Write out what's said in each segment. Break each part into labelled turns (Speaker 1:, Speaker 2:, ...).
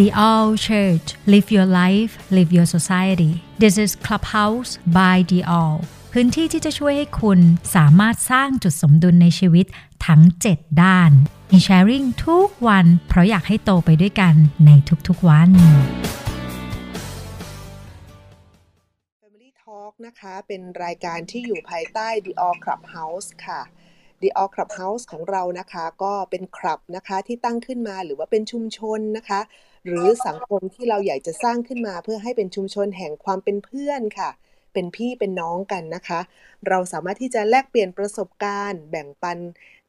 Speaker 1: The All Church Live Your Life Live Your Society This is Clubhouse by The All พื้นที่ที่จะช่วยให้คุณสามารถสร้างจุดสมดุลในชีวิตทั้ง 7 ด้าน มีแชร์ริ่งทุกวัน เพราะอยากให้โตไปด้วยกันในทุกๆวัน
Speaker 2: Family Talk นะคะ เป็นรายการที่อยู่ภายใต้ The All Clubhouse ค่ะ The All Clubhouse ของเรานะคะ ก็เป็นคลับนะคะที่ตั้งขึ้นมาหรือว่าเป็นชุมชนนะคะ หรือสังคมที่เราอยากจะสร้างขึ้นมา เพื่อให้เป็นชุมชนแห่งความเป็นเพื่อนค่ะ เป็นพี่เป็นน้องกันนะคะ เราสามารถที่จะแลกเปลี่ยนประสบการณ์ แบ่งปัน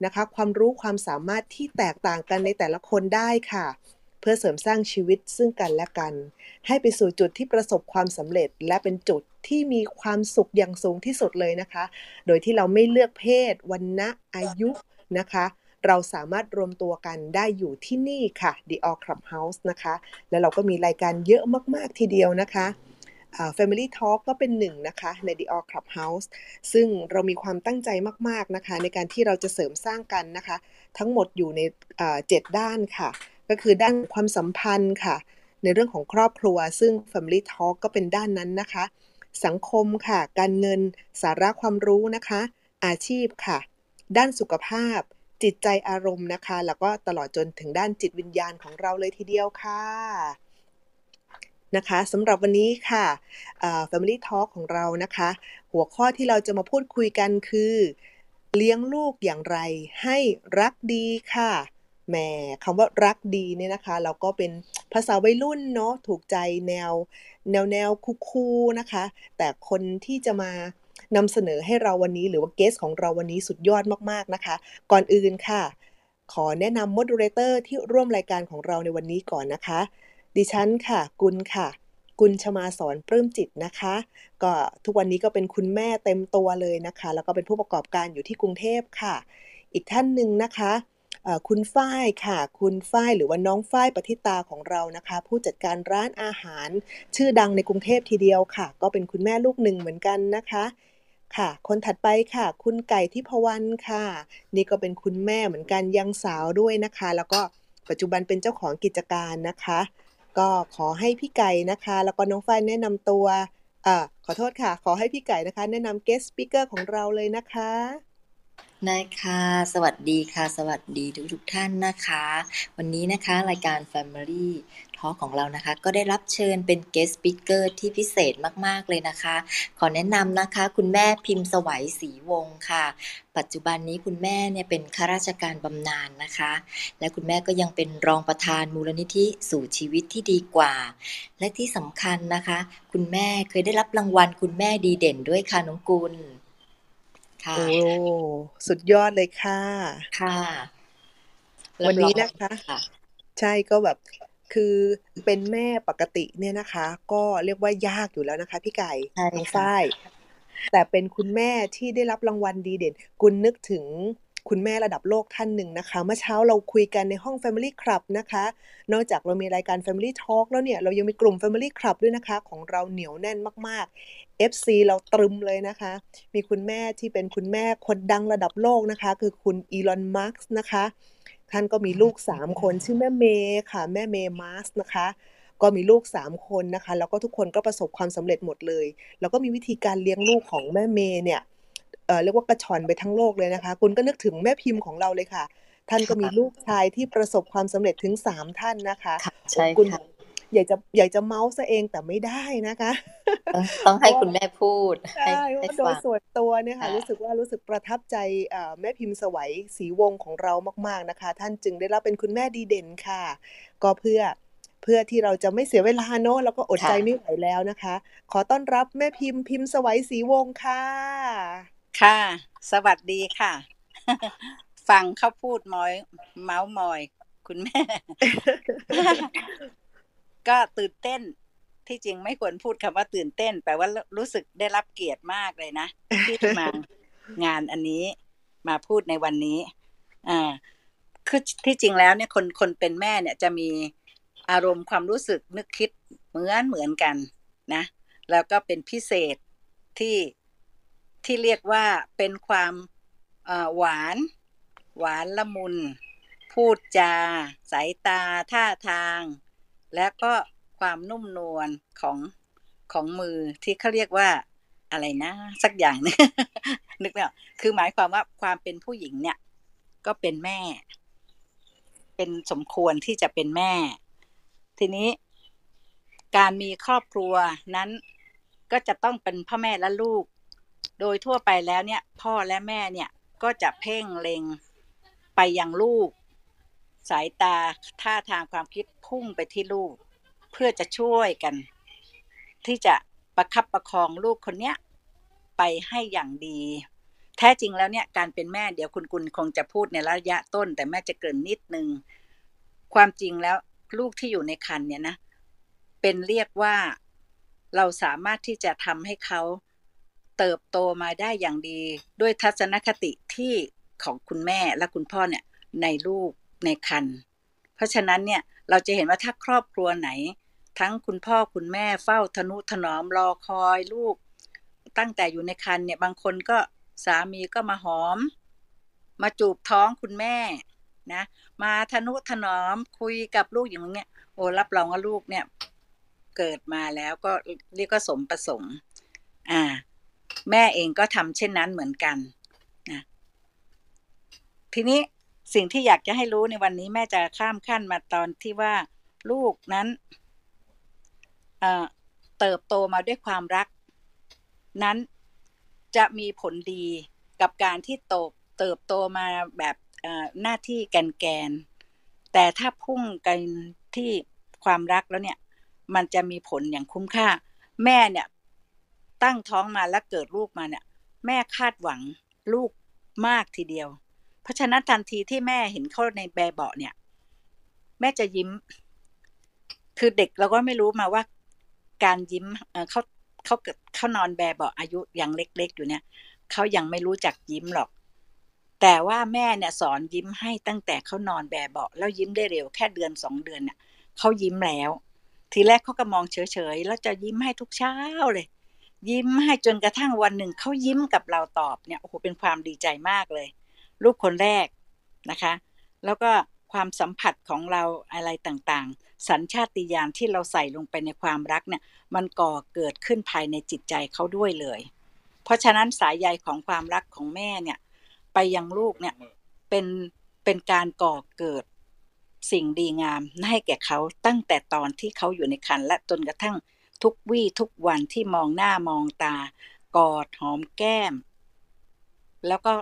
Speaker 2: นะคะ ความรู้ความสามารถที่แตกต่างกันในแต่ละคนได้ค่ะ เพื่อเสริมสร้างชีวิตซึ่งกันและกัน ให้ไปสู่จุดที่ประสบความสำเร็จ และเป็นจุดที่มีความสุขอย่างสูงที่สุดเลยนะคะ โดยที่เราไม่เลือกเพศวันณะอายุนะคะ เราสามารถรวมตัวกันได้อยู่ที่นี่ค่ะ The All Clubhouse นะคะ แล้วเราก็มีรายการเยอะมาก ๆ ทีเดียวนะคะ Family Talk ก็เป็นหนึ่งนะคะใน The All Clubhouse ซึ่งเรามีความตั้งใจมาก ๆ นะคะ ในการที่เราจะเสริมสร้างกันนะคะ ทั้งหมดอยู่ในเจ็ดด้านค่ะ ก็คือด้านความสัมพันธ์ค่ะ ในเรื่องของครอบครัว ซึ่ง Family Talk ก็เป็นด้านนั้นนะคะ สังคมค่ะ การเงิน สาระความรู้นะคะ อาชีพค่ะ ด้านสุขภาพ จิตใจอารมณ์นะคะ แล้วก็ตลอดจนถึงด้านจิตวิญญาณของเราเลยทีเดียวค่ะนะคะสำหรับวันนี้ค่ะ Family Talk ของเรานะคะ หัวข้อที่เราจะมาพูดคุยกันคือ เลี้ยงลูกอย่างไรให้รักดีค่ะแหมคำว่ารักดีเนี่ยนะคะ เราก็เป็นภาษาวัยรุ่นเนาะถูกใจแนว แนวแนวคูลๆนะคะ แต่คนที่จะมา นำเสนอให้เราวันนี้หรือว่าเกสของเราวันนี้สุดยอดมากๆนะคะ ก่อนอื่นค่ะ ขอแนะนำ moderator ที่ร่วมรายการของเราในวันนี้ก่อนนะคะ ดิฉันค่ะ กุลค่ะ กุลชมาสอนปลื้มจิตนะคะ ก็ทุกวันนี้ก็เป็นคุณแม่เต็มตัวเลยนะคะ แล้วก็เป็นผู้ประกอบการอยู่ที่กรุงเทพค่ะ อีกท่านหนึ่งนะคะคุณฝ้ายค่ะ คุณฝ้ายหรือว่าน้องฝ้ายปฏิตาของเรานะคะ ผู้จัดการร้านอาหาร ชื่อดังในกรุงเทพทีเดียวค่ะ ก็เป็นคุณแม่ลูกหนึ่งเหมือนกันนะคะ ค่ะ คนถัดไปค่ะ คุณไก่ทิพวรรณค่ะ นี่ก็เป็นคุณแม่เหมือนกันยังสาวด้วยนะคะ แล้วก็ปัจจุบันเป็นเจ้าของกิจการนะคะ ก็ขอให้พี่ไก่นะคะ แล้วก็น้องฝ้ายแนะนำตัวอ่อขอโทษค่ะ ขอให้พี่ไก่นะคะ แนะนำ guest speaker ของเราเลยนะคะ
Speaker 3: ได้ค่ะสวัสดีค่ะ สวัสดีทุกทุกท่านนะคะ วันนี้นะคะรายการ Family Talk ของเรานะคะ ก็ได้รับเชิญเป็น guest speaker ที่พิเศษมาก ๆ เลยนะคะ ขอแนะนำนะคะ คุณแม่พิมพ์สวัยศรีวงศ์ค่ะ ปัจจุบันนี้คุณแม่เนี่ยเป็นข้าราชการบำนาญนะคะ และคุณแม่ก็ยังเป็นรองประธานมูลนิธิสู่ชีวิตที่ดีกว่า และที่สำคัญนะคะ คุณแม่เคยได้รับรางวัลคุณแม่ดีเด่นด้วยค่ะน้องกุล ค่ะ
Speaker 2: โอ้สุดยอดเลยค่ะ
Speaker 3: ค่ะ
Speaker 2: วันนี้
Speaker 3: รับรอง
Speaker 2: นะคะ
Speaker 3: ค่ะ
Speaker 2: ใช่ก็แบบคือเป็นแม่ปกติเนี่ยนะคะ ก็เรียกว่ายากอยู่แล้วนะคะ พี่ไก่
Speaker 3: ใช่
Speaker 2: น้อง
Speaker 3: ค่ะ
Speaker 2: ฝ้ายแต่เป็นคุณแม่ที่ได้รับรางวัลดีเด่นกุลนึกถึงคุณแม่ระดับโลกท่านหนึ่งนะคะ เมื่อเช้าเราคุยกันในห้อง Family Club นะคะ นอกจากเรามีรายการ Family Talk แล้วเนี่ย เรายังมีกลุ่ม Family Club ด้วยนะคะ ของเราเหนียวแน่นมาก ๆ FC เราตรึมเลยนะคะ มีคุณแม่ที่เป็นคุณแม่คนดังระดับโลกนะคะ คือคุณอีลอนมาร์กนะคะ ท่านก็มีลูก 3 คนชื่อแม่เมย์ค่ะ แม่เมย์มาร์สนะคะ ก็มีลูก 3 คนนะคะ แล้วก็ทุกคนก็ประสบความสำเร็จหมดเลย แล้วก็มีวิธีการเลี้ยงลูกของแม่เมย์เนี่ยเอ่อเรียกว่ากระชอนไปทั้งโลกเลยนะคะ คุณก็นึกถึงแม่พิมพ์ของเราเลยค่ะ ท่านก็มีลูกชายที่ประสบความสำเร็จถึง 3 ท่านนะคะ
Speaker 3: ค่ะใช่
Speaker 2: คุณ
Speaker 3: ค่ะ
Speaker 2: อยากจะอยากจะเมาส์ซะเองแต่ไม่ได้นะคะ
Speaker 3: ต้องต้องให้คุณแม่พูดให้
Speaker 2: ใช่เพ
Speaker 3: ให้
Speaker 2: ราะโด
Speaker 3: ฟั
Speaker 2: ย
Speaker 3: ง
Speaker 2: ส่วนตัวเนี่ยค่ะ
Speaker 3: ค่ะ
Speaker 2: รู้สึกว่ารู้สึกประทับใจเอ่อแม่พิมพ์สวัยศรีวงศ์ของเรามาก ๆนะคะ ท่านจึงได้รับเป็นคุณแม่ดีเด่นค่ะ ก็เพื่อเพื่อที่เราจะไม่เสียเวลาเนอะแล้วก็อดใจ
Speaker 3: ค่ะ
Speaker 2: ไม่ไหวแล้วนะคะ ขอต้อนรับแม่พิมพ์พิมพ์สวัยศรีวงศ์ค่ะ
Speaker 4: ค่ะ สวัสดีค่ะ ฟังเขาพูดมอย เมาส์มอย คุณแม่ ก็ตื่นเต้นที่จริงไม่ควรพูดคำว่าตื่นเต้น แปลว่ารู้สึกได้รับเกียรติมากเลยนะ ที่มางานอันนี้มาพูดในวันนี้อ่าคือที่จริงแล้วเนี่ยคนคนเป็นแม่เนี่ยจะมีอารมณ์ความรู้สึกนึกคิดเหมือนเหมือนกันนะ แล้วก็เป็นพิเศษที่ที่เรียกว่าเป็นความเอ่อหวาน หวานละมุน พูดจา สายตาท่าทาง และก็ความนุ่มนวลของของมือที่เขาเรียกว่าอะไรนะสักอย่างนึงนึกไม่ออกคือหมายความว่าความเป็นผู้หญิงเนี่ย ก็เป็นแม่ เป็นสมควรที่จะเป็นแม่ ทีนี้การมีครอบครัวนั้นก็จะต้องเป็นพ่อแม่และลูก โดยทั่วไปแล้วเนี่ย พ่อและแม่เนี่ยก็จะเพ่งเล็งไปยังลูก สายตาท่าทางความคิดพุ่งไปที่ลูก เพื่อจะช่วยกัน ที่จะประคับประคองลูกคนเนี้ยไปให้อย่างดี แท้จริงแล้วเนี่ยการเป็นแม่เดี๋ยวคุณกุลคงจะพูดในระยะต้น แต่แม่จะเกริ่นนิดนึง ความจริงแล้วลูกที่อยู่ในครรภ์เนี่ยนะเป็นเรียกว่าเราสามารถที่จะทำให้เขาเติบโตมาได้อย่างดี ด้วยทัศนคติที่ของคุณแม่และคุณพ่อเนี่ยในลูก ในครรภ์เพราะฉะนั้นเนี่ยเราจะเห็นว่าถ้าครอบครัวไหน ทั้งคุณพ่อคุณแม่เฝ้าทนุถนอมรอคอยลูก ตั้งแต่อยู่ในครรภ์เนี่ยบางคนก็สามีก็มาหอม มาจูบท้องคุณแม่นะมาทนุถนอมคุยกับลูกอย่างเงี้ยโอ้รับรองว่าลูกเนี่ยเกิดมาแล้วก็เรียกว่าสมประสงค์อ่า แม่เองก็ทำเช่นนั้นเหมือนกันนะทีนี้ สิ่งที่อยากจะให้รู้ในวันนี้แม่จะข้ามขั้นมาตอนที่ว่าลูกนั้นเเติบโตมาด้วยความรัก นั้นจะมีผลดีกับการที่โตเติบโตมาแบบหน้าที่แกนแกน แต่ถ้าพุ่งกันที่ความรักแล้วเนี่ย มันจะมีผลอย่างคุ้มค่า แม่เนี่ย ตั้งท้องมาแล้วเกิดลูกมาเนี่ย แม่คาดหวังลูกมากทีเดียว เพราะฉะนั้นทันทีที่แม่เห็นเขาในแบเบาะเนี่ย แม่จะยิ้ม คือเด็กเราก็ไม่รู้มาว่า การยิ้มเขาเขาเกิดเขานอนแบเบาะอายุยังเล็ก ๆ อยู่เนี่ยเขายังไม่รู้จักยิ้มหรอก แต่ว่าแม่เนี่ยสอนยิ้มให้ตั้งแต่เขานอนแบเบาะแล้วยิ้มได้เร็วแค่เดือนสองเดือนเนี่ยเขายิ้มแล้ว ทีแรกเขาก็มองเฉยๆแล้วจะยิ้มให้ทุกเช้าเลย ยิ้มให้จนกระทั่งวันหนึ่งเขายิ้มกับเราตอบเนี่ยโอ้โหเป็นความดีใจมากเลย ลูกคนแรกนะคะ แล้วก็ความสัมผัสของเราอะไรต่างๆ สัญชาติญาณที่เราใส่ลงไปในความรักเนี่ยมันก่อเกิดขึ้นภายในจิตใจเขาด้วยเลย เพราะฉะนั้นสายใยของความรักของแม่เนี่ยไปยังลูกเนี่ยเป็นเป็นการก่อเกิดสิ่งดีงามให้แก่เขาตั้งแต่ตอนที่เขาอยู่ในครรภ์และจนกระทั่งทุกวี่ทุกวันที่มองหน้ามองตา กอดหอมแก้ม แล้วก็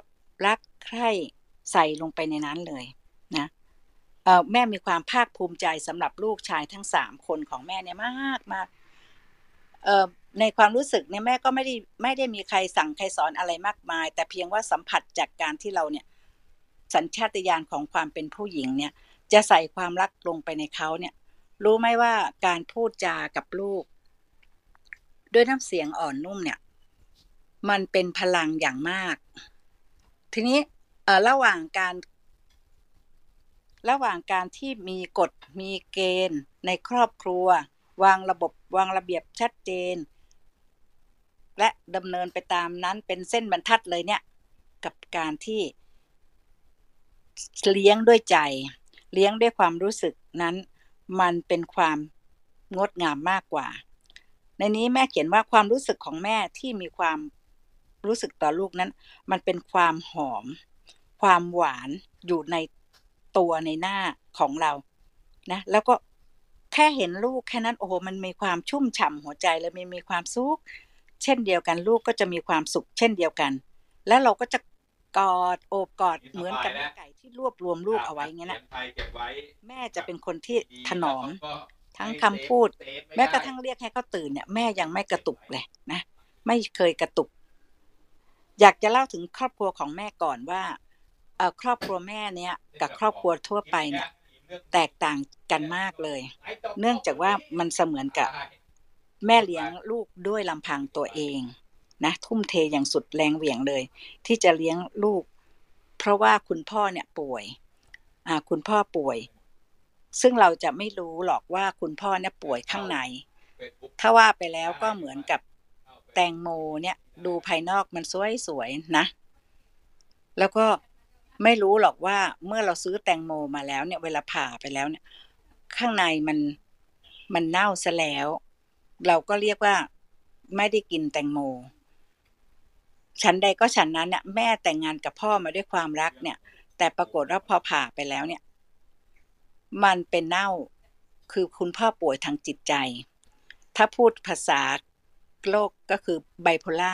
Speaker 4: รัก คร่ใส่ลงไปในนั้นเลยนะแม่มีความภาคภูมิใจสำหรับลูกชายทั้งสามคนของแม่เนี่ยมากมากในความรู้สึกเนี่ยแม่ก็ไม่ได้ไม่ได้มีใครสั่งใครสอนอะไรมากมาย แต่เพียงว่าสัมผัสจากการที่เราเนี่ยสัญชาตญาณของความเป็นผู้หญิงเนี่ยจะใส่ความรักลงไปในเขาเนี่ย รู้ไหมว่าการพูดจากับลูก ด้วยน้ำเสียงอ่อนนุ่มเนี่ย มันเป็นพลังอย่างมาก ทีนี้ ระหว่างการ ระหว่างการที่มีกฎมีเกณฑ์ในครอบครัว วางระบบวางระเบียบชัดเจน และดำเนินไปตามนั้นเป็นเส้นบรรทัดเลยเนี่ย กับการที่เลี้ยงด้วยใจ เลี้ยงด้วยความรู้สึกนั้น มันเป็นความงดงามมากกว่า ในนี้แม่เขียนว่าความรู้สึกของแม่ที่มีความรู้สึกต่อลูกนั้น มันเป็นความหอม ความหวานอยู่ในตัวในหน้าของเรานะแล้วก็แค่เห็นลูกแค่นั้นโอ้โหมันมีความชุ่มฉ่าหัวใจแล้วมีมีความสุขเช่นเดียวกันลูกก็จะมีความสุขเช่นเดียวกัน แล้วเราก็จะกอดโอบกอดเหมือนกับไก่ที่รวบรวมลูกเอาไว้เงี้ยนะแม่จะเป็นคนที่ถนอมทั้งคำพูด แม้กระทั่งเรียกให้เขาตื่นเนี่ยแม่ยังไม่กระตุกเลยนะไม่เคยกระตุก อยากจะเล่าถึงครอบครัวของแม่ก่อนว่า ครอบครัวแม่เนี่ยกับครอบครัวทั่วไปเนี่ยแตกต่างกันมากเลย เนื่องจากว่ามันเสมือนกับแม่เลี้ยงลูกด้วยลำพังตัวเองนะทุ่มเทอย่างสุดแรงเหวี่ยงเลย ที่จะเลี้ยงลูก เพราะว่าคุณพ่อเนี่ยป่วยอ่าคุณพ่อป่วย ซึ่งเราจะไม่รู้หรอกว่าคุณพ่อเนี่ยป่วยข้างในถ้าว่าไปแล้วก็เหมือนกับแตงโมเนี่ยดูภายนอกมันสวยๆนะ แล้วก็ ไม่รู้หรอกว่าเมื่อเราซื้อแตงโมมาแล้วเนี่ย เวลาผ่าไปแล้วเนี่ย ข้างในมันมันเน่าซะแล้ว เราก็เรียกว่าไม่ได้กินแตงโมฉันใดก็ฉันนั้นเนี่ยแม่แต่งงานกับพ่อมาด้วยความรักเนี่ย แต่ปรากฏว่าพอผ่าไปแล้วเนี่ย มันเป็นเน่าคือคุณพ่อป่วยทางจิตใจ ถ้าพูดภาษาโลกก็คือไบโพล่า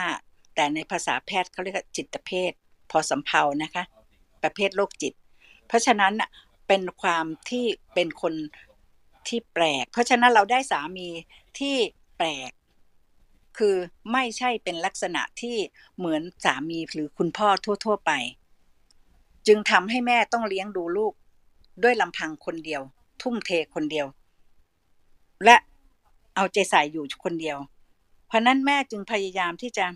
Speaker 4: แต่ในภาษาแพทย์เขาเรียกจิตเภทพอสำเพานะคะ ประเภทโรคจิต เพราะฉะนั้นเป็นความที่เป็นคนที่แปลก เพราะฉะนั้นเราได้สามีที่แปลก คือไม่ใช่เป็นลักษณะที่เหมือนสามีหรือคุณพ่อทั่ว ๆ ไป จึงทำให้แม่ต้องเลี้ยงดูลูกด้วยลำพังคนเดียว ทุ่มเทคนเดียว และเอาใจใส่อยู่คนเดียว เพราะนั้นแม่จึงพยายามที่จะ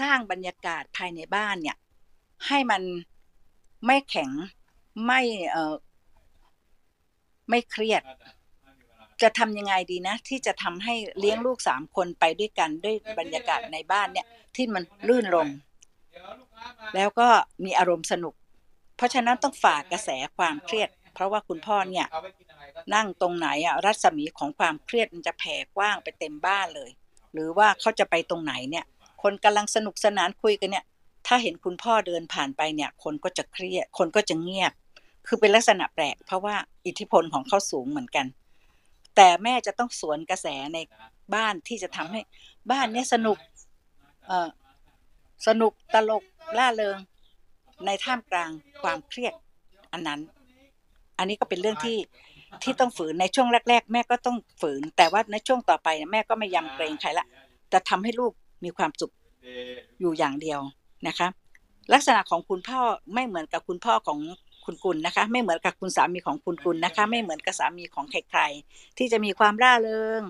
Speaker 4: สร้างบรรยากาศภายในบ้านเนี่ย ให้มันไม่แข็งไม่เออไม่เครียด จะทำยังไงดีนะ ที่จะทำให้เลี้ยงลูกสามคนไปด้วยกันด้วยบรรยากาศในบ้านเนี่ย ที่มันลื่นลม แล้วก็มีอารมณ์สนุก เพราะฉะนั้นต้องฝากกระแสความเครียด เพราะว่าคุณพ่อเนี่ย นั่งตรงไหนอะรัศมีของความเครียดมันจะแผ่กว้างไปเต็มบ้านเลย หรือว่าเขาจะไปตรงไหนเนี่ย คนกำลังสนุกสนานคุยกันเนี่ย ถ้าเห็นคุณพ่อเดินผ่านไปเนี่ย คนก็จะเครียด คนก็จะเงียบ คือเป็นลักษณะแปลก เพราะว่าอิทธิพลของเขาสูงเหมือนกัน แต่แม่จะต้องสวนกระแสในบ้านที่จะทำให้บ้านเนี่ยสนุก เออสนุกตลกล่าเริง ในท่ามกลางความเครียดอันนั้น อันนี้ก็เป็นเรื่องที่ที่ต้องฝืนในช่วงแรก ๆ แม่ก็ต้องฝืน แต่ว่าในช่วงต่อไปแม่ก็ไม่ยำเกรงใครละจะทำให้ลูกมีความสุขอยู่อย่างเดียว นะคะ ลักษณะของคุณพ่อไม่เหมือนกับคุณพ่อของคุณกุลนะคะ ไม่เหมือนกับคุณสามีของคุณกุลนะคะ ไม่เหมือนกับสามีของใครๆที่จะมีความร่าเริง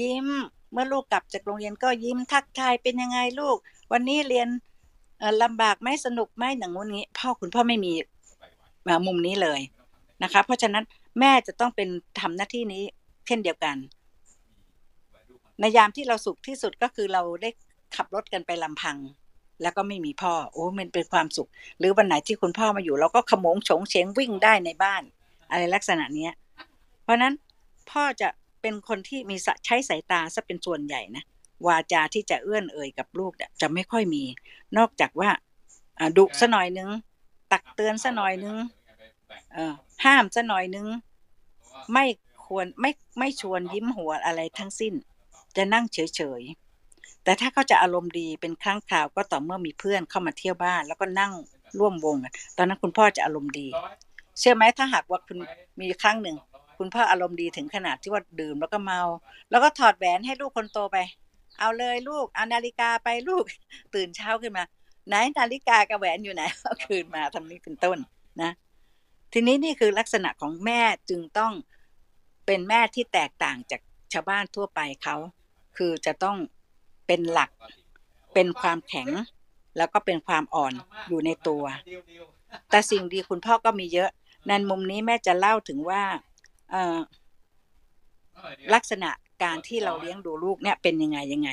Speaker 4: ยิ้มเมื่อลูกกลับจากโรงเรียนก็ยิ้มทักทายเป็นยังไงลูก วันนี้เรียนลำบากไหมสนุกไหมหนังงูนี้ พ่อคุณพ่อไม่มีมุมนี้เลยนะคะ เพราะฉะนั้นแม่จะต้องเป็นทำหน้าที่นี้เช่นเดียวกันในยามที่เราสุขที่สุดก็คือเราได้ขับรถกันไปลำพัง แล้วก็ไม่มีพ่อ โอ้มันเป็นความสุข หรือวันไหนที่คุณพ่อมาอยู่ เราก็ขโมงฉงเฉงวิ่งได้ในบ้าน อะไรลักษณะเนี้ย เพราะนั้นพ่อจะเป็นคนที่มีใช้สายตาซะเป็นส่วนใหญ่นะวาจาที่จะเอื้อนเอ่ยกับลูกจะไม่ค่อยมี นอกจากว่าดุซะหน่อยนึง ตักเตือนซะหน่อยนึงห้ามซะหน่อยนึง ไม่ควรไม่ไม่ชวนยิ้มหัวอะไรทั้งสิ้น จะนั่งเฉยๆ แต่ถ้าเขาจะอารมณ์ดีเป็นครั้งคราวก็ต่อเมื่อมีเพื่อนเข้ามาเที่ยวบ้าน แล้วก็นั่งร่วมวงตอนนั้นคุณพ่อจะอารมณ์ดี เชื่อไหมถ้าหากว่าคุณมีครั้งหนึ่ง คุณพ่ออารมณ์ดีถึงขนาดที่ว่าดื่มแล้วก็เมา แล้วก็ถอดแหวนให้ลูกคนโตไป เอาเลยลูกเอานาฬิกาไปลูกตื่นเช้าขึ้นมา ไหนนาฬิกากับแหวนอยู่ไหนเอาคืนมาทำนี้เป็นต้นนะ ทีนี้นี่คือลักษณะของแม่จึงต้องเป็นแม่ที่แตกต่างจากชาวบ้านทั่วไปเขาคือจะต้อง เป็นหลัก เป็นความแข็ง แล้วก็เป็นความอ่อนอยู่ในตัว แต่สิ่งดีคุณพ่อก็มีเยอะในมุมนี้แม่จะเล่าถึงว่าลักษณะการที่เราเลี้ยงดูลูกเนี่ยเป็นยังไงยังไง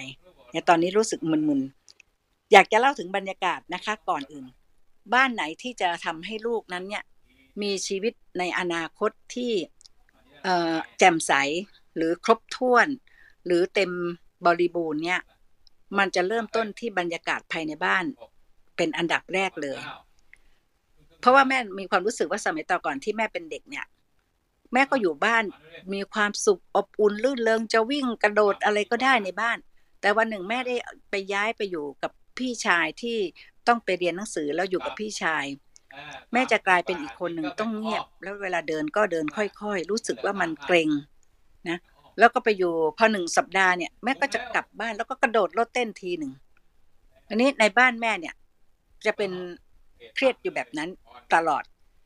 Speaker 4: เนี่ยตอนนี้รู้สึกมึนๆอยากจะเล่าถึงบรรยากาศนะคะ ก่อนอื่น บ้านไหนที่จะทำให้ลูกนั้นเนี่ย มีชีวิตในอนาคตที่แจ่มใสหรือครบถ้วน หรือเต็มบริบูรณ์เนี่ย มันจะเริ่มต้นที่บรรยากาศภายในบ้าน เป็นอันดับแรกเลย เพราะว่าแม่มีความรู้สึกว่าสมัยต่อก่อนที่แม่เป็นเด็กเนี่ย แม่ก็อยู่บ้านมีความสุขอบอุ่นลื่นเริงจะวิ่งกระโดดอะไรก็ได้ในบ้าน แต่วันหนึ่งแม่ได้ไปย้ายไปอยู่กับพี่ชายที่ต้องไปเรียนหนังสือแล้วอยู่กับพี่ชายแม่จะกลายเป็นอีกคนหนึ่งต้องเงียบ แล้วเวลาเดินก็เดินค่อยๆ รู้สึกว่ามันเกรงนะ แล้วก็ไปอยู่พอหนึ่งสัปดาห์เนี่ยแม่ก็จะกลับบ้านแล้วก็กระโดดรถเต้นทีหนึ่งอันนี้ในบ้านแม่เนี่ย จะเป็นเครียดอยู่แบบนั้นตลอด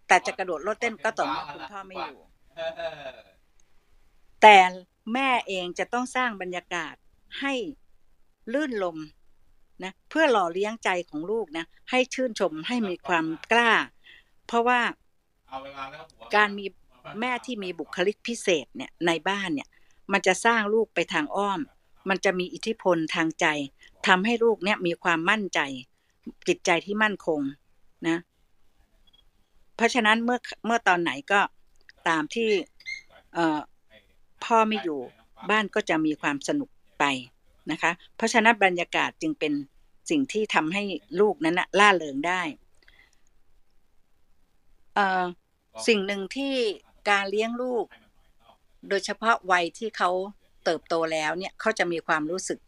Speaker 4: แต่จะกระโดดรถเต้นก็ต่อเมื่อคุณพ่อไม่อยู่ แต่แม่เองจะต้องสร้างบรรยากาศให้ลื่นลมนะเพื่อหล่อเลี้ยงใจของลูกนะให้ชื่นชมให้มีความกล้า เพราะว่าการมีแม่ที่มีบุคลิกพิเศษเนี่ยในบ้านเนี่ย มันจะสร้างลูกไปทางอ้อม มันจะมีอิทธิพลทางใจทำให้ลูกเนี่ยมีความมั่นใจ จิตใจที่มั่นคงนะ เพราะฉะนั้นเมื่อเมื่อตอนไหนก็ตามที่เพ่อไม่อยู่บ้านก็จะมีความสนุกไปนะคะ เพราะฉะนั้นบรรยากาศจึงเป็นสิ่งที่ทำให้ลูกนั้นนะล่าเริงได้สิ่งหนึ่งที่การเลี้ยงลูก โดยเฉพาะวัยที่เขาเติบโตแล้วเนี่ยเขาจะมีความรู้สึก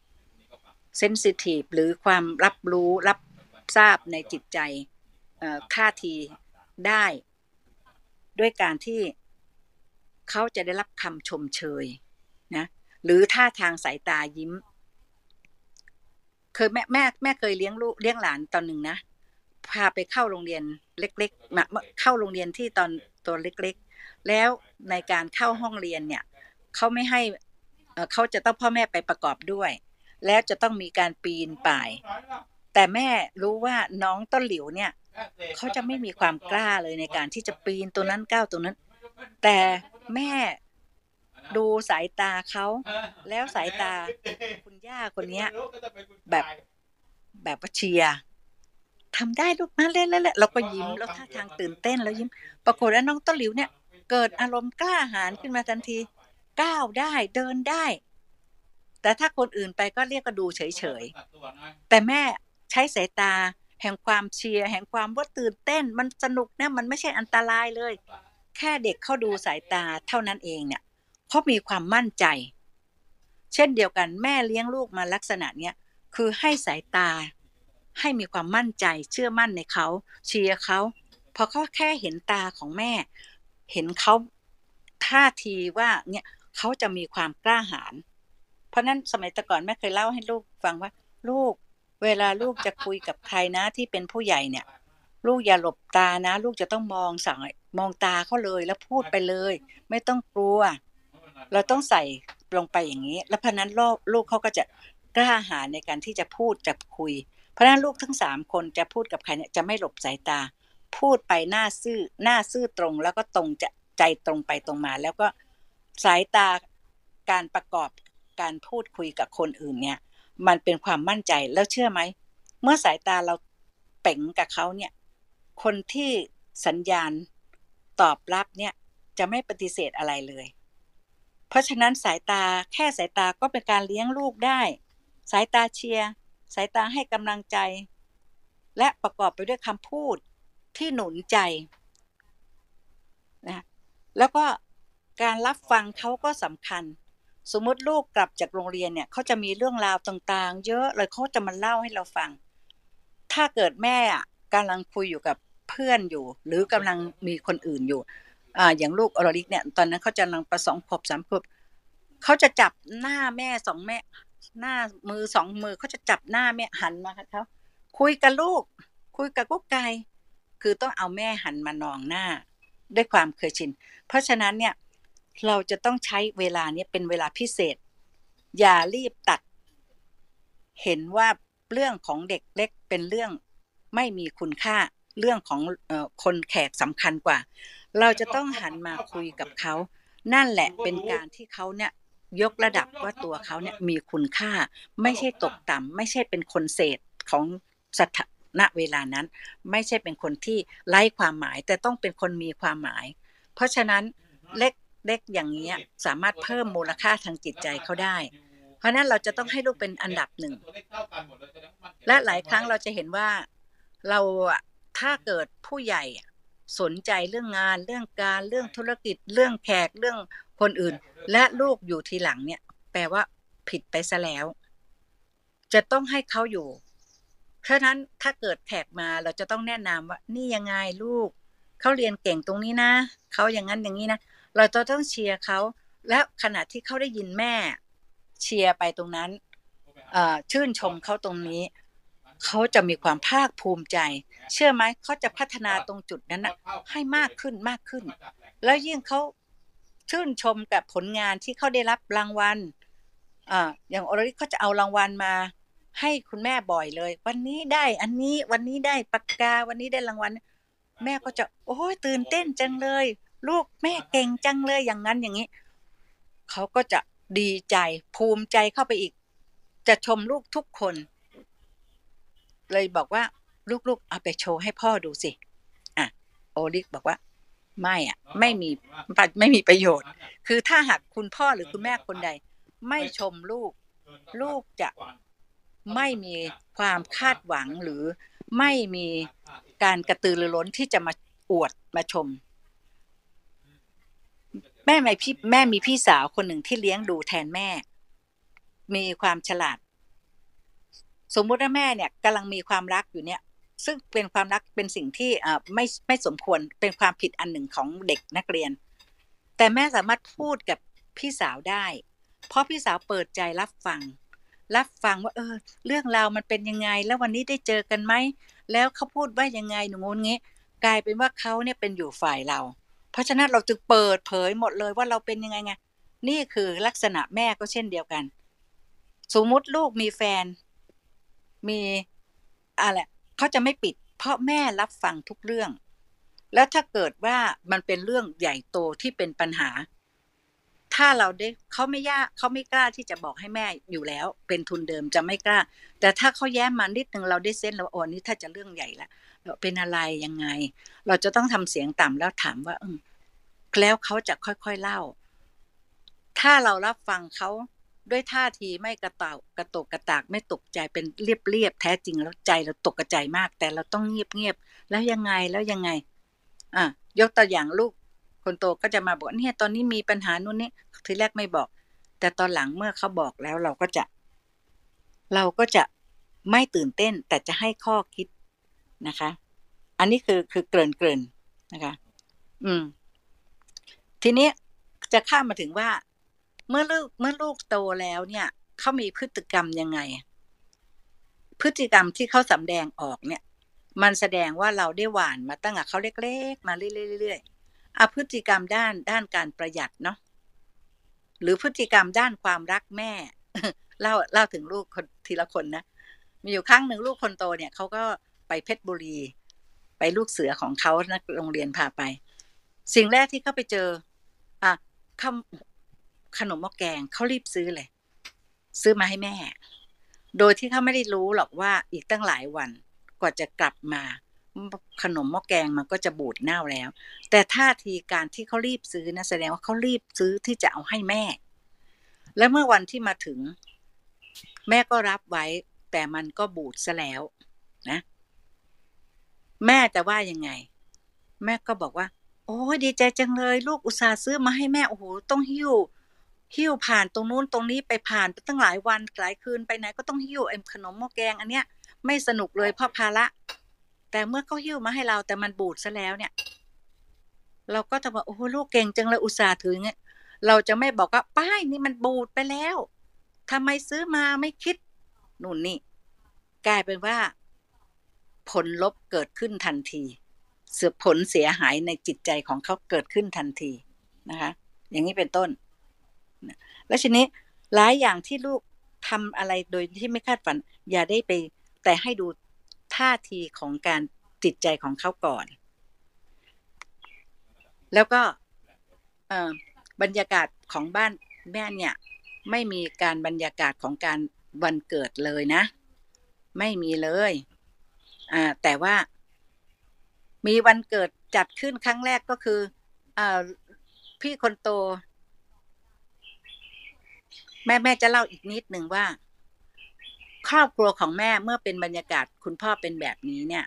Speaker 4: เซนซิทีฟหรือความรับรู้รับทราบในจิตใจท่าทีได้ ด้วยการที่เขาจะได้รับคำชมเชยนะหรือท่าทางสายตายิ้ม เคยแม่แม่แม่เคยเลี้ยงลูกเลี้ยงหลานตอนหนึ่งนะพาไปเข้าโรงเรียนเล็กๆมาเข้าโรงเรียนที่ตอนตัวเล็กๆ แล้วในการเข้าห้องเรียนเนี่ยเขาไม่ให้เขาจะต้องพ่อแม่ไปประกอบด้วย แล้วจะต้องมีการปีนป่าย แต่แม่รู้ว่าน้องต้นหลิวเนี่ยเขาจะไม่มีความกล้าเลยในการที่จะปีนตัวนั้นก้าวตัวนั้น แต่แม่ดูสายตาเขาแล้วสายตาคุณย่าคนนี้แบบแบบเชียร์ทำได้ลูกมาเล่นแล้วเราก็ยิ้มแล้วท่าทางตื่นเต้นแล้วยิ้ม ปรากฏว่าน้องต้นหลิวเนี่ย เกิดอารมณ์กล้าหาญขึ้นมาทันที ก้าวได้เดินได้ แต่ถ้าคนอื่นไปก็เรียกก็ดูเฉยๆ แต่แม่ใช้สายตา แห่งความเชียร์แห่งความว่าตื่นเต้น มันสนุกเนี่ยมันไม่ใช่อันตรายเลย แค่เด็กเข้าดูสายตาเท่านั้นเองเนี่ยเขามีความมั่นใจ เช่นเดียวกันแม่เลี้ยงลูกมาลักษณะเนี้ยคือให้สายตา ให้มีความมั่นใจเชื่อมั่นในเขาเชียร์เขาพอเขาแค่เห็นตาของแม่ เห็นเขาท่าทีว่าเนี่ยเขาจะมีความกล้าหาญเพราะนั้นสมัยแต่ก่อนแม่เคยเล่าให้ลูกฟังว่า ลูกเวลาลูกจะคุยกับใครนะที่เป็นผู้ใหญ่เนี่ย ลูกอย่าหลบตานะ ลูกจะต้องมองสั่งมองตาเขาเลยแล้วพูดไปเลย ไม่ต้องกลัว เราต้องใส่ลงไปอย่างนี้ แล้วเพราะนั้นลูกลูกเขาก็จะกล้าหาญในการที่จะพูดจะคุย เพราะนั้นลูกทั้งสามคนจะพูดกับใครเนี่ยจะไม่หลบสายตา พูดไปหน้าซื่อหน้าซื่อตรง แล้วก็ตรงจะใจตรงไปตรงมา แล้วก็สายตาการประกอบการพูดคุยกับคนอื่นเนี่ย มันเป็นความมั่นใจแล้วเชื่อไหมเมื่อสายตาเราเป่งกับเขาเนี่ย คนที่สัญญาณตอบรับเนี่ยจะไม่ปฏิเสธอะไรเลย เพราะฉะนั้นสายตาแค่สายตาก็เป็นการเลี้ยงลูกได้ สายตาเชียร์สายตาให้กำลังใจ และประกอบไปด้วยคำพูด ที่หนุนใจนะแล้วก็การรับฟังเขาก็สำคัญ สมมติลูกกลับจากโรงเรียนเนี่ยเขาจะมีเรื่องราวต่างๆ เยอะเลยเขาจะมาเล่าให้เราฟัง ถ้าเกิดแม่กำลังคุยอยู่กับเพื่อนอยู่ หรือกำลังมีคนอื่นอยู่อ่าอย่างลูกอรลิกเนี่ยตอนนั้นเขาจะกำลังประสองขบสามขบเขาจะจับหน้าแม่สองแม่ หน้ามือสองมือเขาจะจับหน้าแม่หันมาค่ะเขาคุยกับลูก คุยกับกุ๊กไก่ คือต้องเอาแม่หันมานองหน้า ด้วยความเคยชิน เพราะฉะนั้นเนี่ยเราจะต้องใช้เวลาเนี้ยเป็นเวลาพิเศษ อย่ารีบตัด เห็นว่าเรื่องของเด็กเล็กเป็นเรื่องไม่มีคุณค่าเรื่องของคนแขกสำคัญกว่า เราจะต้องหันมาคุยกับเขา นั่นแหละเป็นการที่เขาเนี่ยยกระดับว่าตัวเขาเนี่ยมีคุณค่า ไม่ใช่ตกต่ำไม่ใช่เป็นคนเศษของ สถานะเวลานั้น ไม่ใช่เป็นคนที่ไร้ความหมาย แต่ต้องเป็นคนมีความหมาย เพราะฉะนั้นเล็กเล็กอย่างนี้สามารถเพิ่มมูลค่าทางจิตใจเขาได้ เพราะนั้นเราจะต้องให้ลูกเป็นอันดับหนึ่ง และหลายครั้งเราจะเห็นว่าเราถ้าเกิดผู้ใหญ่สนใจเรื่องงานเรื่องการเรื่องธุรกิจเรื่องแขกเรื่องคนอื่น และลูกอยู่ทีหลังเนี่ย แปลว่าผิดไปซะแล้ว จะต้องให้เขาอยู่ ราะนั้นถ้าเกิดแขกมาเราจะต้องแนะนำว่านี่ยังไงลูกเขาเรียนเก่งตรงนี้นะเขาอย่างนั้นอย่างนี้นะเราจะต้องเชียร์เขาและขณะที่เขาได้ยินแม่ เชียร์ไปตรงนั้นชื่นชมเขาตรงนี้เขาจะมีความภาคภูมิใจ เชื่อไหมเขาจะพัฒนาตรงจุดนั้นนะให้มากขึ้นมากขึ้น แล้วยิ่งเขาชื่นชมกับผลงานที่เขาได้รับรางวัลออย่างออริเขาจะเอารางวัลมา ให้คุณแม่บ่อยเลย วันนี้ได้อันนี้วันนี้ได้ปากกาวันนี้ได้รางวัลแม่ก็จะ โอ้ยตื่นเต้นจังเลย ลูกแม่เก่งจังเลยอย่างนั้นอย่างนี้เขาก็จะดีใจภูมิใจเข้าไปอีก จะชมลูกทุกคน เลยบอกว่า ลูกๆ เอาไปโชว์ให้พ่อดูสิอะโอลิกบอกว่า ไม่อะ ไม่มีไม่มีประโยชน์ คือถ้าหากคุณพ่อหรือคุณแม่คนใด ไม่ชมลูก ลูกจะ ไม่มีความคาดหวังหรือไม่มีการกระตือรือร้นที่จะมาอวดมาชม แม่ไม่พี่แม่มีพี่สาวคนหนึ่งที่เลี้ยงดูแทนแม่ มีความฉลาด สมมุติว่าแม่เนี่ยกำลังมีความรักอยู่เนี่ยซึ่งเป็นความรักเป็นสิ่งที่ไม่ไม่สมควรเป็นความผิดอันหนึ่งของเด็กนักเรียน แต่แม่สามารถพูดกับพี่สาวได้ เพราะพี่สาวเปิดใจรับฟัง รับฟังว่าเออ เรื่องราวมันเป็นยังไง แล้ววันนี้ได้เจอกันไหมแล้วเขาพูดว่ายังไงหนูงนงี้ กลายเป็นว่าเขาเนี่ยเป็นอยู่ฝ่ายเรา เพราะฉะนั้นเราจึงเปิดเผยหมดเลยว่าเราเป็นยังไงไงนี่คือลักษณะแม่ก็เช่นเดียวกัน สมมุติลูกมีแฟน มีอะไรเขาจะไม่ปิด เพราะแม่รับฟังทุกเรื่อง แล้วถ้าเกิดว่ามันเป็นเรื่องใหญ่โตที่เป็นปัญหา ถ้าเราได้เขาไม่ยากเขาไม่กล้าที่จะบอกให้แม่อยู่แล้ว เป็นทุนเดิมจะไม่กล้า แต่ถ้าเขาแย้มมานิดนึงเราได้เส้นแล้วโอ้นี่ถ้าจะเรื่องใหญ่ละเราเป็นอะไรยังไง เราจะต้องทำเสียงต่ำแล้วถามว่าเออแล้วเขาจะค่อยๆเล่า ถ้าเรารับฟังเขาด้วยท่าทีไม่กระตากกระตกกระตากไม่ตกใจเป็นเรียบเรียบแท้จริงแล้วใจเราตกกระใจมาก แต่เราต้องเงียบเงียบแล้วยังไงแล้วยังไง อะยกตัวอย่างลูก คนโตก็จะมาบอกเนี่ยตอนนี้มีปัญหานู่นนี่ทีแรกไม่บอก แต่ตอนหลังเมื่อเขาบอกแล้วเราก็จะ เราก็จะไม่ตื่นเต้นแต่จะให้ข้อคิดนะคะ อันนี้คือคือเกริ่นเกริ่นนะคะ อืม ทีนี้จะข้ามมาถึงว่า เมื่อลูกเมื่อลูกโตแล้วเนี่ยเขามีพฤติกรรมยังไง พฤติกรรมที่เขาสำแดงออกเนี่ย มันแสดงว่าเราได้หวานมาตั้งแต่เขาเล็กๆ มาเรื่อยๆ อพฤติกรรมด้านด้านการประหยัดเนาะหรือพฤติกรรมด้านความรักแม่เล่าเล่าถึงลูกคนทีละคนนะมีอยู่ครั้งหนึ่งลูกคนโตเนี่ยเขาก็ไปเพชรบุรี ไปลูกเสือของเขานักโรงเรียนพาไป สิ่งแรกที่เขาไปเจอ อะขขนมหม้อแกงเขารีบซื้อเลย ซื้อมาให้แม่ โดยที่เขาไม่ได้รู้หรอกว่าอีกตั้งหลายวันกว่าจะกลับมา ขนมหม้อแกงมันก็จะบูดเน่าแล้ว แต่ท่าทีการที่เขารีบซื้อนะแสดงว่าเขารีบซื้อที่จะเอาให้แม่ และเมื่อวันที่มาถึง แม่ก็รับไว้ แต่มันก็บูดซะแล้ว นะ แม่จะว่ายังไง แม่ก็บอกว่า โอ้ดีใจจังเลย ลูกอุตส่าห์ซื้อมาให้แม่โอ้โหต้องหิ้วหิ้วผ่านตรงนู้นตรงนี้ไปผ่านไปตั้งหลายวันหลายคืนไปไหนก็ต้องหิ้วไอ้ขนมหม้อแกงอันเนี้ยไม่สนุกเลยเพราะภาระ แต่เมื่อเขาหิ้วมาให้เราแต่มันบูดซะแล้วเนี่ย เราก็จะบอกโอ้ลูกเก่งจังเลยอุตส่าห์ถือเงี้ยเราจะไม่บอกว่าป้ายนี่มันบูดไปแล้วทำไมซื้อมาไม่คิดนู่นนี่ กลายเป็นว่า ผลลบเกิดขึ้นทันที เสือผลเสียหายในจิตใจของเขาเกิดขึ้นทันทีนะคะ อย่างนี้เป็นต้น แล้วทีนี้หลายอย่างที่ลูกทำอะไรโดยที่ไม่คาดฝัน อย่าได้ไป แต่ให้ดู ท่าทีของการจิตใจของเขาก่อน แล้วก็บรรยากาศของบ้านแม่เนี่ย ไม่มีการบรรยากาศของการวันเกิดเลยนะ ไม่มีเลยอ่าแต่ว่า มีวันเกิดจัดขึ้นครั้งแรกก็คืออ่าพี่คนโต แม่แม่จะเล่าอีกนิดหนึ่งว่า ครอบครัวของแม่เมื่อเป็นบรรยากาศคุณพ่อเป็นแบบนี้เนี่ย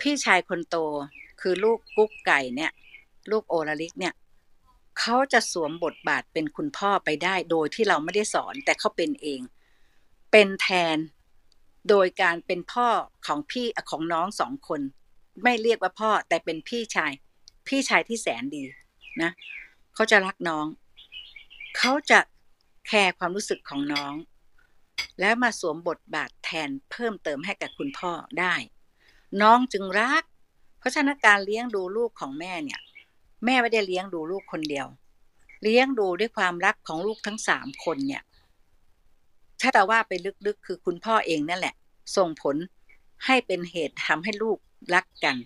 Speaker 4: พี่ชายคนโตคือลูกกุ๊กไก่เนี่ย ลูกโอลาลิกเนี่ยเขาจะสวมบทบาทเป็นคุณพ่อไปได้โดยที่เราไม่ได้สอนแต่เขาเป็นเอง เป็นแทนโดยการเป็นพ่อของพี่ของน้องสองคน ไม่เรียกว่าพ่อแต่เป็นพี่ชาย พี่ชายที่แสนดีนะเขาจะรักน้อง เขาจะแคร์ความรู้สึกของน้อง แล้วมาสวมบทบาทแทนเพิ่มเติมให้กับคุณพ่อได้ น้องจึงรัก เพราะฉะนั้นการเลี้ยงดูลูกของแม่เนี่ย แม่ไม่ได้เลี้ยงดูลูกคนเดียว เลี้ยงดูด้วยความรักของลูกทั้งสามคนเนี่ย ถ้าแต่ว่าไปลึกๆคือคุณพ่อเองนั่นแหละ ส่งผลให้เป็นเหตุทำให้ลูกรักกัน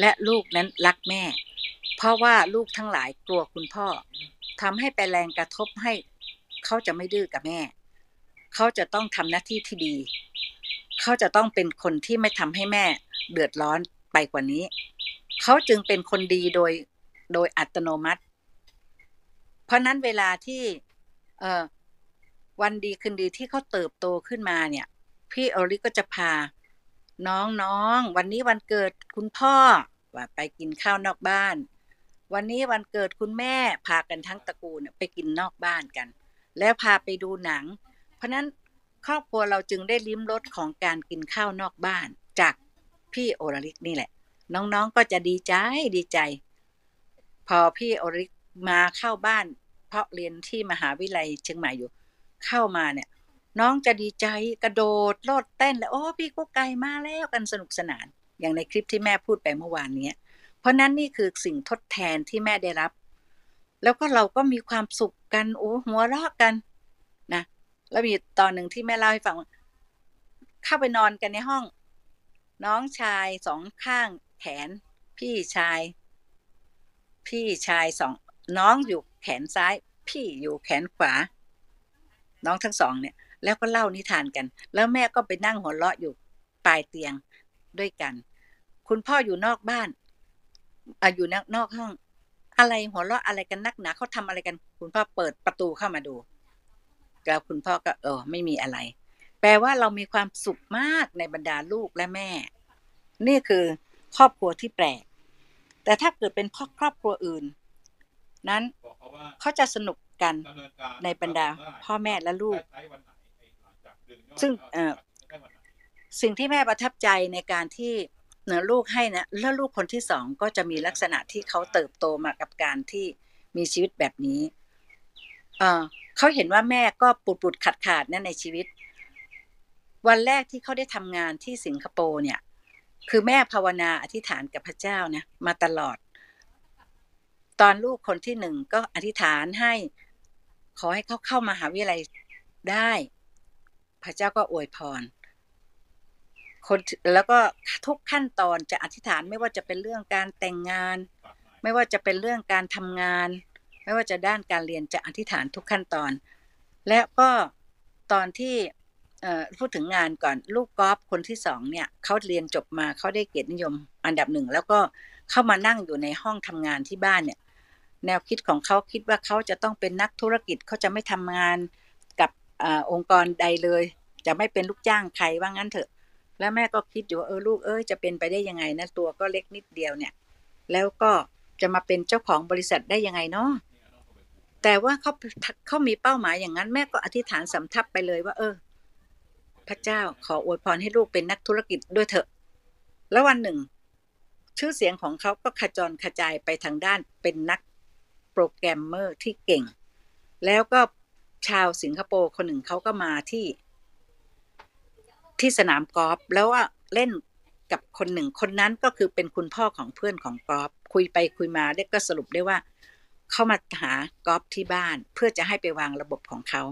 Speaker 4: และลูกนั้นรักแม่ เพราะว่าลูกทั้งหลายกลัวคุณพ่อทำให้ไปแรงกระทบให้เขาจะไม่ดื้อกับแม่ เขาจะต้องทำหน้าที่ที่ดี เขาจะต้องเป็นคนที่ไม่ทำให้แม่เดือดร้อนไปกว่านี้ เขาจึงเป็นคนดีโดยโดยอัตโนมัติ เพราะนั้นเวลาที่เออวันดีคืนดีที่เขาเติบโตขึ้นมาเนี่ย พี่ออริก็จะพา น้องๆวันนี้วันเกิดคุณพ่อว่าไปกินข้าวนอกบ้าน วันนี้วันเกิดคุณแม่พากันทั้งตระกูลไปกินนอกบ้านกัน แล้วพาไปดูหนัง ราะนั้นครอบครัวเราจึงได้ลิ้มรสของการกินข้าวนอกบ้านจากพี่โอรลิกนี่แหละ น้องๆก็จะดีใจดีใจ พอพี่โอริกมาเข้าบ้าน เพราะเรียนที่มหาวิทยาลัยเชียงใหม่อยู่ เข้ามาเนี่ย น้องจะดีใจกระโดดโลดเต้นแล้วโอ้พี่กุ๊กไก่มาแล้วกันสนุกสนาน อย่างในคลิปที่แม่พูดไปเมื่อวานนี้เพราะนั้นนี่คือสิ่งทดแทนที่แม่ได้รับ แล้วก็เราก็มีความสุขกันโอ้หัวเราะกันนะ แล้วมีตอนหนึ่งที่แม่เล่าให้ฟัง เข้าไปนอนกันในห้อง น้องชายสองข้างแขน พี่ชาย พี่ชายสองน้องอยู่แขนซ้าย พี่อยู่แขนขวา น้องทั้งสองเนี่ย แล้วก็เล่านิทานกัน แล้วแม่ก็ไปนั่งหัวเราะอยู่ปลายเตียงด้วยกัน คุณพ่ออยู่นอกบ้านออยู่นอกห้อง อะไรหัวเราะอะไรกันนักหนาเขาทำอะไรกัน คุณพ่อเปิดประตูเข้ามาดู แล้วคุณพ่อก็เออไม่มีอะไร แปลว่าเรามีความสุขมากในบรรดาลูกและแม่ นี่คือครอบครัวที่แปลก แต่ถ้าเกิดเป็นครอบครัวอื่น นั้นเขาจะสนุกกันในบรรดาพ่อแม่และลูก ซึ่งเออสิ่งที่แม่ประทับใจในการที่เนือลูกให้นะแล้วลูกคนที่สองก็จะมีลักษณะที่เขาเติบโตมากับการที่มีชีวิตแบบนี้ เออ เขาเห็นว่าแม่ก็ปุดปุดขาดขาดนั่นในชีวิต วันแรกที่เขาได้ทำงานที่สิงคโปร์เนี่ย คือแม่ภาวนาอธิษฐานกับพระเจ้านะมาตลอด ตอนลูกคนที่หนึ่งก็อธิษฐานให้ ขอให้เขาเข้ามาหาวิทยาลัยได้ พระเจ้าก็อวยพรคนแล้วก็ทุกขั้นตอนจะอธิษฐานไม่ว่าจะเป็นเรื่องการแต่งงาน ไม่ว่าจะเป็นเรื่องการทำงาน ไม่ว่าจะด้านการเรียนจะอธิษฐานทุกขั้นตอน และก็ตอนที่พูดถึงงานก่อนลูกกอล์ฟคนที่สองเนี่ยเขาเรียนจบมาเขาได้เกียรตินิยมอันดับหนึ่งแล้วก็เข้ามานั่งอยู่ในห้องทำงานที่บ้านเนี่ย แนวคิดของเขาคิดว่าเขาจะต้องเป็นนักธุรกิจเขาจะไม่ทำงานกับอองค์กรใดเลย จะไม่เป็นลูกจ้างใครว่างั้นเถอะ แล้วแม่ก็คิดอยู่ว่าเออลูกเอ้ยจะเป็นไปได้ยังไงนะตัวก็เล็กนิดเดียวเนี่ย แล้วก็จะมาเป็นเจ้าของบริษัทได้ยังไงเนาะ แต่ว่าเขาเขามีเป้าหมายอย่างนั้นแม่ก็อธิษฐานสำทับไปเลยว่า เออ พระเจ้าขออวยพรให้ลูกเป็นนักธุรกิจด้วยเถอะ แล้ววันหนึ่ง ชื่อเสียงของเขาก็ขจรกระจายไปทางด้านเป็นนักโปรแกรมเมอร์ที่เก่ง แล้วก็ชาวสิงคโปร์คนหนึ่งเขาก็มาที่ ที่สนามกอล์ฟแล้วว่าเล่นกับคนหนึ่งคนนั้นก็คือเป็นคุณพ่อของเพื่อนของกอล์ฟคุยไปคุยมาได้ก็สรุปได้ว่า เขามาหากอล์ฟที่บ้าน เพื่อจะให้ไปวางระบบของเขา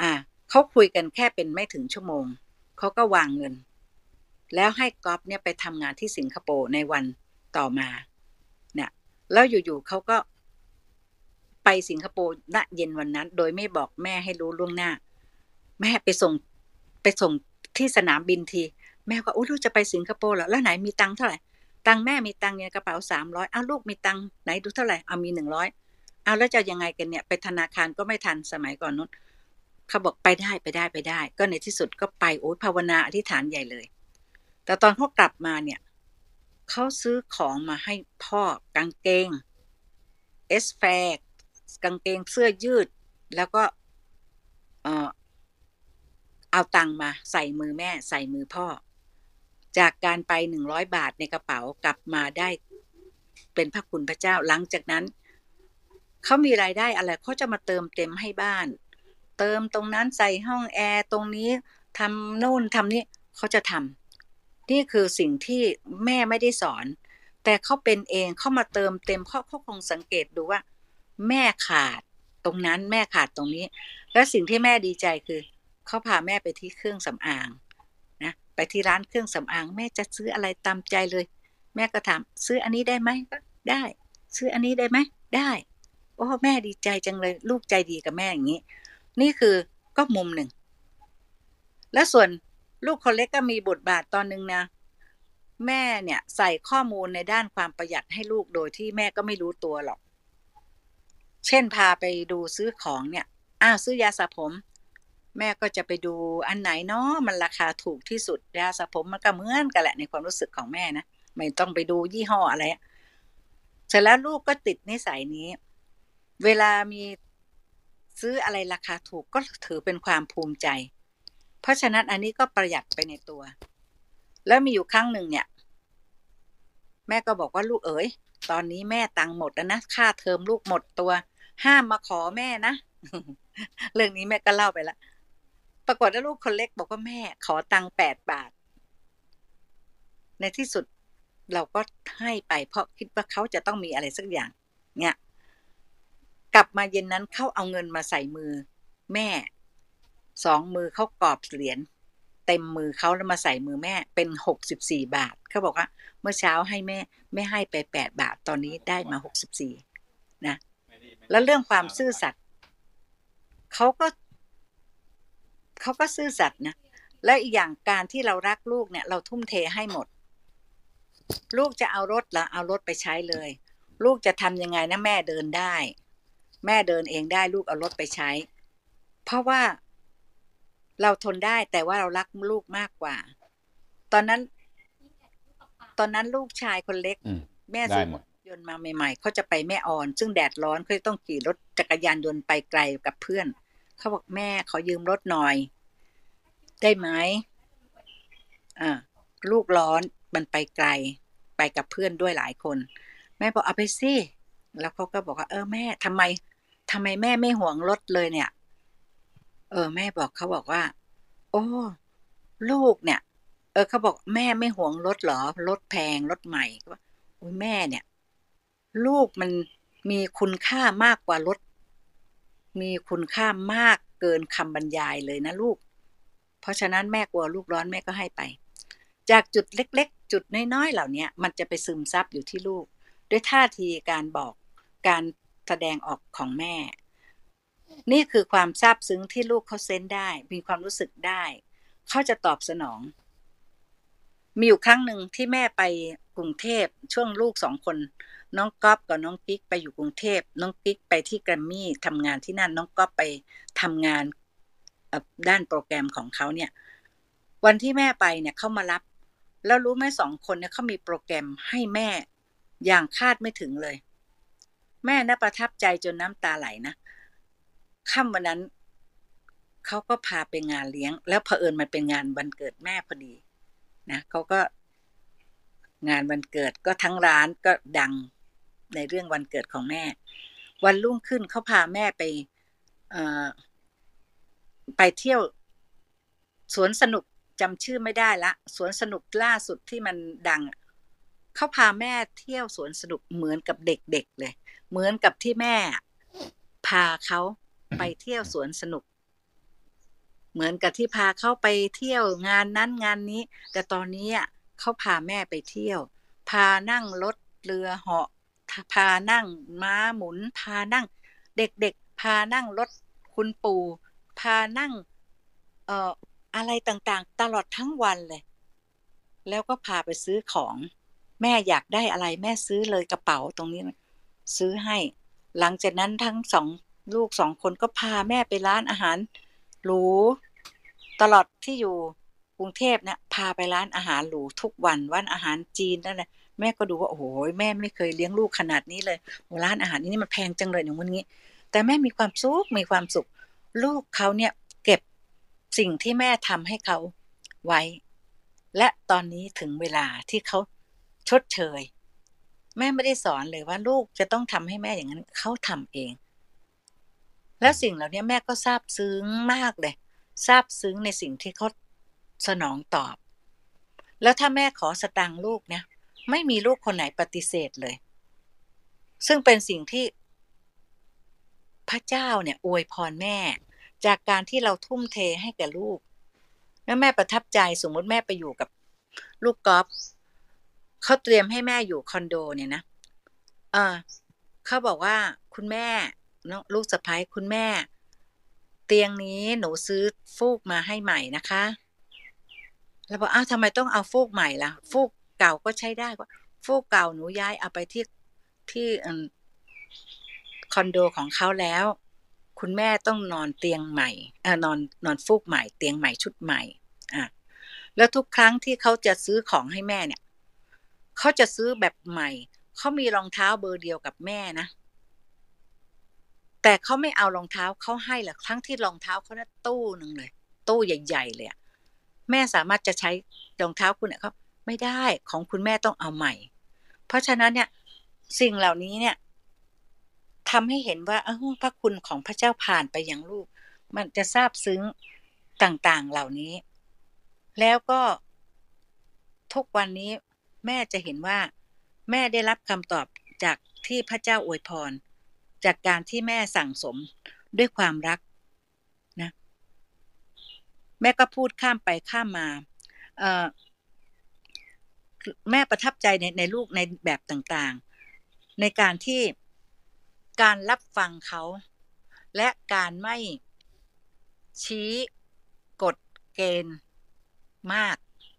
Speaker 4: อ่าเขาคุยกันแค่เป็นไม่ถึงชั่วโมง เขาก็วางเงิน แล้วให้กอล์ฟเนี่ยไปทำงานที่สิงคโปร์ในวันต่อมาเนี่ยแล้วอยู่ๆเขาก็ไปสิงคโปร์ณเย็นวันนั้น โดยไม่บอกแม่ให้รู้ล่วงหน้า แม่ไปส่งไปส่งที่สนามบินที แม่ก็โอ้ลูกจะไปสิงคโปร์เหรอแล้วไหนมีตังค์เท่าไหร่ ตังแม่มีตังค์ในกระเป๋าสามร้อยเอาลูกมีตังไหนดูเท่าไหร่เอามีหนึ่งร้อยเอาแล้วจะยังไงกันเนี่ยไปธนาคารก็ไม่ทันสมัยก่อนนู้นเขาบอกไปได้ไปได้ไปได้ ก็ในที่สุดก็ไปโอ้ภาวนาอธิษฐานใหญ่เลย แต่ตอนเขากลับมาเนี่ยเขาซื้อของมาให้พ่อกางเกงเอสแฟกกางเกงเสื้อยืด แล้วก็เออเอาตังมาใส่มือแม่ใส่มือพ่อ จากการไปหนึ่งร้อยบาทในกระเป๋ากลับมาได้เป็นพระคุณพระเจ้าหลังจากนั้นเขามีรายได้อะไรเขาจะมาเติมเต็มให้บ้าน เติมตรงนั้นใส่ห้องแอร์ตรงนี้ทำโน่นทำนี้เขาจะทำนี่คือสิ่งที่แม่ไม่ได้สอน แต่เขาเป็นเองเขามาเติมเต็มเขาเขาคงสังเกตดูว่า แม่ขาดตรงนั้นแม่ขาดตรงนี้ และสิ่งที่แม่ดีใจคือเขาพาแม่ไปที่เครื่องสำอาง ไปที่ร้านเครื่องสำอางแม่จะซื้ออะไรตามใจเลย แม่ก็ถามซื้ออันนี้ได้ไหมก็ได้ ซื้ออันนี้ได้ไหมได้โอ้แม่ดีใจจังเลย ลูกใจดีกับแม่อย่างนี้ นี่คือก็มุมหนึ่ง และส่วนลูกคนเล็กก็มีบทบาทตอนหนึ่งนะ แม่เนี่ยใส่ข้อมูลในด้านความประหยัดให้ลูกโดยที่แม่ก็ไม่รู้ตัวหรอก เช่นพาไปดูซื้อของเนี่ย อ้าวซื้อยาสระผม แม่ก็จะไปดูอันไหนเนาะมันราคาถูกที่สุดยาสระผมมันก็เหมือนกันแหละในความรู้สึกของแม่นะไม่ต้องไปดูยี่ห้ออะไรเสร็จแล้วลูกก็ติดนิสัยนี้ เวลามีซื้ออะไรราคาถูกก็ถือเป็นความภูมิใจ เพราะฉะนั้นอันนี้ก็ประหยัดไปในตัว แล้วมีอยู่ครั้งหนึ่งเนี่ย แม่ก็บอกว่าลูกเอ๋ย ตอนนี้แม่ตังหมดแล้วนะค่าเทอมลูกหมดตัว ห้ามมาขอแม่นะ เรื่องนี้แม่ก็เล่าไปแล้ว ปรากฏว่าลูกคนเล็กบอกว่าแม่ขอตังแปดบาท ในที่สุดเราก็ให้ไปเพราะคิดว่าเขาจะต้องมีอะไรสักอย่าง เนี่ย กลับมาเย็นนั้นเขาเอาเงินมาใส่มือ แม่ สองมือเขากรอบเหรียญเต็มมือเขาแล้วมาใส่มือแม่เป็นหกสิบสี่บาทเขาบอกว่า เมื่อเช้าให้แม่ไม่ให้ไปแปดบาทตอนนี้ได้มาหกสิบสี่นะ แล้วเรื่องความซื่อสัตย์เขาก็ เขาก็ซื่อสัตย์นะและอีกอย่างการที่เรารักลูกเนี่ย เราทุ่มเทให้หมด ลูกจะเอารถละเอารถไปใช้เลย ลูกจะทำยังไงนะแม่เดินได้ แม่เดินเองได้ลูกเอารถไปใช้ เพราะว่าเราทนได้แต่ว่าเรารักลูกมากกว่า ตอนนั้น ตอนนั้นลูกชายคนเล็ก
Speaker 5: อืม
Speaker 4: แม่
Speaker 5: ได้
Speaker 4: ซื้อ
Speaker 5: หมด
Speaker 4: ยนต์มาใหม่ๆเขาจะไปแม่ออน ซึ่งแดดร้อนเขาจะต้องขี่รถจักรยานยนต์ไปไกลกับเพื่อน เขาบอกแม่ขอยืมรถหน่อย ได้ไหมอ่าลูกร้อนมันไปไกลไปกับเพื่อนด้วยหลายคน แม่บอกเอาไปสิแล้วเขาก็บอกว่า เออแม่ทำไมทำไมแม่ไม่ห่วงรถเลยเนี่ย เออ แม่บอกเขาบอกว่า โอ้ลูกเนี่ย เออเขาบอกแม่ไม่ห่วงรถเหรอรถแพงรถใหม่ก็ว่าโอ้ยแม่เนี่ย ลูกมันมีคุณค่ามากกว่ารถมีคุณค่ามากเกินคำบรรยายเลยนะลูก เพราะฉะนั้นแม่กลัวลูกร้อนแม่ก็ให้ไป จากจุดเล็ก ๆ จุดน้อยๆเหล่านี้มันจะไปซึมซับอยู่ที่ลูก ด้วยท่าทีการบอกการแสดงออกของแม่ นี่คือความซาบซึ้งที่ลูกเขาเซนได้ มีความรู้สึกได้ เขาจะตอบสนอง มีอยู่ครั้งหนึ่งที่แม่ไปกรุงเทพช่วงลูกสองคน น้องก๊อฟกับน้องกิ๊กไปอยู่กรุงเทพน้องกิ๊กไปที่แกรมมี่ทำงานที่นั่นน้องก๊อฟไปทำงาน ด้านโปรแกรมของเขาเนี่ย วันที่แม่ไปเนี่ยเขามารับ แล้วรู้ไหมสองคนเนี่ยเขามีโปรแกรมให้แม่อย่างคาดไม่ถึงเลย แม่น่าประทับใจจนน้ำตาไหลนะค่ำวันนั้นเขาก็พาไปงานเลี้ยง แล้วเผอิญมันเป็นงานวันเกิดแม่พอดีนะเขาก็งานวันเกิดก็ทั้งร้านก็ดังในเรื่องวันเกิดของแม่ วันรุ่งขึ้นเขาพาแม่ไปเอ ไปเที่ยว สวนสนุกจำชื่อไม่ได้ละ สวนสนุกล่าสุดที่มันดังเขาพาแม่เที่ยวสวนสนุกเหมือนกับเด็กๆเลย เหมือนกับที่แม่พาเขาไปเที่ยวสวนสนุก เหมือนกับที่พาเขาไปเที่ยวงานนั้นงานนี้ แต่ตอนนี้เขาพาแม่ไปเที่ยว พานั่งรถเรือเหาะพานั่งม้าหมุน พานั่ง เด็กๆ พานั่งรถคุณปู่ พานั่งเอ่ออะไรต่างๆ ตลอดทั้งวันเลย แล้วก็พาไปซื้อของ แม่อยากได้อะไรแม่ซื้อเลยกระเป๋าตรงนี้ ซื้อให้ หลังจากนั้นทั้งสองลูกสองคนก็พาแม่ไปร้านอาหารหรูตลอดที่อยู่กรุงเทพเนี่ยพาไปร้านอาหารหรูทุกวันวันอาหารจีนนั่นแหละแม่ก็ดูว่าโอ้โหแม่ไม่เคยเลี้ยงลูกขนาดนี้เลยร้านอาหารนี้มันแพงจังเลยอย่างนี้แต่แม่มีความสุขมีความสุข ลูกเขาเนี่ยเก็บสิ่งที่แม่ทำให้เขาไว้ และตอนนี้ถึงเวลาที่เขาชดเชย แม่ไม่ได้สอนเลยว่าลูกจะต้องทำให้แม่อย่างนั้นเขาทำเอง แล้วสิ่งเหล่านี้แม่ก็ซาบซึ้งมากเลยซาบซึ้งในสิ่งที่เขาสนองตอบ แล้วถ้าแม่ขอสตังค์ลูกเนี่ย ไม่มีลูกคนไหนปฏิเสธเลย ซึ่งเป็นสิ่งที่ พระเจ้าเนี่ยอวยพรแม่ จากการที่เราทุ่มเทให้แก่ลูกแล้วแม่ประทับใจสมมติแม่ไปอยู่กับลูกกอล์ฟเขาเตรียมให้แม่อยู่คอนโดเนี่ยนะเออเขาบอกว่าคุณแม่น้องลูกสะพ้ายคุณแม่ เตียงนี้หนูซื้อฟูกมาให้ใหม่นะคะแล้วบอกอ้าวทำไมต้องเอาฟูกใหม่ล่ะ ฟูกเก่าก็ใช้ได้ว่าฟูกเก่าหนูย้ายเอาไปที่ที่ คอนโดของเขาแล้ว คุณแม่ต้องนอนเตียงใหม่อนอนนอนฟูกใหม่ เตียงใหม่ชุดใหม่อะแล้วทุกครั้งที่เขาจะซื้อของให้แม่เนี่ยเขาจะซื้อแบบใหม่ เขามีรองเท้าเบอร์เดียวกับแม่นะ แต่เขาไม่เอารองเท้าเขาให้หรอกทั้งที่รองเท้าเขาเนี่ยตู้หนึ่งเลย ตู้ใหญ่ๆเลยแม่สามารถจะใช้รองเท้าคุณเนี่ยเขาไม่ได้ของคุณแม่ต้องเอาใหม่ เพราะฉะนั้นเนี่ยสิ่งเหล่านี้เนี่ย ทำให้เห็นว่าเออพระคุณของพระเจ้าผ่านไปอย่างลูก มันจะซาบซึ้งต่างๆเหล่านี้ แล้วก็ทุกวันนี้แม่จะเห็นว่า แม่ได้รับคำตอบจากที่พระเจ้าอวยพร จากการที่แม่สั่งสมด้วยความรักนะ แม่ก็พูดข้ามไปข้ามมาแม่ประทับใจในในลูกในแบบต่างๆ ในการที่ การรับฟังเขา และการไม่ชี้กฎเกณฑ์มาก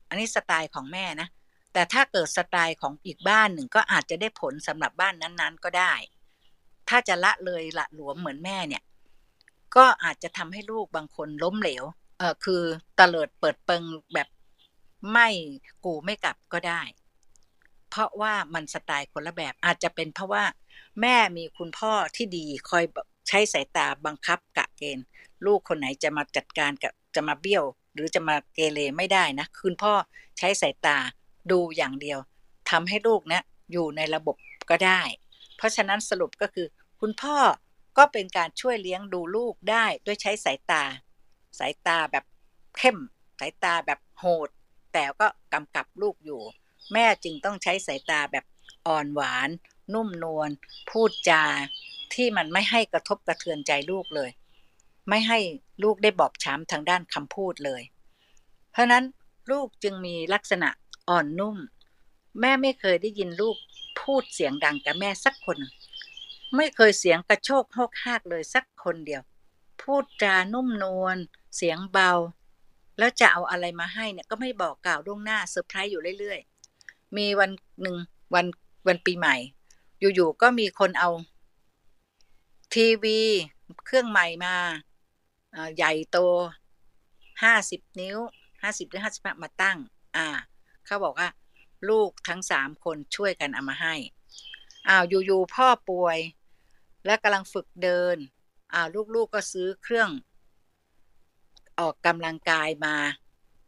Speaker 4: อันนี้สไตล์ของแม่นะ แต่ถ้าเกิดสไตล์ของอีกบ้านหนึ่งก็อาจจะได้ผลสำหรับบ้านนั้นๆ ก็ได้ ถ้าจะละเลยละหลวมเหมือนแม่เนี่ย ก็อาจจะทำให้ลูกบางคนล้มเหลว เออคือตะเลิดเปิดเปิงแบบไม่กูไม่กลับก็ได้ เพราะว่ามันสไตล์คนละแบบอาจจะเป็นเพราะว่า แม่มีคุณพ่อที่ดีคอยใช้สายตาบังคับกะเกณฑ์ ลูกคนไหนจะมาจัดการกับจะมาเบี้ยว หรือจะมาเกเรไม่ได้นะคุณพ่อใช้สายตาดูอย่างเดียวทำให้ลูกเนะอยู่ในระบบก็ได้ เพราะฉะนั้นสรุปก็คือ คุณพ่อก็เป็นการช่วยเลี้ยงดูลูกได้ด้วยใช้สายตา สายตาแบบเข้ม สายตาแบบโหด แต่ก็กำกับลูกอยู่ แม่จึงต้องใช้สายตาแบบอ่อนหวาน นุ่มนวลพูดจาที่มันไม่ให้กระทบกระเทือนใจลูกเลย ไม่ให้ลูกได้บอบช้ำทางด้านคำพูดเลย เพราะนั้นลูกจึงมีลักษณะอ่อนนุ่ม แม่ไม่เคยได้ยินลูกพูดเสียงดังกับแม่สักคน ไม่เคยเสียงกระโชกหกหากเลยสักคนเดียว พูดจานุ่มนวลเสียงเบา แล้วจะเอาอะไรมาให้เนี่ยก็ไม่บอกกล่าวล่วงหน้าเซอร์ไพรส์อยู่เรื่อยๆ มีวันหนึ่งวันวันปีใหม่ อยู่ๆก็มีคนเอา ทีวี เครื่องใหม่มาใหญ่โตห้าสิบนิ้วห้าสิบหรือห้าสิบมาตั้ง อ่า เขาบอกว่า ลูกทั้งสามคนช่วยกันเอามาให้อ้าวอยู่ๆพ่อป่วย และกำลังฝึกเดินอ้าวลูกๆก็ซื้อเครื่อง ออกกำลังกายมา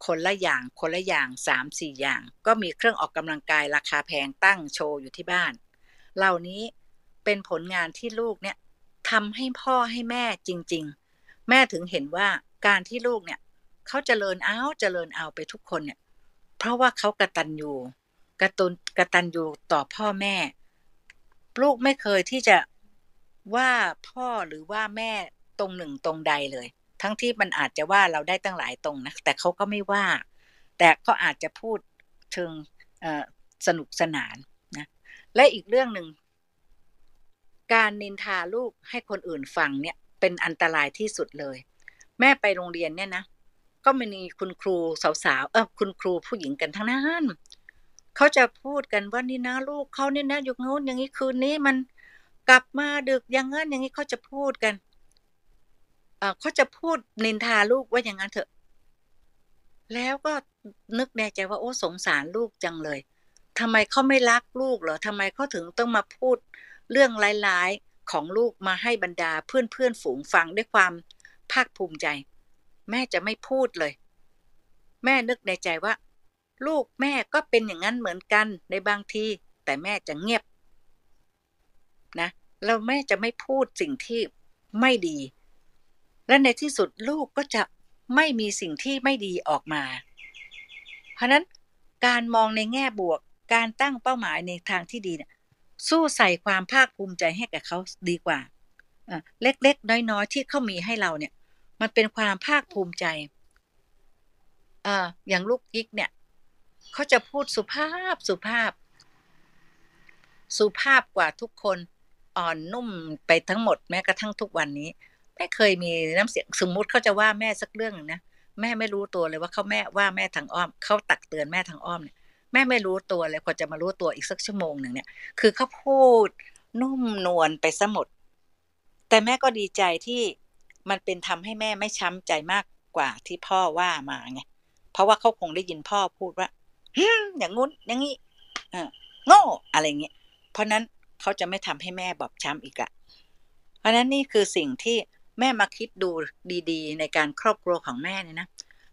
Speaker 4: คนละอย่างคนละอย่างสามสี่อย่าง ก็มีเครื่องออกกำลังกายราคาแพงตั้งโชว์อยู่ที่บ้าน เหล่านี้เป็นผลงานที่ลูกเนี่ยทำให้พ่อให้แม่จริง ๆ แม่ถึงเห็นว่าการที่ลูกเนี่ยเขาจเจริญเอาจเจริญเอาไปทุกคนเนี่ย เพราะว่าเขากระตันอยู่กระตุนกระตันอยู่ต่อพ่อแม่ ลูกไม่เคยที่จะว่าพ่อหรือว่าแม่ตรงหนึ่งตรงใดเลย ทั้งที่มันอาจจะว่าเราได้ตั้งหลายตรงนะแต่เขาก็ไม่ว่า แต่ก็อาจจะพูดเชิงสนุกสนาน และอีกเรื่องหนึ่ง การนินทาลูกให้คนอื่นฟังเนี่ย เป็นอันตรายที่สุดเลย แม่ไปโรงเรียนเนี่ยนะก็มีคุณครูสาวๆเออคุณครูผู้หญิงกันทั้งนั้นเขาจะพูดกันว่านี่นะลูกเขาเนี่ยนะอยู่โน้นอย่างนี้คืนนี้มันกลับมาดึกอย่างนั้นอย่างนี้เขาจะพูดกันเออเขาจะพูดนินทาลูกว่าอย่างนั้นเถอะ แล้วก็นึกในใจว่าโอ้สงสารลูกจังเลย ทำไมเขาไม่รักลูกเหรอทำไมเขาถึงต้องมาพูดเรื่องร้ายๆของลูกมาให้บรรดาเพื่อนๆฝูงฟังด้วยความภาคภูมิใจ แม่จะไม่พูดเลย แม่นึกในใจว่า ลูกแม่ก็เป็นอย่างนั้นเหมือนกันในบางที แต่แม่จะเงียบนะแล้วแม่จะไม่พูดสิ่งที่ไม่ดี และในที่สุดลูกก็จะไม่มีสิ่งที่ไม่ดีออกมา เพราะนั้นการมองในแง่บวก การตั้งเป้าหมายในทางที่ดีเนี่ยสู้ใส่ความภาคภูมิใจให้กับเขาดีกว่า เล็กๆ น้อยๆ ที่เขามีให้เราเนี่ย มันเป็นความภาคภูมิใจออย่างลูกกิ๊กเนี่ยเขาจะพูดสุภาพสุภาพ สุภาพกว่าทุกคนอ่อนนุ่มไปทั้งหมดแม้กระทั่งทุกวันนี้ไม่เคยมีน้ำเสียงสมมุติเขาจะว่าแม่สักเรื่องหนึ่งนะแม่ไม่รู้ตัวเลยว่าเขาแม่ว่าแม่ทางอ้อมเขาตักเตือนแม่ทางอ้อมเนี่ย แม่ไม่รู้ตัวเลยกว่าจะมารู้ตัวอีกสักชั่วโมงหนึ่งเนี่ย คือเขาพูดนุ่มนวลไปซะหมด แต่แม่ก็ดีใจที่มันเป็นทำให้แม่ไม่ช้ำใจมากกว่าที่พ่อว่ามาไงเพราะว่าเขาคงได้ยินพ่อพูดว่าอย่างงู้นอย่างนี้เออโง่อะไรเงี้ยเพราะนั้นเขาจะไม่ทำให้แม่บอบช้ำอีกอะเพราะนั้นนี่คือสิ่งที่แม่มาคิดดูดี ๆ ในการครอบครัวของแม่เนี่ยนะ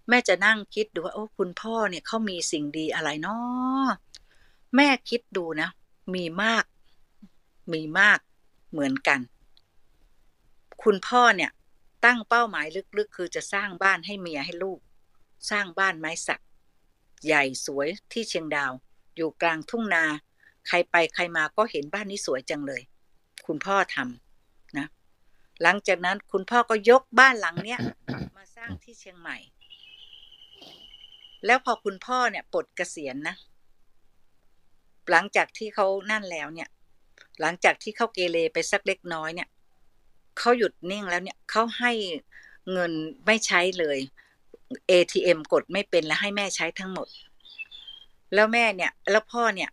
Speaker 4: แม่จะนั่งคิดดูว่าโอ้คุณพ่อเนี่ยเขามีสิ่งดีอะไรเนาะแม่คิดดูนะ มีมาก มีมากเหมือนกัน คุณพ่อเนี่ย ตั้งเป้าหมายลึกๆ คือจะสร้างบ้านให้เมียให้ลูก สร้างบ้านไม้สัก ใหญ่สวยที่เชียงดาว อยู่กลางทุ่งนา ใครไปใครมาก็เห็นบ้านนี้สวยจังเลย คุณพ่อทำนะ หลังจากนั้นคุณพ่อก็ยกบ้านหลังเนี้ยมาสร้างที่เชียงใหม่ แล้วพอคุณพ่อเนี่ยปลดเกษียณนะ หลังจากที่เขานั่นแล้วเนี่ย หลังจากที่เขาเกเรไปสักเล็กน้อยเนี่ยเขาหยุดนิ่งแล้วเนี่ยเขาให้เงินไม่ใช้เลย ATM กดไม่เป็นแล้วให้แม่ใช้ทั้งหมด แล้วแม่เนี่ย แล้วพ่อเนี่ย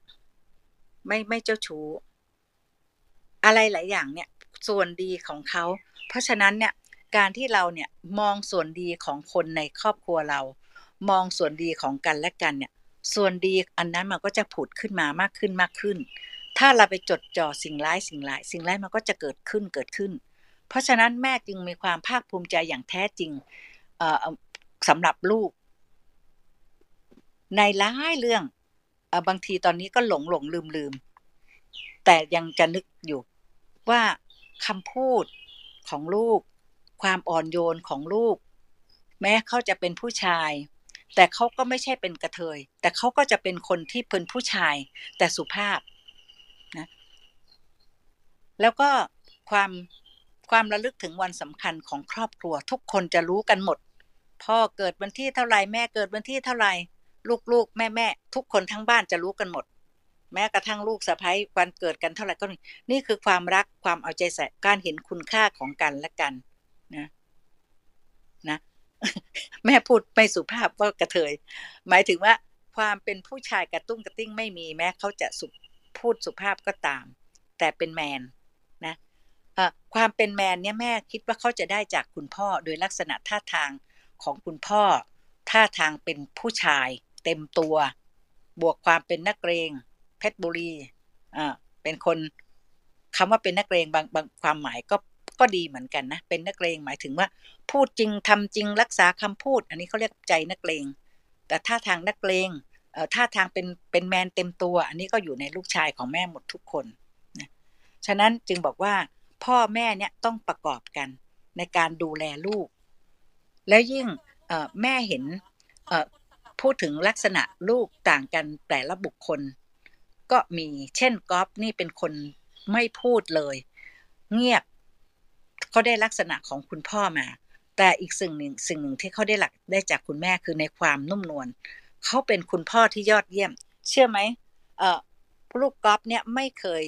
Speaker 4: ไม่ไม่เจ้าชู้อะไรหลายอย่างเนี่ย ส่วนดีของเขา เพราะฉะนั้นเนี่ยการที่เราเนี่ยมองส่วนดีของคนในครอบครัวเรา มองส่วนดีของกันและกันเนี่ย ส่วนดีอันนั้นมันก็จะผุดขึ้นมามากขึ้นมากขึ้น ถ้าเราไปจดจ่อสิ่งร้ายสิ่งร้ายสิ่งร้ายมันก็จะเกิดขึ้นเกิดขึ้น เพราะฉะนั้นแม่จึงมีความภาคภูมิใจอย่างแท้จริงสำหรับลูก ในหลายเรื่องอบางทีตอนนี้ก็หลงหลงลืมลืมแต่ยังจะนึกอยู่ว่าคำพูดของลูก ความอ่อนโยนของลูก แม้เขาจะเป็นผู้ชาย แต่เขาก็ไม่ใช่เป็นกระเทย แต่เขาก็จะเป็นคนที่เป็นผู้ชาย แต่สุภาพนะแล้วก็ความความระลึกถึงวันสำคัญของครอบครัว ทุกคนจะรู้กันหมด พ่อเกิดวันที่เท่าไรแม่เกิดวันที่เท่าไรลูกๆ แม่แม่ทุกคนทั้งบ้านจะรู้กันหมด แม้กระทั่งลูกสะพ้ายวันเกิดกันเท่าไหร่ก็นี่คือความรักความเอาใจใส่การเห็นคุณค่าของกันและกันนะนะ แม่พูดไม่สุภาพว่ากระเทย หมายถึงว่าความเป็นผู้ชายกระตุ้งกระติ้งไม่มีแม้เขาจะสุพูดสุภาพก็ตาม แต่เป็นแมนนะความเป็นแมนเนี่ยแม่คิดว่าเขาจะได้จากคุณพ่อโดยลักษณะท่าทางของคุณพ่อ ท่าทางเป็นผู้ชาย เต็มตัว บวกความเป็นนักเรงเพชรบุรีอ่าเป็นคนคำว่าเป็นนักเรงบางบางความหมายก็ ก็ดีเหมือนกันนะ เป็นนักเรงหมายถึงว่า พูดจริงทำจริงรักษาคำพูด อันนี้เขาเรียกใจนักเลง แต่ท่าทางนักเลงท่าทางเป็นเป็นแมนเต็มตัว อันนี้ก็อยู่ในลูกชายของแม่หมดทุกคนนะฉะนั้นจึงบอกว่าพ่อแม่เนี่ยต้องประกอบกันในการดูแลลูก แล้วยิ่งแม่เห็นพูดถึงลักษณะลูกต่างกันแต่ละบุคคล ก็มีเช่นก๊อฟนี่เป็นคนไม่พูดเลย เงียบ เขาได้ลักษณะของคุณพ่อมา แต่อีกสิ่งหนึ่งสิ่งหนึ่งที่เขาได้หลักได้จากคุณแม่คือในความนุ่มนวลเขาเป็นคุณพ่อที่ยอดเยี่ยม เชื่อไหมเออลูกก๊อฟเนี่ยไม่เคย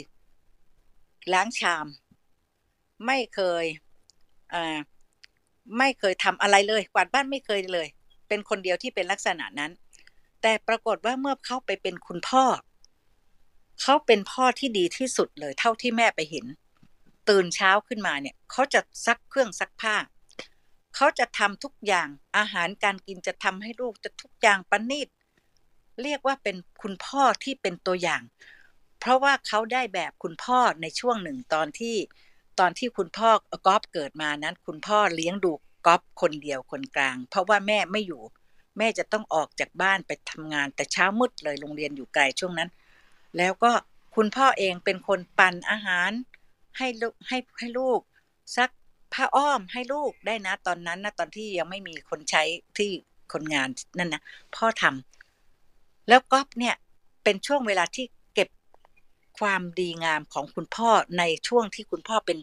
Speaker 4: ล้างชาม ไม่เคยอ่าไม่เคยทำอะไรเลย กวาดบ้านไม่เคยเลย เป็นคนเดียวที่เป็นลักษณะนั้น แต่ปรากฏว่าเมื่อเขาไปเป็นคุณพ่อเขาเป็นพ่อที่ดีที่สุดเลย เท่าที่แม่ไปเห็น ตื่นเช้าขึ้นมาเนี่ยเขาจะซักเครื่องซักผ้าเขาจะทำทุกอย่างอาหารการกินจะทำให้ลูกจะทุกอย่างประณีตเรียกว่าเป็นคุณพ่อที่เป็นตัวอย่าง เพราะว่าเขาได้แบบคุณพ่อในช่วงหนึ่งตอนที่ตอนที่คุณพ่อกอฟเกิดมานั้น คุณพ่อเลี้ยงดูกอฟคนเดียวคนกลาง เพราะว่าแม่ไม่อยู่ แม่จะต้องออกจากบ้านไปทำงานแต่เช้ามืดเลยโรงเรียนอยู่ไกลช่วงนั้น แล้วก็คุณพ่อเองเป็นคนปั่นอาหาร ให้ลูกให้ให้ลูกซักผ้าอ้อมให้ลูกได้นะ ตอนนั้นนะตอนที่ยังไม่มีคนใช้ที่คนงานนั่นนะพ่อทำแล้วก๊อฟเนี่ยเป็นช่วงเวลาที่เก็บความดีงามของคุณพ่อในช่วงที่คุณพ่อเป็น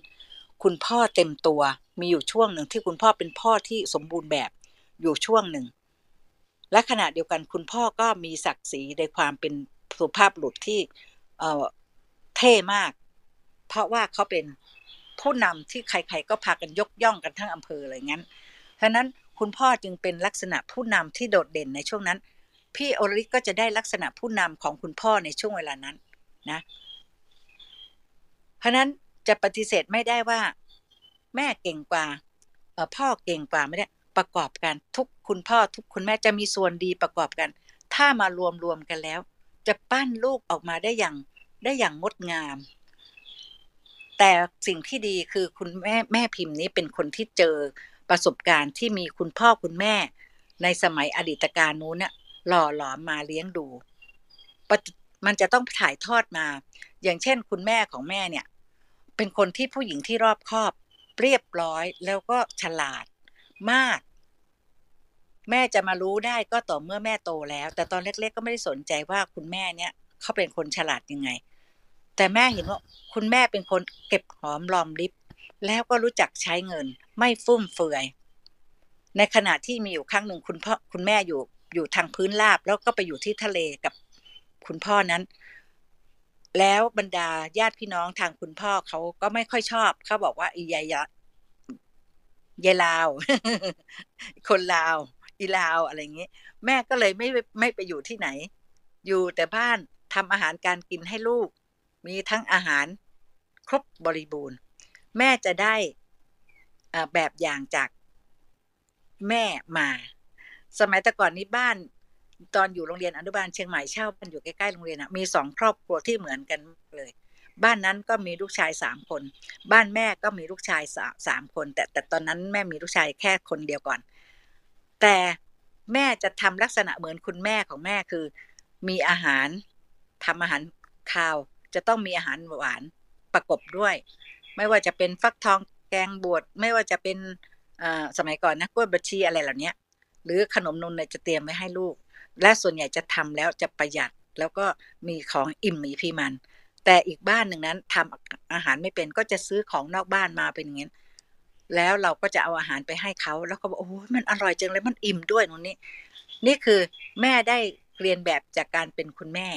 Speaker 4: คุณพ่อเต็มตัว มีอยู่ช่วงหนึ่งที่คุณพ่อเป็นพ่อที่สมบูรณ์แบบอยู่ช่วงหนึ่ง และขณะเดียวกันคุณพ่อก็มีศักดิ์ศรีในความเป็นสุภาพบุรุษที่เออเท่มาก เพราะว่าเขาเป็นผู้นำที่ใครๆก็พากันยกย่องกันทั้งอำเภออะไรงั้นฉะนั้นคุณพ่อจึงเป็นลักษณะผู้นำที่โดดเด่นในช่วงนั้น พี่โอริก็จะได้ลักษณะผู้นำของคุณพ่อในช่วงเวลานั้นนะ เพราะนั้นจะปฏิเสธไม่ได้ว่า แม่เก่งกว่าพ่อเก่งกว่าไม่ได้ประกอบกันทุกคุณพ่อทุกคุณแม่จะมีส่วนดีประกอบกัน ถ้ามารวมรวมกันแล้ว จะปั้นลูกออกมาได้อย่างได้อย่างงดงาม แต่สิ่งที่ดีคือคุณแม่แม่พิมพ์นี้เป็นคนที่เจอประสบการณ์ที่มีคุณพ่อคุณแม่ ในสมัยอดีตการนู้นเนี่ยหล่อหลอมมาเลี้ยงดูมันจะต้องถ่ายทอดมา อย่างเช่น คุณแม่ของแม่เนี่ย เป็นคนที่ผู้หญิงที่รอบคอบ เรียบร้อยแล้วก็ฉลาดมาก แม่จะมารู้ได้ก็ต่อเมื่อแม่โตแล้ว แต่ตอนเล็ก ๆ ก็ไม่ได้สนใจว่าคุณแม่เนี่ยเขาเป็นคนฉลาดยังไง แต่แม่เห็นว่าคุณแม่เป็นคนเก็บหอมรอมริบแล้วก็รู้จักใช้เงิน ไม่ฟุ่มเฟือย ในขณะที่มีอยู่ครั้งหนึ่งคุณพ่อคุณแม่อยู่อยู่ทางพื้นราบ แล้วก็ไปอยู่ที่ทะเลกับคุณพ่อนั้น แล้วบรรดาญาติพี่น้องทางคุณพ่อเขาก็ไม่ค่อยชอบเขาบอกว่าอียายยายลาว คนลาว อีลาวอะไรอย่างนี้ แม่ก็เลยไม่ไม่ไปอยู่ที่ไหน อยู่แต่บ้านทำอาหารการกินให้ลูก มีทั้งอาหารครบบริบูรณ์ แม่จะได้แบบอย่างจากแม่มา สมัยแต่ก่อนนี้บ้านตอนอยู่โรงเรียนอนุบาลเชียงใหม่เช่าบ้านอยู่ใกล้ๆโรงเรียนอะมีสองครอบครัวที่เหมือนกันเลย บ้านนั้นก็มีลูกชายสามคน บ้านแม่ก็มีลูกชายสามคน แต่แต่ตอนนั้นแม่มีลูกชายแค่คนเดียวก่อน แต่แม่จะทำลักษณะเหมือนคุณแม่ของแม่คือ มีอาหารทำอาหารข้าว จะต้องมีอาหารหวานประกบด้วย ไม่ว่าจะเป็นฟักทองแกงบวชไม่ว่าจะเป็นสมัยก่อนนะกล้วยบชีอะไรเหล่านี้หรือขนมนมเนี่ยจะเตรียมไว้ให้ลูก และส่วนใหญ่จะทำแล้วจะประหยัดแล้วก็มีของอิ่มมีพีมัน แต่อีกบ้านหนึ่งนั้นทำอาหารไม่เป็นก็จะซื้อของนอกบ้านมาเป็นอย่างนี้แล้วเราก็จะเอาอาหารไปให้เขาแล้วก็บอกโอ้มันอร่อยจังเลยมันอิ่มด้วยตรงนี้ นี่คือแม่ได้เรียนแบบจากการเป็นคุณแม่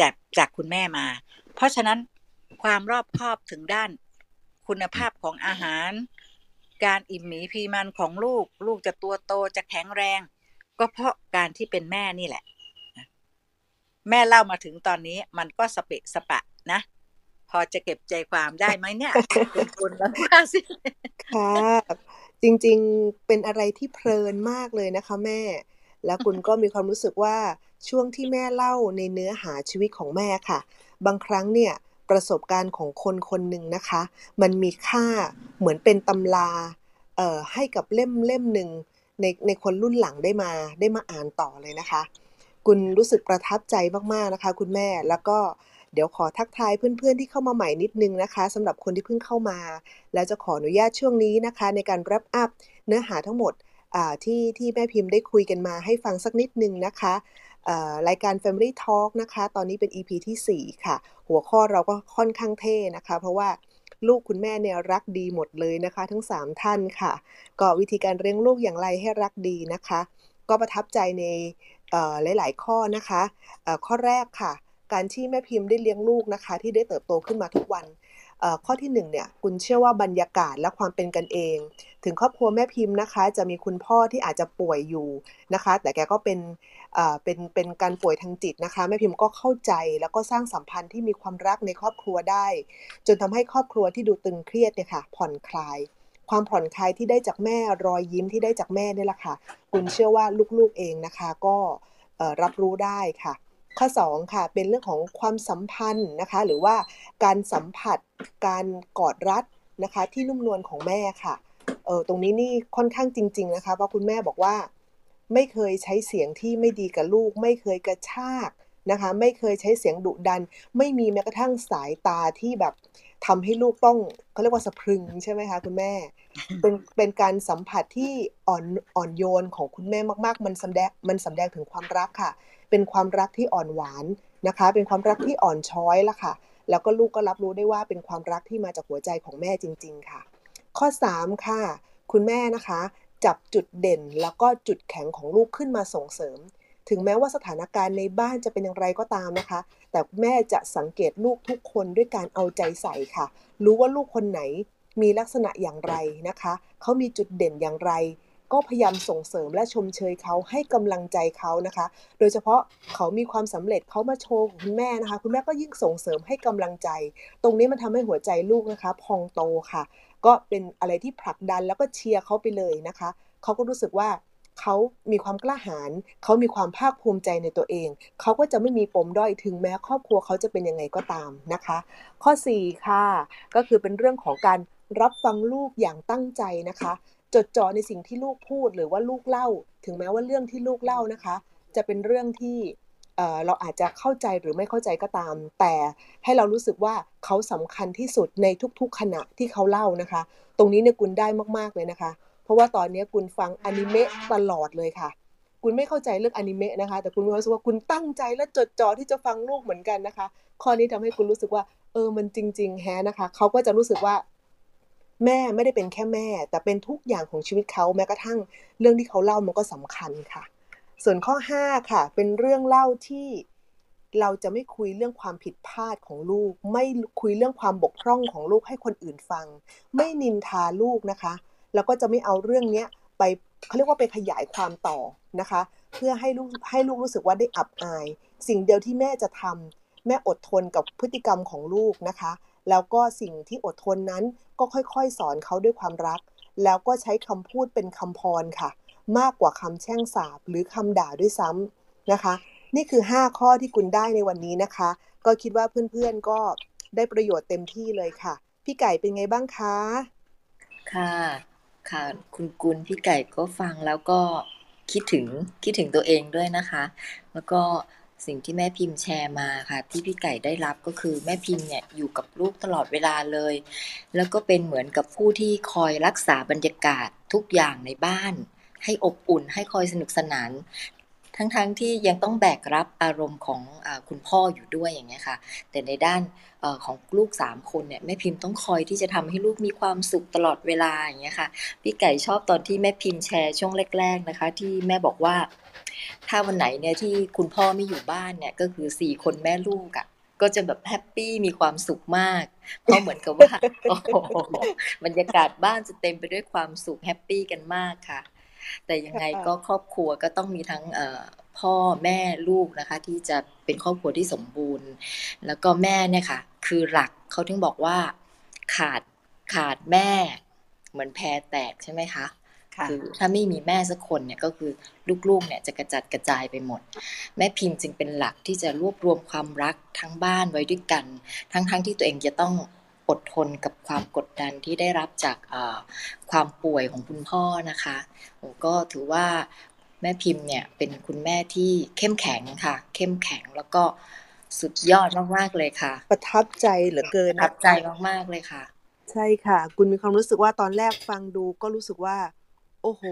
Speaker 4: จากจากคุณแม่มา เพราะฉะนั้นความรอบคอบถึงด้านคุณภาพของอาหาร การอิ่มหมีพีมันของลูก ลูกจะตัวโตจะแข็งแรง ก็เพราะการที่เป็นแม่นี่แหละ แม่เล่ามาถึงตอนนี้มันก็สเปะสปะนะ พอจะเก็บใจความได้ไหมเนี่ยเป็นคุณแล้วว่าสิ
Speaker 2: ค่ะจริงๆเป็นอะไรที่เพลินมากเลยนะคะแม่ แล้วคุณก็มีความรู้สึกว่าช่วงที่แม่เล่าในเนื้อหาชีวิตของแม่ค่ะ บางครั้งเนี่ยประสบการณ์ของคนคนหนึ่งนะคะ มันมีค่าเหมือนเป็นตำราเอ่อให้กับเล่มเล่มหนึ่งในในคนรุ่นหลังได้มาได้มาอ่านต่อเลยนะคะ คุณรู้สึกประทับใจมากๆนะคะ คุณแม่แล้วก็เดี๋ยวขอทักทายเพื่อนๆที่เข้ามาใหม่นิดนึงนะคะสำหรับคนที่เพิ่งเข้ามา แล้วจะขออนุญาตช่วงนี้นะคะ ในการ wrap up เนื้อหาทั้งหมด ที่ที่แม่พิมพ์ได้คุยกันมาให้ฟังสักนิดนึงนะคะรายการ Family Talk นะคะ ตอนนี้เป็น EP ที่ 4 ค่ะ หัวข้อเราก็ค่อนข้างเท่นะคะ เพราะว่าลูกคุณแม่เนี่ยรักดีหมดเลยนะคะ ทั้ง 3 ท่านค่ะ ก็วิธีการเลี้ยงลูกอย่างไรให้รักดีนะคะ ก็ประทับใจในหลาย ๆ ข้อนะคะข้อแรกค่ะ การที่แม่พิมพ์ได้เลี้ยงลูกนะคะ ที่ได้เติบโตขึ้นมาทุกวัน ข้อที่1เนี่ยคุณเชื่อว่าบรรยากาศและความเป็นกันเอง ถึงครอบครัวแม่พิมพ์นะคะ จะมีคุณพ่อที่อาจจะป่วยอยู่นะคะ แต่แกก็เป็นเป็นเป็นการป่วยทางจิตนะคะแม่พิมพ์ก็เข้าใจแล้วก็สร้างสัมพันธ์ที่มีความรักในครอบครัวได้ จนทำให้ครอบครัวที่ดูตึงเครียดเนี่ยค่ะผ่อนคลาย ความผ่อนคลายที่ได้จากแม่รอยยิ้มที่ได้จากแม่นี่แหละค่ะคุณเชื่อว่าลูกๆเองนะคะก็รับรู้ได้ค่ะ ข้อ2ค่ะเป็นเรื่องของความสัมพันธ์นะคะหรือว่าการสัมผัสการกอดรัดนะคะที่นุ่มนวลของแม่ค่ะเออตรงนี้นี่ค่อนข้างจริง ๆนะคะเพราะคุณแม่บอกว่า ไม่เคยใช้เสียงที่ไม่ดีกับลูก ไม่เคยกระชากนะคะไม่เคยใช้เสียงดุดัน ไม่มีแม้กระทั่งสายตาที่แบบทำให้ลูกต้องเขาเรียกว่าสะพรึงใช่ไหมคะคุณแม่เป็นเป็นการสัมผัสที่อ่อนอ่อนโยนของคุณแม่มาก ๆ มันสำแดงมันสำแดงถึงความรักค่ะ เป็นความรักที่อ่อนหวานนะคะ เป็นความรักที่อ่อนช้อยละค่ะ แล้วก็ลูกก็รับรู้ได้ว่าเป็นความรักที่มาจากหัวใจของแม่จริง ๆ ค่ะ ข้อ 3 ค่ะ คุณแม่นะคะ จับจุดเด่นแล้วก็จุดแข็งของลูกขึ้นมาส่งเสริม ถึงแม้ว่าสถานการณ์ในบ้านจะเป็นอย่างไรก็ตามนะคะ แต่แม่จะสังเกตลูกทุกคนด้วยการเอาใจใส่ค่ะ รู้ว่าลูกคนไหนมีลักษณะอย่างไรนะคะ เขามีจุดเด่นอย่างไร ก็พยายามส่งเสริมและชมเชยเขาให้กำลังใจเขานะคะ โดยเฉพาะเขามีความสำเร็จเขามาโชว์คุณแม่นะคะ คุณแม่ก็ยิ่งส่งเสริมให้กำลังใจ ตรงนี้มันทำให้หัวใจลูกนะคะ พองโตค่ะ ก็เป็นอะไรที่ผลักดันแล้วก็เชียร์เขาไปเลยนะคะเขาก็รู้สึกว่าเขามีความกล้าหาญเขามีความภาคภูมิใจในตัวเอง เขาก็จะไม่มีปมด้อยถึงแม้ครอบครัวเขาจะเป็นยังไงก็ตามนะคะ ข้อ 4 ค่ะ ก็คือเป็นเรื่องของการรับฟังลูกอย่างตั้งใจนะคะ จดจ่อในสิ่งที่ลูกพูดหรือว่าลูกเล่า ถึงแม้ว่าเรื่องที่ลูกเล่านะคะ จะเป็นเรื่องที่เราอาจจะเข้าใจหรือไม่เข้าใจก็ตาม แต่ให้เรารู้สึกว่าเขาสำคัญที่สุดในทุกๆขณะที่เขาเล่านะคะ ตรงนี้เนี่ยกุลได้มากๆเลยนะคะ เพราะว่าตอนนี้คุณฟังอนิเมะตลอดเลยค่ะคุณไม่เข้าใจเรื่องอนิเมะนะคะ แต่คุณรู้สึกว่าคุณตั้งใจและจดจ่อที่จะฟังลูกเหมือนกันนะคะ ข้อนี้ทำให้คุณรู้สึกว่า เออมันจริง ๆ แฮะนะคะ เขาก็จะรู้สึกว่า แม่ไม่ได้เป็นแค่แม่ แต่เป็นทุกอย่างของชีวิตเขาแม้กระทั่งเรื่องที่เขาเล่ามันก็สำคัญค่ะ ส่วนข้อ 5 ค่ะ เป็นเรื่องเล่าที่เราจะไม่คุยเรื่องความผิดพลาดของลูก ไม่คุยเรื่องความบกพร่องของลูกให้คนอื่นฟัง ไม่นินทาลูกนะคะ แล้วก็จะไม่เอาเรื่องเนี้ยไปเขาเรียกว่าไปขยายความต่อนะคะ เพื่อให้ลูกให้ลูกรู้สึกว่าได้อับอาย สิ่งเดียวที่แม่จะทำแม่อดทนกับพฤติกรรมของลูกนะคะ แล้วก็สิ่งที่อดทนนั้นก็ค่อยๆ สอนเขาด้วยความรัก แล้วก็ใช้คำพูดเป็นคำพรค่ะ มากกว่าคำแช่งสาบหรือคำด่าด้วยซ้ำนะคะ นี่คือ 5 ข้อที่คุณได้ในวันนี้นะคะ ก็คิดว่าเพื่อนๆก็ได้ประโยชน์เต็มที่เลยค่ะ พี่ไก่เป็นไงบ้างคะ
Speaker 3: ค่ะ ค่ะ คุณกุลพี่ไก่ก็ฟังแล้วก็คิดถึงคิดถึงตัวเองด้วยนะคะ แล้วก็ สิ่งที่แม่พิมพ์แชร์มาค่ะ ที่พี่ไก่ได้รับก็คือแม่พิมพ์เนี่ยอยู่กับลูกตลอดเวลาเลย แล้วก็เป็นเหมือนกับผู้ที่คอยรักษาบรรยากาศทุกอย่างในบ้าน ให้อบอุ่นให้คอยสนุกสนาน ทั้งๆทที่ยังต้องแบกรับอารมณ์ของอคุณพ่ออยู่ด้วยอย่างเงี้ยค่ะ แต่ในด้านอของลูกสามคนเนี่ยแม่พิมพ์ต้องคอยที่จะทำให้ลูกมีความสุขตลอดเวลาอย่างเงี้ยค่ะพี่ไก่ชอบตอนที่แม่พิมพ์แชร์ช่วงแรก ๆนะคะ ที่แม่บอกว่า ถ้าวันไหนเนี่ยที่คุณพ่อไม่อยู่บ้านเนี่ยก็คือสี่คนแม่ลูกอะ่ะก็จะแบบ happy มีความสุขมาก เพราะเหมือนกับว่าโอ้บรรยากาศบ้านจะเต็มไปด้วยความสุข happy กันมากค่ะ แต่ยังไงก็ครอบครัวก็ต้องมีทั้งพ่อแม่ลูกนะคะ ที่จะเป็นครอบครัวที่สมบูรณ์ แล้วก็แม่เนี่ยค่ะ คือหลักเขาถึงบอกว่าขาดขาดแม่ เหมือนแพรแตกใช่ไหมคะ คือถ้าไม่มีแม่สักคนเนี่ยก็คือลูกๆเนี่ยจะกระจัดกระจายไปหมด แม่พิมพ์จึงเป็นหลักที่จะรวบรวมความรักทั้งบ้านไว้ด้วยกัน ทั้งๆทที่ตัวเองจะต้องอดทนกับความกดดันที่ได้รับจากความป่วยของคุณพ่อนะคะผมก็ถือว่าแม่พิมพ์เนี่ยเป็นคุณแม่ที่เข้มแข็งค่ะ เข้มแข็งแล้วก็สุดยอดมากๆเลยค่ะ
Speaker 2: ประทับใจเหลือเกิน
Speaker 3: ประทับใจมากๆเลยค่ะ
Speaker 2: ใช่ค่ะ คุณมีความรู้สึกว่าตอนแรกฟังดูก็รู้สึกว่า โอ้โห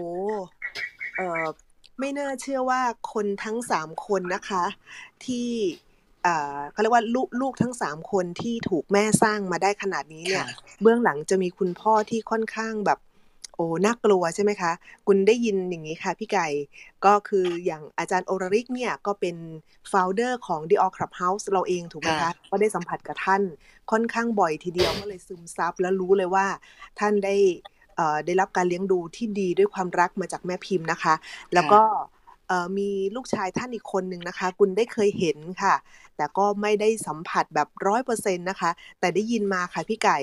Speaker 2: เออไม่น่าเชื่อว่าคนทั้งสามคนนะคะ ที่เขาเรียกว่าลูกลูกทั้งสามคนที่ถูกแม่สร้างมาได้ขนาดนี้เนี่ย เบื้องหลังจะมีคุณพ่อที่ค่อนข้างแบบ โอ้น่ากลัวใช่ไหมคะ คุณได้ยินอย่างนี้ค่ะพี่ไก่ ก็คืออย่างอาจารย์โอริกเนี่ย ก็เป็น founder ของ The All Clubhouse เราเองถูกไหมคะ ก็ได้สัมผัสกับท่านค่อนข้างบ่อยทีเดียวก็เลยซึมซับแล้วรู้เลยว่าท่านได้ ได้รับการเลี้ยงดูที่ดีด้วยความรักมาจากแม่พิมพ์นะคะ แล้วก็มีลูกชายท่านอีกคนหนึ่งนะคะ กุลได้เคยเห็นค่ะ แต่ก็ไม่ได้สัมผัสแบบร้อยเปอร์เซ็นต์นะคะ แต่ได้ยินมาค่ะพี่ไก่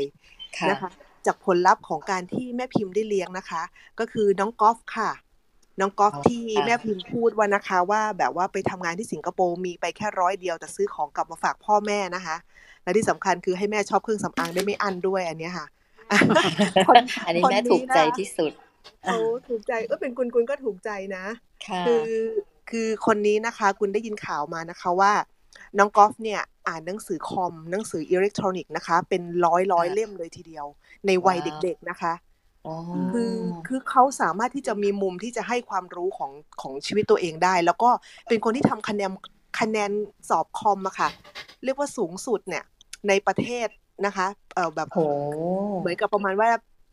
Speaker 2: นะคะจากผลลัพธ์ของการที่แม่พิมพ์ได้เลี้ยงนะคะ ก็คือน้องกอล์ฟค่ะ น้องกอล์ฟที่แม่พิมพ์พูดว่านะคะ ว่าแบบว่าไปทำงานที่สิงคโปร์มีไปแค่ร้อยเดียว แต่ซื้อของกลับมาฝากพ่อแม่นะคะ และที่สำคัญคือให้แม่ shop เครื่องสำอางได้ไม่อั้นด้วยอันนี้ค่ะ
Speaker 3: อันนี้แม่ถูกใจที่สุด
Speaker 2: โอ้ถูกใจก็เป็นกุลกุลก็ถูกใจนะคือคือคนนี้นะคะ กุลได้ยินข่าวมานะคะว่า น้องกอล์ฟเนี่ย อ่านหนังสือคอมหนังสืออิเล็กทรอนิกส์นะคะ เป็นร้อยร้อยเล่มเลยทีเดียว ในวัยเด็ก ๆนะคะคือคือเขาสามารถที่จะมีมุมที่จะให้ความรู้ของของชีวิตตัวเองได้ แล้วก็เป็นคนที่ทำคะแนนคะแนนสอบคอมอะค่ะ เรียกว่าสูงสุดเนี่ย ในประเทศ นะคะเออแบบเหมือนกับประมาณว่า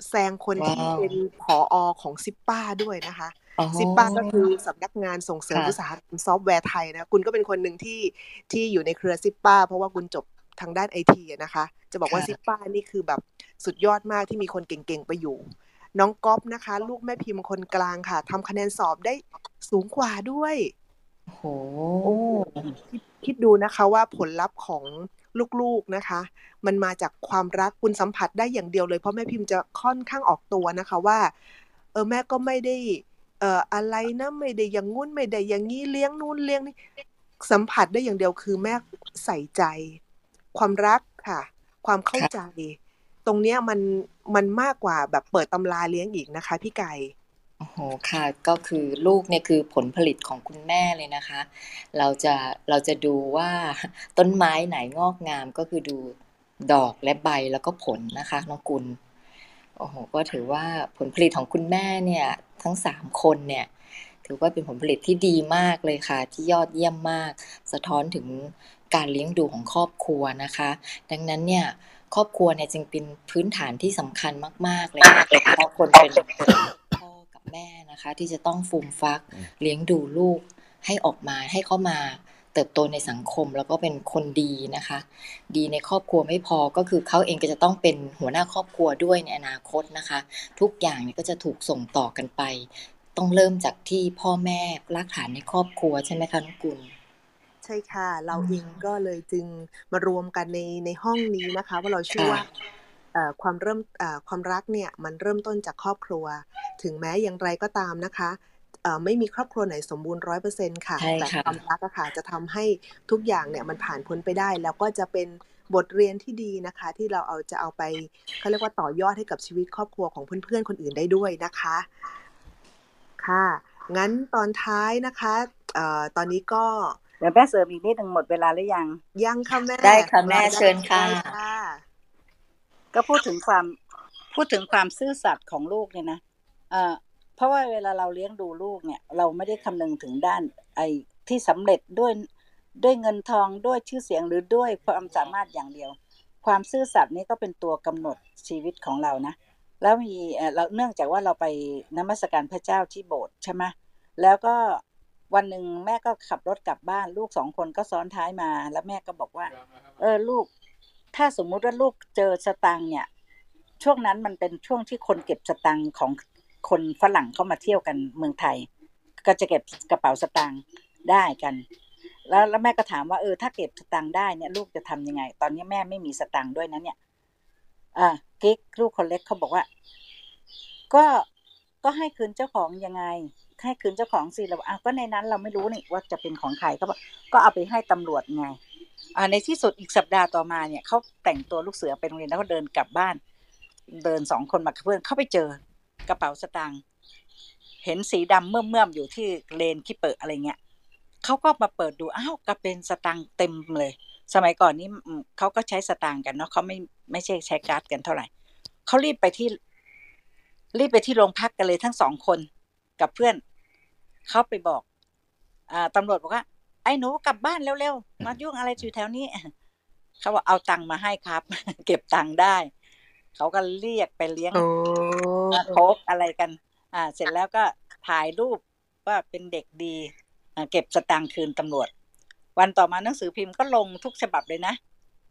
Speaker 2: แซงคนที่เป็นผออของซิปป้าด้วยนะคะซิปป้าก็คือสำนักงานส่งเสริมอุตสาหกรรมซอฟต์แวร์ไทยนะกุลก็เป็นคนหนึ่งที่ที่อยู่ในเครือซิปป้าเพราะว่ากุลจบทางด้านไอทีนะคะ จะบอกว่าซิปป้านี่คือแบบสุดยอดมากที่มีคนเก่งๆไปอยู่ น้องก๊อฟนะคะ ลูกแม่พิมพ์คนกลางค่ะทำคะแนนสอบได้สูงกว่าด้วย
Speaker 3: โอ้โห
Speaker 2: คิดคิดดูนะคะว่าผลลัพธ์ของ ลูกๆนะคะ มันมาจากความรักคุณสัมผัสได้อย่างเดียวเลยเพราะแม่พิมพ์จะค่อนข้างออกตัวนะคะว่าเออแม่ก็ไม่ได้เอ่ออะไรนะไม่ได้อย่างงุ้นไม่ได้อย่างนี้เลี้ยงนู่นเลี้ยงนี่สัมผัสได้อย่างเดียวคือแม่ใส่ใจ ความรักค่ะ ความเข้าใจ ตรงเนี้ยมันมันมากกว่าแบบเปิดตำราเลี้ยงอีกนะคะ พี่ไก่
Speaker 3: โอ้โหค่ะ ก็คือลูกเนี่ยคือผลผลิตของคุณแม่เลยนะคะ เราจะเราจะดูว่าต้นไม้ไหนงอกงามก็คือดูดอกและใบแล้วก็ผลนะคะน้องกุลโอ้โหก็ถือว่าผลผลิตของคุณแม่เนี่ยทั้งสามคนเนี่ย ถือว่าเป็นผลผลิตที่ดีมากเลยค่ะ ที่ยอดเยี่ยมมาก สะท้อนถึงการเลี้ยงดูของครอบครัวนะคะ ดังนั้นเนี่ยครอบครัวเนี่ยจึงเป็นพื้นฐานที่สำคัญมาก ๆ เลยค่ะเพราะคนเป็น แม่นะคะ ที่จะต้องฟูมฟักเลี้ยงดูลูกให้ออกมาให้เขามาเติบโตในสังคมแล้วก็เป็นคนดีนะคะ ดีในครอบครัวไม่พอก็คือเขาเองก็จะต้องเป็นหัวหน้าครอบครัวด้วยในอนาคตนะคะ ทุกอย่างเนี่ยก็จะถูกส่งต่อกันไป ต้องเริ่มจากที่พ่อแม่รากฐานในครอบครัวใช่ไหมคะน้องกุล
Speaker 2: ใช่ค่ะ เรา
Speaker 3: อืม
Speaker 2: เองก็เลยจึงมารวมกันในในห้องนี้นะคะ ว่าเราเชื่อว่า
Speaker 3: ค่ะ
Speaker 2: เอ่อความเริ่มเอ่อความรักเนี่ยมันเริ่มต้นจากครอบครัว ถึงแม้อย่างไรก็ตามนะคะเอ่อไม่มีครอบครัวไหนสมบูรณ์ร้อยเปอร์เซ็นต์ค่ะ
Speaker 3: ใช่
Speaker 2: แต่
Speaker 3: ค่ะ
Speaker 2: ความรักอะค่ะจะทำให้ทุกอย่างเนี่ยมันผ่านพ้นไปได้ แล้วก็จะเป็นบทเรียนที่ดีนะคะ ที่เราเอาจะเอาไปเขาเรียกว่าต่อยอดให้กับชีวิตครอบครัวของเพื่อนๆ คนอื่นได้ด้วยนะคะ ค่ะ งั้นตอนท้ายนะคะเอ่อตอนนี้ก็
Speaker 4: เดี๋ยวแม่เสริมอีกนิดหนึ่งหมดเวลาหรือยัง
Speaker 2: ยังค่ะแม่
Speaker 3: ได้ค่ะแม่เชิญค่ะ
Speaker 2: ได้ค่ะ
Speaker 4: ก็พูดถึงความพูดถึงความซื่อสัตย์ของลูกเนี่ยนะเอ่อเพราะว่าเวลาเราเลี้ยงดูลูกเนี่ย เราไม่ได้คำนึงถึงด้านไอ้ที่สำเร็จด้วยด้วยเงินทองด้วยชื่อเสียงหรือด้วยความสามารถอย่างเดียว ความซื่อสัตย์นี้ก็เป็นตัวกำหนดชีวิตของเรานะแล้วมีเออเราเนื่องจากว่าเราไปนมัสการพระเจ้าที่โบสถ์ใช่ไหมแล้วก็วันหนึ่งแม่ก็ขับรถกลับบ้าน ลูกสองคนก็ซ้อนท้ายมา แล้วแม่ก็บอกว่า เออลูก ถ้าสมมุติว่าลูกเจอสตังเนี่ย ช่วงนั้นมันเป็นช่วงที่คนเก็บสตังของคนฝรั่งเข้ามาเที่ยวกันเมืองไทย ก็จะเก็บกระเป๋าสตังได้กัน แล้วแล้วแม่ก็ถามว่าเออถ้าเก็บสตังได้เนี่ย ลูกจะทำยังไง ตอนนี้แม่ไม่มีสตังด้วยนะเนี่ยอ่ากิ๊กลูกคนเล็กเขาบอกว่า ก็ก็ให้คืนเจ้าของยังไงให้คืนเจ้าของสิเราอะก็ในนั้นเราไม่รู้นี่ว่าจะเป็นของใครก็บอกก็เอาไปให้ตำรวจไง ในที่สุดอีกสัปดาห์ต่อมาเนี่ยเขาแต่งตัวลูกเสือไปโรงเรียนแล้วก็เดินกลับบ้าน เดินสองคนมาเพื่อนเข้าไปเจอกระเป๋าสตางค์เห็นสีดำเมื่อมเมื่อมอยู่ที่เลนที่เปิดอะไรเงี้ยเขาก็มาเปิดดูอ้าวก็เป็นสตางค์เต็มเลย สมัยก่อนนี้เขาก็ใช้สตางค์กันเนาะเขาไม่ไม่ใช่ใช้การ์ดกันเท่าไหร่เขารีบไปที่รีบไปที่โรงพักกันเลยทั้งสองคนกับเพื่อนเขาไปบอกอตำรวจบอกว่า ไอ้หนูกลับบ้านเร็วๆ มายุ่งอะไรอยู่แถวนี้ เขาบอกเอาตังค์มาให้ครับ เก็บตังค์ได้ เขาก็เรียกไปเลี้ยง
Speaker 2: โอ้
Speaker 4: โคกอะไรกัน อ่า เสร็จแล้วก็ถ่ายรูปว่าเป็นเด็กดีอ่าเก็บสตางค์คืนตำรวจ วันต่อมาหนังสือพิมพ์ก็ลงทุกฉบับเลยนะ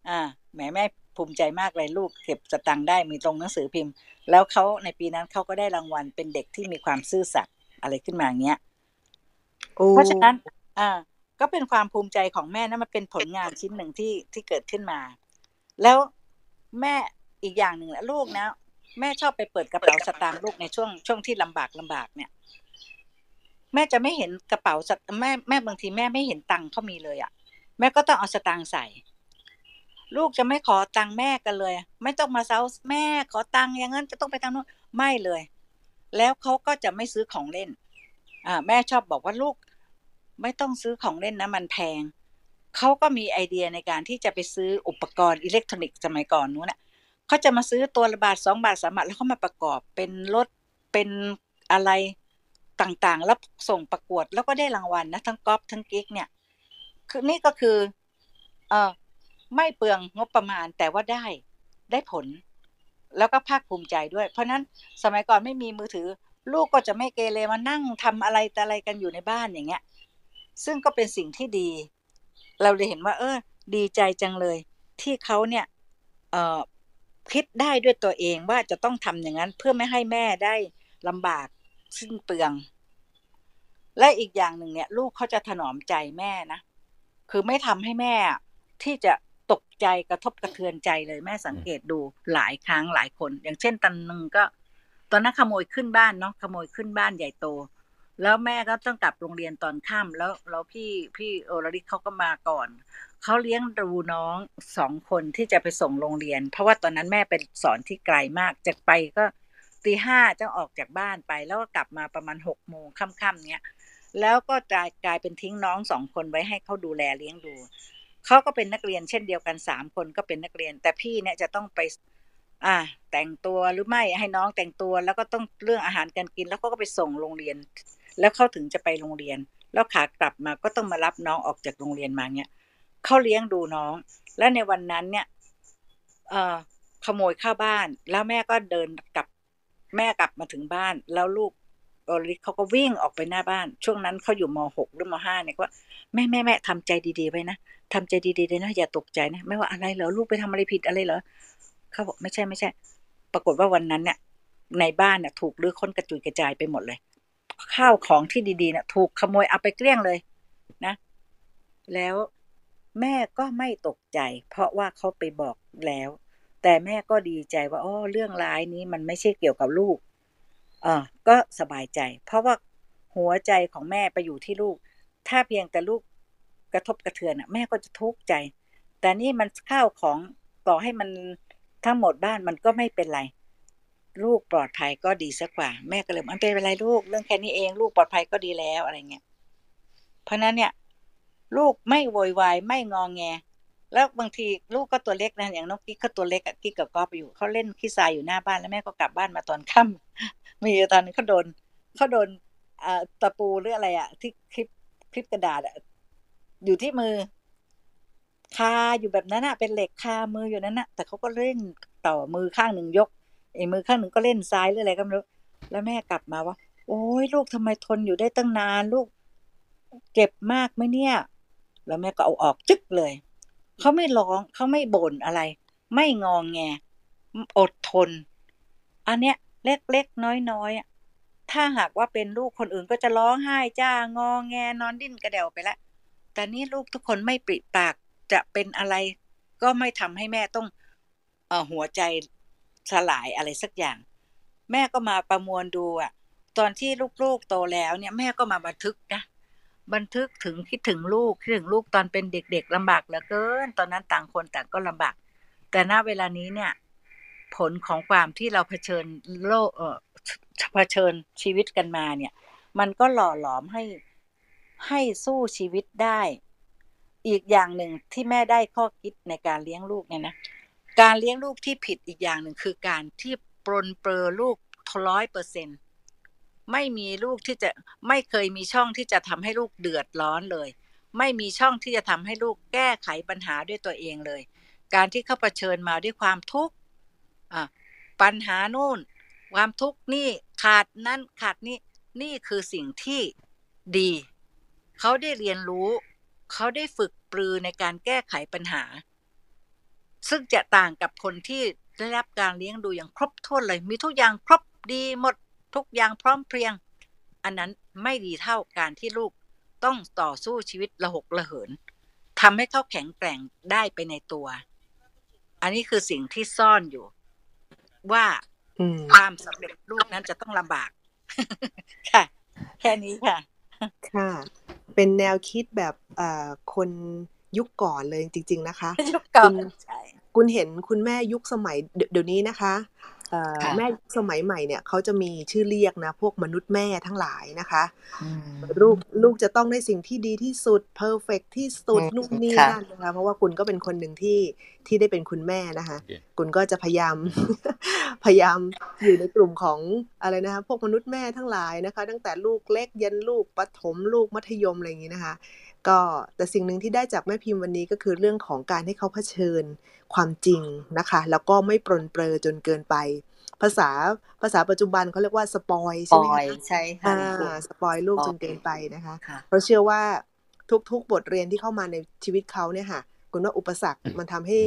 Speaker 4: อ่าแหมแม่ภูมิใจมากเลยลูกเก็บสตางค์ได้มีตรงหนังสือพิมพ์ แล้วเขาในปีนั้นเขาก็ได้รางวัลเป็นเด็กที่มีความซื่อสัตย์อะไรขึ้นมาอย่างเงี้ย
Speaker 2: โอ้
Speaker 4: เพราะฉะนั้น อ่า ก็เป็นความภูมิใจของแม่นะมันเป็นผลงานชิ้นหนึ่งที่ที่เกิดขึ้นมา แล้วแม่อีกอย่างหนึ่งแหละลูกนะแม่ชอบไปเปิดกระเป๋าสตางค์ลูกในช่วงช่วงที่ลำบากลำบากเนี่ย แม่จะไม่เห็นกระเป๋าสตแม่แม่บางทีแม่ไม่เห็นตังค์เขามีเลยอะ่ะ แม่ก็ต้องเอาสตางค์ใส่ ลูกจะไม่ขอตังค์แม่กันเลย ไม่ต้องมาเซาแม่ขอตังค์อย่างนั้นจะต้องไปทางนู้นไม่เลย แล้วเขาก็จะไม่ซื้อของเล่นอ่าแม่ชอบบอกว่าลูก ไม่ต้องซื้อของเล่นนะมันแพงเขาก็มีไอเดียในการที่จะไปซื้ออุปกรณ์อิเล็กทรอนิกส์สมัยก่อนนู้นน่ะเขาจะมาซื้อตัวละบาทสองบาทสามบาทแล้วเขามาประกอบเป็นรถเป็นอะไรต่างๆ แล้วส่งประกวดแล้วก็ได้รางวัลนะทั้งกอล์ฟทั้งกิ๊กเนี่ยคือนี่ก็คือเออไม่เปลืองงบประมาณแต่ว่าได้ได้ผล แล้วก็ภาคภูมิใจด้วย เพราะฉะนั้นสมัยก่อนไม่มีมือถือ ลูกก็จะไม่เกเรมานั่งทำอะไรแต่อะไรกันอยู่ในบ้านอย่างเงี้ย ซึ่งก็เป็นสิ่งที่ดี เราเลยเห็นว่า เออ ดีใจจังเลย ที่เขาเนี่ยเออคิดได้ด้วยตัวเองว่าจะต้องทำอย่างนั้นเพื่อไม่ให้แม่ได้ลำบากสิ้นเปลือง และอีกอย่างหนึ่งเนี่ย ลูกเขาจะถนอมใจแม่นะ คือไม่ทำให้แม่ที่จะตกใจกระทบกระเทือนใจเลยแม่สังเกตดูหลายครั้งหลายคน อย่างเช่นตันนึงก็ ตอนนั้นขโมยขึ้นบ้านเนาะขโมยขึ้นบ้านใหญ่โต แล้วแม่ก็ต้องกลับโรงเรียนตอนค่ำแล้วแล้วพี่พี่โอรลิศเขาก็มาก่อนเขาเลี้ยงดูน้องสองคนที่จะไปส่งโรงเรียน เพราะว่าตอนนั้นแม่เป็นสอนที่ไกลมากจากไปก็ตีห้าจะออกจากบ้านไป แล้วก็กลับมาประมาณหกโมงค่ำๆเนี้ยแล้วก็กลายกลายเป็นทิ้งน้องสองคนไว้ให้เขาดูแลเลี้ยงดูเขาก็เป็นนักเรียนเช่นเดียวกันสามคนก็เป็นนักเรียน แต่พี่เนี่ยจะต้องไปอ่าแต่งตัวหรือไม่ให้น้องแต่งตัวแล้วก็ต้องเรื่องอาหารการกิน แล้วเขาก็ไปส่งโรงเรียน แล้วเขาถึงจะไปโรงเรียน แล้วขากลับมาก็ต้องมารับน้องออกจากโรงเรียนมาเนี่ยเขาเลี้ยงดูน้อง และในวันนั้นเนี่ยเอ่อขโมยเข้าบ้าน แล้วแม่ก็เดินกลับแม่กลับมาถึงบ้าน แล้วลูกโอริเขาก็วิ่งออกไปหน้าบ้าน ช่วงนั้นเขาอยู่มหกหรือมห้าเนี่ยว่าแม่แม่แม่ทำใจดีๆไว้นะทำใจดีๆเลยนะอย่าตกใจนะไม่ว่าอะไรเหรอลูกไปทำอะไรผิดอะไรเหรอเขาบอกไม่ใช่ไม่ใช่ ปรากฏว่าวันนั้นเนี่ยในบ้านเนี่ยถูกรื้อค้นกระจุยกระจายไปหมดเลย ข้าวของที่ดีๆเนี่ยถูกขโมยเอาไปเกลี้ยงเลยนะ แล้วแม่ก็ไม่ตกใจ เพราะว่าเขาไปบอกแล้ว แต่แม่ก็ดีใจว่าอ๋อเรื่องร้ายนี้มันไม่ใช่เกี่ยวกับลูกเออก็สบายใจ เพราะว่าหัวใจของแม่ไปอยู่ที่ลูก ถ้าเพียงแต่ลูกกระทบกระเทือนอะ แม่ก็จะทุกข์ใจ แต่นี่มันข้าวของต่อให้มันทั้งหมดบ้านมันก็ไม่เป็นไร ลูกปลอดภัยก็ดีสักกว่า แม่ก็เลยมันเป็นไรลูก เรื่องแค่นี้เอง ลูกปลอดภัยก็ดีแล้วอะไรเงี้ยเพราะนั้นเนี่ย ลูกไม่โวยวายไม่งองแง แล้วบางทีลูกก็ตัวเล็กนะอย่างน้องกิ๊กเขาตัวเล็กอะกิ๊กกับก๊อฟอยู่เขาเล่นขี้ทรายอยู่หน้าบ้านแล้วแม่ก็กลับบ้านมาตอนค่ำมีตอนนี้เขาโดนเขาโดนตะปูหรืออะไรอะที่คลิปคลิปกระดาษอะอยู่ที่มือคาอยู่แบบนั้นอะเป็นเหล็กคามืออยู่นั้นอะแต่เขาก็เล่นต่อมือข้างหนึ่งยก ไอ้มือข้างหนึ่งก็เล่นซ้ายหรืออะไรก็ไม่รู้ แล้วแม่กลับมาว่า โอ้ยลูกทำไมทนอยู่ได้ตั้งนานลูก เจ็บมากไหมเนี่ย แล้วแม่ก็เอาออกจึ๊กเลย เขาไม่ร้องเขาไม่บ่นอะไร ไม่งองแง อดทน อันเนี้ยเล็กๆน้อยๆถ้าหากว่าเป็นลูกคนอื่นก็จะร้องไห้จ้างองแงนอนดิ้นกระเดวไปล้วแต่นี่ลูกทุกคนไม่ปริปากจะเป็นอะไร ก็ไม่ทำให้แม่ต้องเอหัวใจ สลายอะไรสักอย่าง แม่ก็มาประมวลดูอะ ตอนที่ลูกๆโตแล้วเนี่ยแม่ก็มาบันทึกนะบันทึกถึงคิดถึงลูกคิดถึงลูกตอนเป็นเด็กๆลำบากเหลือเกิน ตอนนั้นต่างคนต่างก็ลำบาก แต่ณเวลานี้เนี่ย ผลของความที่เราเผชิญโลกเออเผชิญชีวิตกันมาเนี่ย มันก็หล่อหลอมให้ให้สู้ชีวิตได้ อีกอย่างหนึ่งที่แม่ได้ข้อคิดในการเลี้ยงลูกเนี่ยนะ การเลี้ยงลูกที่ผิดอีกอย่างหนึ่งคือการที่ปรนเปรอลูกร้อยเปอร์เซ็นไม่มีลูกที่จะไม่เคยมีช่องที่จะทำให้ลูกเดือดร้อนเลย ไม่มีช่องที่จะทำให้ลูกแก้ไขปัญหาด้วยตัวเองเลย การที่เขาเผชิญมาด้วยความทุกข์ปัญหานู่น ความทุกข์นี่ขาดนั่นขาดนี่นี่คือสิ่งที่ดี เขาได้เรียนรู้ เขาได้ฝึกปรือในการแก้ไขปัญหา ซึ่งจะต่างกับคนที่ได้รับการเลี้ยงดูอย่างครบถ้วนเลย มีทุกอย่างครบดีหมดทุกอย่างพร้อมเพรียง อันนั้นไม่ดีเท่าการที่ลูกต้องต่อสู้ชีวิตระหกระเหินทำให้เขาแข็งแกร่งได้ไปในตัว อันนี้คือสิ่งที่ซ่อนอยู่ ว่าความสำเร็จลูกนั้นจะต้องลำบาก ค่ะ แค่นี้ค่ะ
Speaker 2: ค่ะ เป็นแนวคิดแบบคนยุคก่อนเลยจริง ๆ นะคะ
Speaker 4: ยุคก่อนใช่
Speaker 2: คุณเห็นคุณแม่ยุคสมัยเดี๋ยวนี้นะคะแม่สมัยใหม่เนี่ยเขาจะมีชื่อเรียกนะ พวกมนุษย์แม่ทั้งหลายนะคะลูกลูกจะต้องได้สิ่งที่ดีที่สุดเพอร์เฟกที่สุดนู่นนี่นั่นนะคะเพราะว่าคุณก็เป็นคนหนึ่งที่ที่ได้เป็นคุณแม่นะคะ คุณก็จะพยายามพยายามอยู่ในกลุ่มของอะไรนะคะ พวกมนุษย์แม่ทั้งหลายนะคะ ตั้งแต่ลูกเล็กยันลูกปฐมลูกมัธยมอะไรอย่างนี้นะคะ ก็แต่สิ่งหนึ่งที่ได้จากแม่พิมพ์วันนี้ก็คือเรื่องของการให้เขาเผชิญความจริงนะคะ แล้วก็ไม่ปรนเปรอจนเกินไป ภาษาภาษาปัจจุบันเขาเรียกว่าสปอยใช่ไหม
Speaker 3: คะใช่ค่ะ
Speaker 2: สปอยลูกจนเกินไปนะคะเพราะเชื่อว่าทุกๆ บทเรียนที่เข้ามาในชีวิตเขาเนี่ยค่ะคุณว่าอุปสรรคมันทำให้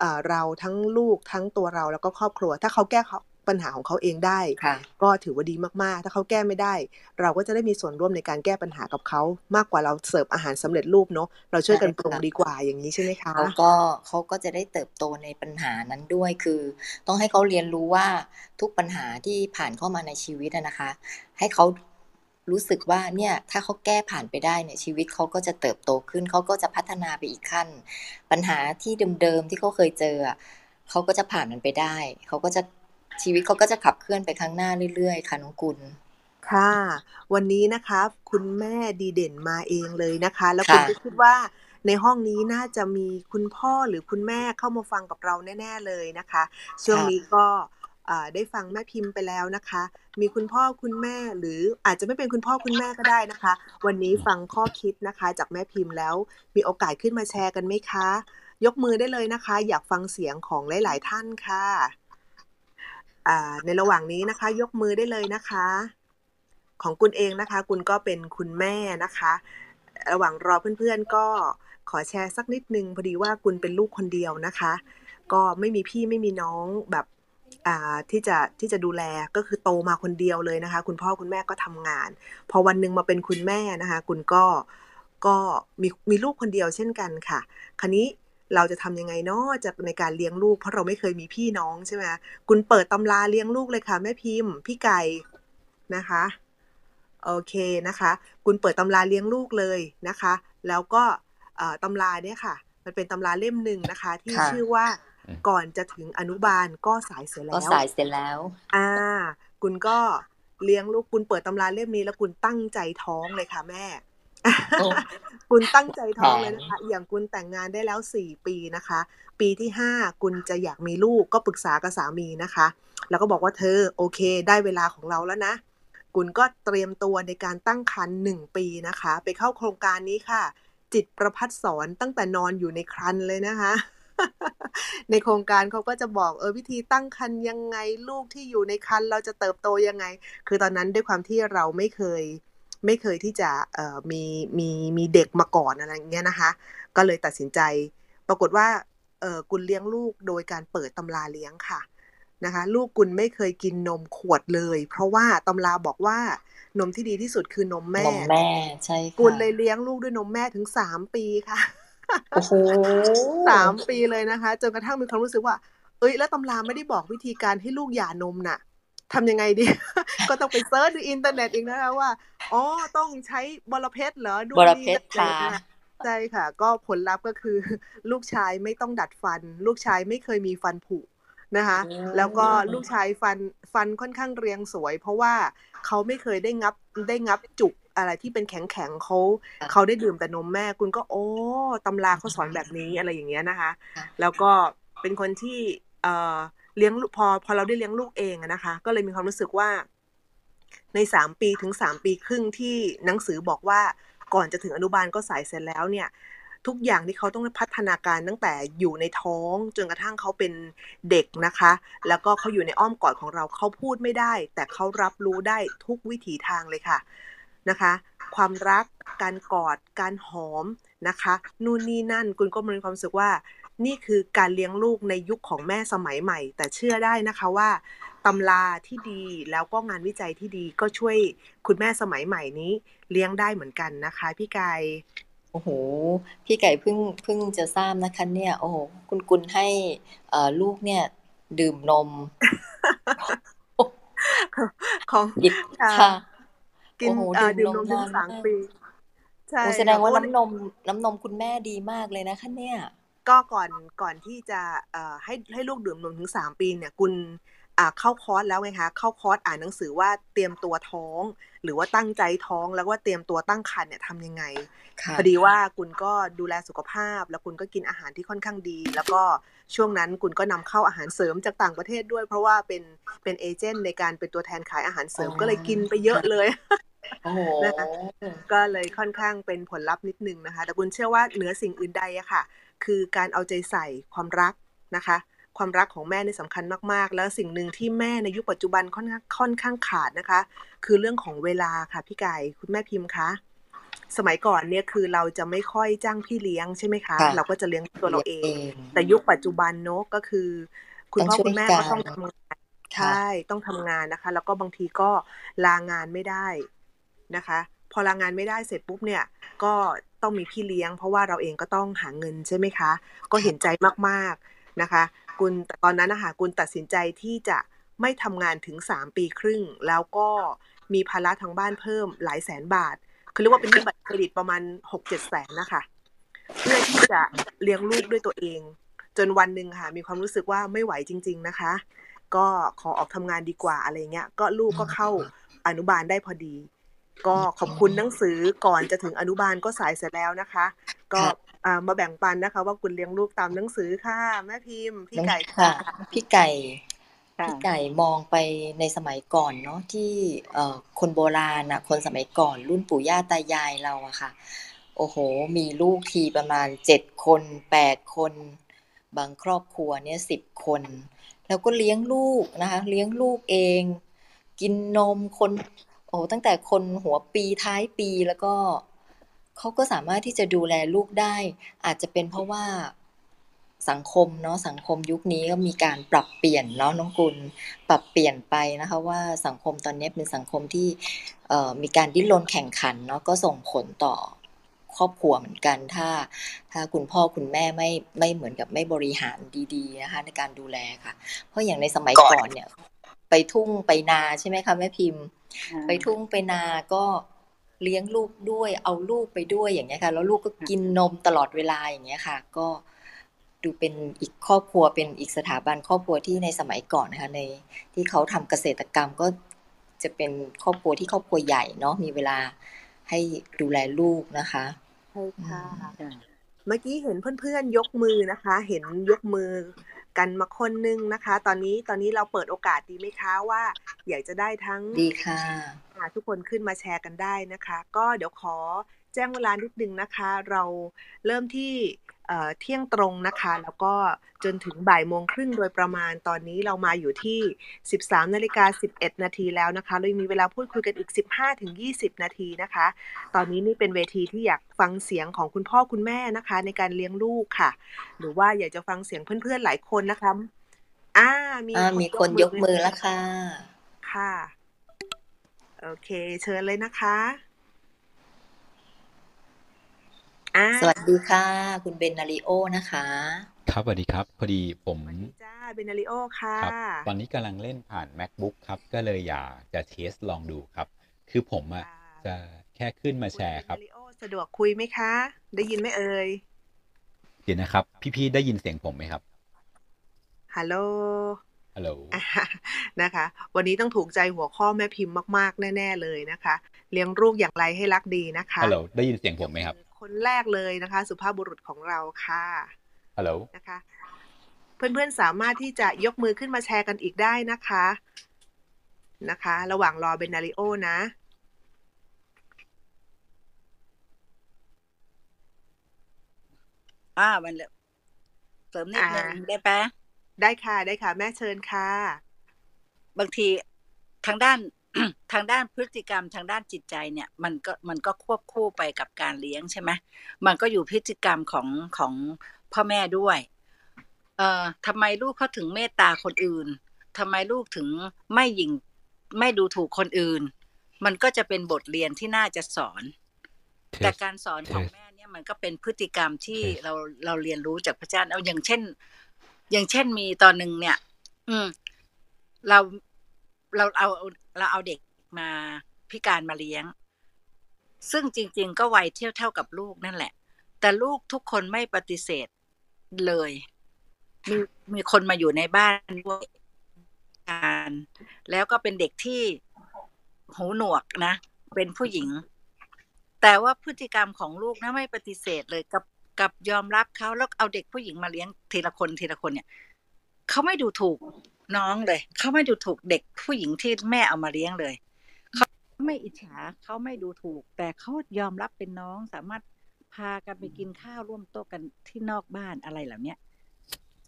Speaker 2: เอ่อเราทั้งลูกทั้งตัวเราแล้วก็ครอบครัว ถ้าเขาแก้เขา ปัญหาของเขาเองได้
Speaker 3: ค่ะ
Speaker 2: ก็ถือว่าดีมากๆ ถ้าเขาแก้ไม่ได้ เราก็จะได้มีส่วนร่วมในการแก้ปัญหากับเขามากกว่าเราเสิร์ฟอาหารสำเร็จรูปเนาะเราช่วยกันปรุง
Speaker 3: ใช่ค่ะ
Speaker 2: ดีกว่าอย่างนี้ใช่ไหมคะ
Speaker 3: เขาก็เขาก็จะได้เติบโตในปัญหานั้นด้วยคือ ต้องให้เขาเรียนรู้ว่าทุกปัญหาที่ผ่านเข้ามาในชีวิตอะนะคะ ให้เขารู้สึกว่าเนี่ยถ้าเขาแก้ผ่านไปได้เนี่ยชีวิตเขาก็จะเติบโตขึ้นเขาก็จะพัฒนาไปอีกขั้น ปัญหาที่เดิมๆที่เขาเคยเจออะเขาก็จะผ่านมันไปได้ เขาก็จะ ชีวิตเขาก็จะขับเคลื่อนไปข้างหน้าเรื่อยๆ ค่ะน้องกุล
Speaker 2: ค่ะ วันนี้นะคะคุณแม่ดีเด่นมาเองเลยนะคะ แล้วคุณก็คิดว่าในห้องนี้น่าจะมีคุณพ่อหรือคุณแม่เข้ามาฟังกับเราแน่ ๆเลยนะคะ ช่วงนี้ก็ได้ฟังแม่พิมพ์ไปแล้วนะคะ มีคุณพ่อคุณแม่หรืออาจจะไม่เป็นคุณพ่อคุณแม่ก็ได้นะคะ วันนี้ฟังข้อคิดนะคะ จากแม่พิมพ์แล้ว มีโอกาสขึ้นมาแชร์กันไหมคะ ยกมือได้เลยนะคะ อยากฟังเสียงของหลาย ๆ ท่านค่ะอ่า ในระหว่างนี้นะคะ ยกมือได้เลยนะคะ ของคุณเองนะคะ คุณก็เป็นคุณแม่นะคะ ระหว่างรอเพื่อนๆก็ขอแชร์สักนิดนึงพอดีว่าคุณเป็นลูกคนเดียวนะคะ ก็ไม่มีพี่ไม่มีน้องแบบอ่าที่จะที่จะดูแลก็คือโตมาคนเดียวเลยนะคะ คุณพ่อคุณแม่ก็ทำงาน พอวันหนึ่งมาเป็นคุณแม่นะคะ คุณก็ก็มีมีลูกคนเดียวเช่นกันค่ะ ครนี้ เราจะทำยังไงเนาะจะในการเลี้ยงลูก เพราะเราไม่เคยมีพี่น้องใช่ไหมคะคุณเปิดตำราเลี้ยงลูกเลยค่ะ แม่พิมพ์ พี่ไก่นะคะโอเคนะคะ คุณเปิดตำราเลี้ยงลูกเลยนะคะ แล้วก็เอ่อตำราเนี่ยค่ะ มันเป็นตำราเล่มหนึ่งนะคะ ที่
Speaker 3: ค่ะ
Speaker 2: ชื่อว่าก่อนจะถึงอนุบาลก็สายเสีย
Speaker 3: ก็
Speaker 2: แล้ว
Speaker 3: สายเสร็จแล้ว
Speaker 2: อ่า คุณก็เลี้ยงลูกคุณเปิดตำราเล่มนี้แล้วคุณตั้งใจท้องเลยค่ะแม่
Speaker 3: โอ้
Speaker 2: คุณตั้งใจท้อง
Speaker 3: แผน
Speaker 2: เลยนะคะ อย่างคุณแต่งงานได้แล้วสี่ปีนะคะ ปีที่ห้าคุณจะอยากมีลูกก็ปรึกษากับสามีนะคะ แล้วก็บอกว่าเธอโอเค ได้เวลาของเราแล้วนะ คุณก็เตรียมตัวในการตั้งครรภ์หนึ่งปีนะคะ ไปเข้าโครงการนี้ค่ะ จิตประพัฒสอนตั้งแต่นอนอยู่ในครรภ์เลยนะคะในโครงการเขาก็จะบอกเออวิธีตั้งครรภ์ยังไงลูกที่อยู่ในครรภ์เราจะเติบโตยังไง คือตอนนั้นด้วยความที่เราไม่เคย ไม่เคยที่จะเอ่อมีมีมีเด็กมาก่อนอะไรอย่างเงี้ยนะคะ ก็เลยตัดสินใจ ปรากฏว่าเออกุลเลี้ยงลูกโดยการเปิดตำราเลี้ยงค่ะนะคะ ลูกกุลไม่เคยกินนมขวดเลย เพราะว่าตำราบอกว่านมที่ดีที่สุดคือนมแม่
Speaker 3: นมแม่ใช่ค่ะ
Speaker 2: กุลเลยเลี้ยงลูกด้วยนมแม่ถึงสามปีค่ะ
Speaker 3: โอ้โห
Speaker 2: สามปีเลยนะคะจนกระทั่งมีความรู้สึกว่า เอ้ย แล้วตำราไม่ได้บอกวิธีการให้ลูกหย่านมน่ะ ทำยังไงดี ก็ต้องไป search ในอินเทอร์เน็ตอีกนะคะว่า อ๋อ ต้องใช้บอระเพ็ดเหรอ ดู
Speaker 3: บอระเพ็ด
Speaker 2: อะไร
Speaker 3: ทา
Speaker 2: อย่างเงี้ยใช่ค่ะ ก็ผลลัพธ์ก็คือ ลูกชายไม่ต้องดัดฟัน ลูกชายไม่เคยมีฟันผุนะคะ
Speaker 3: โอ้
Speaker 2: แล้วก็ลูกชายฟันฟันค่อนข้างเรียงสวย เพราะว่าเขาไม่เคยได้งับได้งับจุกอะไรที่เป็นแข็งแข็งๆเขาเขาได้ดื่มแต่นมแม่คุณก็โอ้ตำราเขาสอนแบบนี้อะไรอย่างเงี้ยนะคะ แล้วก็เป็นคนที่เอ่อ เลี้ยงลูกพอพอเราได้เลี้ยงลูกเองนะคะ ก็เลยมีความรู้สึกว่า ในสามปีถึงสามปีครึ่งที่หนังสือบอกว่าก่อนจะถึงอนุบาลก็สายเสร็จแล้วเนี่ยทุกอย่างที่เขาต้องพัฒนาการตั้งแต่อยู่ในท้องจนกระทั่งเขาเป็นเด็กนะคะ แล้วก็เขาอยู่ในอ้อมกอดของเราเขาพูดไม่ได้ แต่เขารับรู้ได้ทุกวิถีทางเลยค่ะนะคะ ความรักการกอดการหอมนะคะ นู่นนี่นั่นคุณก็มีความรู้สึกว่า นี่คือการเลี้ยงลูกในยุคของแม่สมัยใหม่ แต่เชื่อได้นะคะว่าตำราที่ดีแล้วก็งานวิจัยที่ดีก็ช่วยคุณแม่สมัยใหม่นี้เลี้ยงได้เหมือนกันนะคะ พี่กาย
Speaker 3: โอ้โห พี่ไก่เพิ่งเพิ่งจะทราบนะคะ เนี่ย โอ้โหคุณกุลให้เอ่อลูกเนี่ย ดื่มนม
Speaker 2: ของ
Speaker 3: หยิบ
Speaker 2: ค่ะ
Speaker 3: ค่ะ
Speaker 2: กิน
Speaker 3: โอ้โห
Speaker 2: เอ่อ
Speaker 3: ดื่
Speaker 2: ดื่
Speaker 3: ม
Speaker 2: ม
Speaker 3: น
Speaker 2: น
Speaker 3: ม
Speaker 2: มถึง
Speaker 3: นาน
Speaker 2: สาม
Speaker 3: มาก
Speaker 2: ปีใช่
Speaker 3: โอ้แสดงว่า
Speaker 2: ค่ะ
Speaker 3: น้ำนม น้ำนมคุณแม่ดีมากเลยนะคะเนี่ย
Speaker 2: ก็ก่อนก่อนที่จะเอ่อให้ให้ลูกดื่มนมถึงสามปีเนี่ยคุณอ่าเข้าคอร์สแล้วไงคะเข้าคอร์สอ่านหนังสือว่าเตรียมตัวท้อง หรือว่าตั้งใจท้องแล้วว่าเตรียมตัวตั้งครรภ์เนี่ยทำยังไง
Speaker 3: ค่ะ
Speaker 2: พอดีว่าคุณก็ดูแลสุขภาพ แล้วคุณก็กินอาหารที่ค่อนข้างดี แล้วก็ช่วงนั้นคุณก็นำเข้าอาหารเสริมจากต่างประเทศด้วย เพราะว่าเป็นเป็นเอเจนต์ในการเป็นตัวแทนขายอาหารเสริม
Speaker 3: อ๋อ
Speaker 2: ก็เลยกินไปเยอะเลย
Speaker 3: โอ้โห
Speaker 2: นะคะก็เลยค่อนข้างเป็นผลลัพธ์นิดนึงนะคะ แต่คุณเชื่อว่าเหนือสิ่งอื่นใดอะค่ะ คือการเอาใจใส่ความรักนะคะ ความรักของแม่นี่สำคัญมาก ๆ แล้วสิ่งหนึ่งที่แม่ในยุคปัจจุบันค่อนข้างค่อนข้างขาดนะคะ คือเรื่องของเวลาค่ะพี่ไก่คุณแม่พิมพ์คะสมัยก่อนเนี่ยคือเราจะไม่ค่อยจ้างพี่เลี้ยงใช่ไหมคะ
Speaker 3: ค่ะ
Speaker 2: เราก็จะเลี้ยงตัวเราเอง
Speaker 3: เอง
Speaker 2: แต่ยุคปัจจุบันเนอะก็คือ คุณพ่อ
Speaker 3: ต้องช่วย
Speaker 2: คุณแม่
Speaker 3: กั
Speaker 2: ก็
Speaker 3: น
Speaker 2: ต้องทำงาน
Speaker 3: ค่ะ
Speaker 2: ใช่ต้องทำงานนะคะ แล้วก็บางทีก็ลางานไม่ได้นะคะ พอลางานไม่ได้เสร็จปุ๊บเนี่ย ก็ต้องมีพี่เลี้ยง เพราะว่าเราเองก็ต้องหาเงินใช่ไหมคะ ก็เห็นใจมากๆนะคะกุลแต่ตอนนั้นนะคะกุลตัดสินใจที่จะไม่ทำงานถึงสามปีครึ่ง แล้วก็มีภาระทางบ้านเพิ่มหลายแสนบาท คือเรียกว่าเป็นหนี้บัตรเครดิตประมาณหกเจ็ดแสนนะคะเพื่อที่จะเลี้ยงลูกด้วยตัวเอง จนวันหนึ่งค่ะมีความรู้สึกว่าไม่ไหวจริง ๆนะคะ ก็ขอออกทำงานดีกว่าอะไรเงี้ย ก็ลูกก็เข้าอนุบาลได้พอดี ก็ขอบคุณหนังสือก่อนจะถึงอนุบาลก็สายเสร็จแล้วนะคะ ก็อ่ามาแบ่งปันนะคะ ว่าคุณเลี้ยงลูกตามหนังสือค่ะแม่พิมพ์พี่ไก่
Speaker 3: ค่ะ
Speaker 2: ค่ะ
Speaker 3: พี่ไก่
Speaker 4: ค่ะ
Speaker 3: พี่ไก่มองไปในสมัยก่อนเนาะที่เอ่อคนโบราณน่ะคนสมัยก่อนรุ่นปู่ย่าตายายเราอะค่ะ โอ้โห มีลูกทีประมาณเจ็ดคนแปดคน บางครอบครัวเนี่ยสิบคน แล้วก็เลี้ยงลูกนะคะ เลี้ยงลูกเอง กินนมคนโอ้ตั้งแต่คนหัวปีท้ายปีแล้วก็เขาก็สามารถที่จะดูแลลูกได้ อาจจะเป็นเพราะว่าสังคมเนาะสังคมยุคนี้ก็มีการปรับเปลี่ยนเนาะน้องกุลปรับเปลี่ยนไปนะคะว่าสังคมตอนนี้เป็นสังคมที่เอ่อมีการดิ้นรนแข่งขันเนาะก็ส่งผลต่อครอบครัวเหมือนกัน ถ้า ถ้าคุณพ่อคุณแม่ไม่ไม่เหมือนกับไม่บริหารดีๆนะคะในการดูแลค่ะ เพราะอย่างในสมัยก่อนเนี่ย ไปทุ่งไปนาใช่ไหมคะแม่พิมพ์ ไปทุ่งไปนาก็เลี้ยงลูกด้วย เอาลูกไปด้วยอย่างเงี้ยค่ะ แล้วลูกก็กินนมตลอดเวลาอย่างเงี้ยค่ะ ก็ดูเป็นอีกครอบครัวเป็นอีกสถาบันครอบครัวที่ในสมัยก่อนนะคะในที่เขาทำเกษตรกรรมก็จะเป็นครอบครัวที่ครอบครัวใหญ่เนาะมีเวลาให้ดูแลลูกนะคะ
Speaker 2: ใช่ค่ะ
Speaker 4: ค่ะ
Speaker 2: เมื่อกี้เห็นเพื่อนๆยกมือนะคะ เห็นยกมือ กันมาคนนึงนะคะ ตอนนี้ตอนนี้เราเปิดโอกาสดีไหมคะว่า อยากจะได้ทั้ง
Speaker 3: ดีค่ะ
Speaker 2: อ่าทุกคนขึ้นมาแชร์กันได้นะคะ ก็เดี๋ยวขอแจ้งเวลานิดนึงนะคะ เราเริ่มที่ เอ่อเที่ยงตรงนะคะ แล้วก็จนถึงบ่ายโมงครึ่งโดยประมาณตอนนี้เรามาอยู่ที่ 13นาฬิกา11 นาทีแล้วนะคะเรายังมีเวลาพูดคุยกันอีก 15ถึง20 นาทีนะคะ ตอนนี้นี่เป็นเวทีที่อยากฟังเสียงของคุณพ่อคุณแม่นะคะ ในการเลี้ยงลูกค่ะ หรือว่าอยากจะฟังเสียงเพื่อนๆหลายคนนะคะอ่ามี
Speaker 3: อ่ามีคนยกมือแล้วค่ะ
Speaker 2: ค่ะ โอเค เชิญเลยนะคะ อ่า
Speaker 3: สวัสดีค่ะ คุณเบนนาริโอนะคะ
Speaker 5: ครับสวัสดีครับ พอดีผม
Speaker 2: สวัสดีจ้าเบนาริโอค่ะ
Speaker 5: ครับตอนนี้กำลังเล่นผ่าน macbook ครับ ก็เลยอยากจะเทสลองดูครับ คือผมอะ
Speaker 2: ค่ะ
Speaker 5: จะแค่ขึ้นมาแชร์ครับ
Speaker 2: ณเบนาริโอสะดวกคุยไหมคะ ได้ยินไหมเอ่ย
Speaker 5: เดี๋ยวนะครับ พี่ๆได้ยินเสียงผมไหมครับ
Speaker 2: ฮัลโหล
Speaker 5: ฮัลโหล
Speaker 2: อ่านะคะ วันนี้ต้องถูกใจหัวข้อแม่พิมพ์มาก ๆ แน่ ๆ เลยนะคะ เลี้ยงลูกอย่างไรให้รักดีนะคะ
Speaker 5: ฮัลโหลได้ยินเสียงผมไหมครับ
Speaker 2: คนแรกเลยนะคะ สุภาพบุรุษของเราค่ะ
Speaker 5: ฮัลโหล
Speaker 2: นะคะ เพื่อนๆสามารถที่จะยกมือขึ้นมาแชร์กันอีกได้นะคะนะคะ ระหว่างรอเบนาริโอนะ
Speaker 4: อ่ามันเลยเสริมนิดนึง
Speaker 2: อ่า
Speaker 4: ได้ปะ
Speaker 2: ได้ค่ะได้ค่ะ แม่เชิญค่ะ
Speaker 4: บางทีทางด้าน ทางด้านพฤติกรรมทางด้านจิตใจเนี่ยมันก็มันก็ควบคู่ไปกับการเลี้ยงใช่ไหมมันก็อยู่พฤติกรรมของของพ่อแม่ด้วย เอ่อทำไมลูกเขาถึงเมตตาคนอื่นทำไมลูกถึงไม่หยิ่งไม่ดูถูกคนอื่น มันก็จะเป็นบทเรียนที่น่าจะสอน แต่การสอนของ
Speaker 5: เทส
Speaker 4: แม่เนี่ยมันก็เป็นพฤติกรรมที่
Speaker 5: เทส
Speaker 4: เราเราเรียนรู้จากพระเจ้าเอาอย่างเช่น อย่างเช่นมีตอนหนึ่งเนี่ย อืม เรา เราเอาเราเอาเด็กมาพิการมาเลี้ยง ซึ่งจริง ๆ ก็วัยเที่ยวเท่ากับลูกนั่นแหละ แต่ลูกทุกคนไม่ปฏิเสธเลย มีมีคนมาอยู่ในบ้านด้วยการแล้วก็เป็นเด็กที่หูหนวกนะ เป็นผู้หญิง แต่ว่าพฤติกรรมของลูกนะไม่ปฏิเสธเลยกับกับยอมรับเขาแล้วเอาเด็กผู้หญิงมาเลี้ยงทีละคนทีละคนเนี่ยเขาไม่ดูถูก น้องเลยเขาไม่ดูถูกเด็กผู้หญิงที่แม่เอามาเลี้ยงเลยเขาไม่อิจฉาเขาไม่ดูถูก แต่เขายอมรับเป็นน้องสามารถพากันไปกินข้าวร่วมโต๊ะกันที่นอกบ้านอะไรเหล่าเนี้ย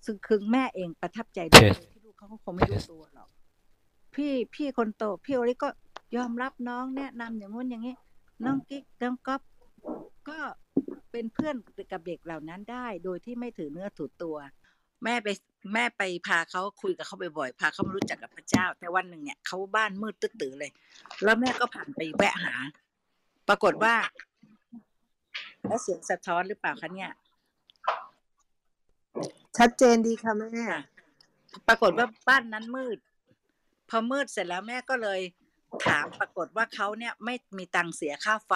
Speaker 4: ซึ่งคือแม่เองประทับใจด้วย
Speaker 5: Test
Speaker 4: ที่ลูกเขาก็คงไม่รู้ตัวหรอกพี่พี่คนโตพี่โอริก็ยอมรับน้องแนะนำอย่างงู้นอย่างนี้ น้องกิ๊กน้องก๊อฟก็เป็นเพื่อนกับเด็กเหล่านั้นได้ โดยที่ไม่ถือเนื้อถือตัว แม่ไปแม่ไปพาเขาคุยกับเขาบ่อยๆพาเขามารู้จักกับพระเจ้า แต่วันหนึ่งเนี่ยเขาบ้านมืดตื้อๆเลย แล้วแม่ก็ผ่านไปแวะหา ปรากฏว่าแล้วเสียงสะท้อนหรือเปล่าคะเนี่ย
Speaker 2: ชัดเจนดีค่ะแม่
Speaker 4: ปรากฏว่าบ้านนั้นมืด พอมืดเสร็จแล้วแม่ก็เลยถามปรากฏว่าเขาเนี่ยไม่มีตังค์เสียค่าไฟ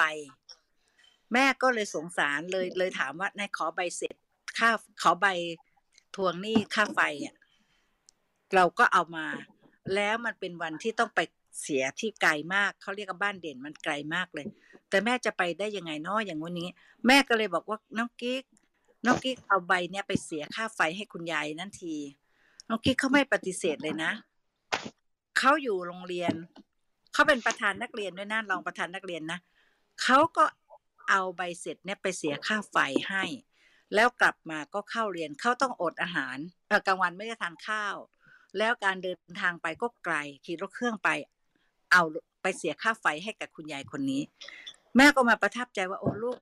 Speaker 4: แม่ก็เลยสงสารเลยเลยถามว่านายขอใบเสร็จค่าขอใบ ทวงหนี้ค่าไฟอะเราก็เอามา แล้วมันเป็นวันที่ต้องไปเสียที่ไกลมากเขาเรียกว่าบ้านเด่นมันไกลมากเลย แต่แม่จะไปได้ยังไงเนาะอย่างวันนี้ แม่ก็เลยบอกว่าน้องกิ๊กน้องกิ๊กเอาใบเนี้ยไปเสียค่าไฟให้คุณยายนั่นทีน้องกิ๊กเขาไม่ปฏิเสธเลยนะเขาอยู่โรงเรียนเขาเป็นประธานนักเรียนด้วยนะรองประธานนักเรียนนะเขาก็เอาใบเสร็จเนี่ยไปเสียค่าไฟให้ แล้วกลับมาก็เข้าเรียนเขาต้องอดอาหารกลางวันไม่ได้ทานข้าว แล้วการเดินทางไปก็ไกลขี่รถเครื่องไป เอาไปเสียค่าไฟให้กับคุณยายคนนี้ แม่ก็มาประทับใจว่าโอ้ลูก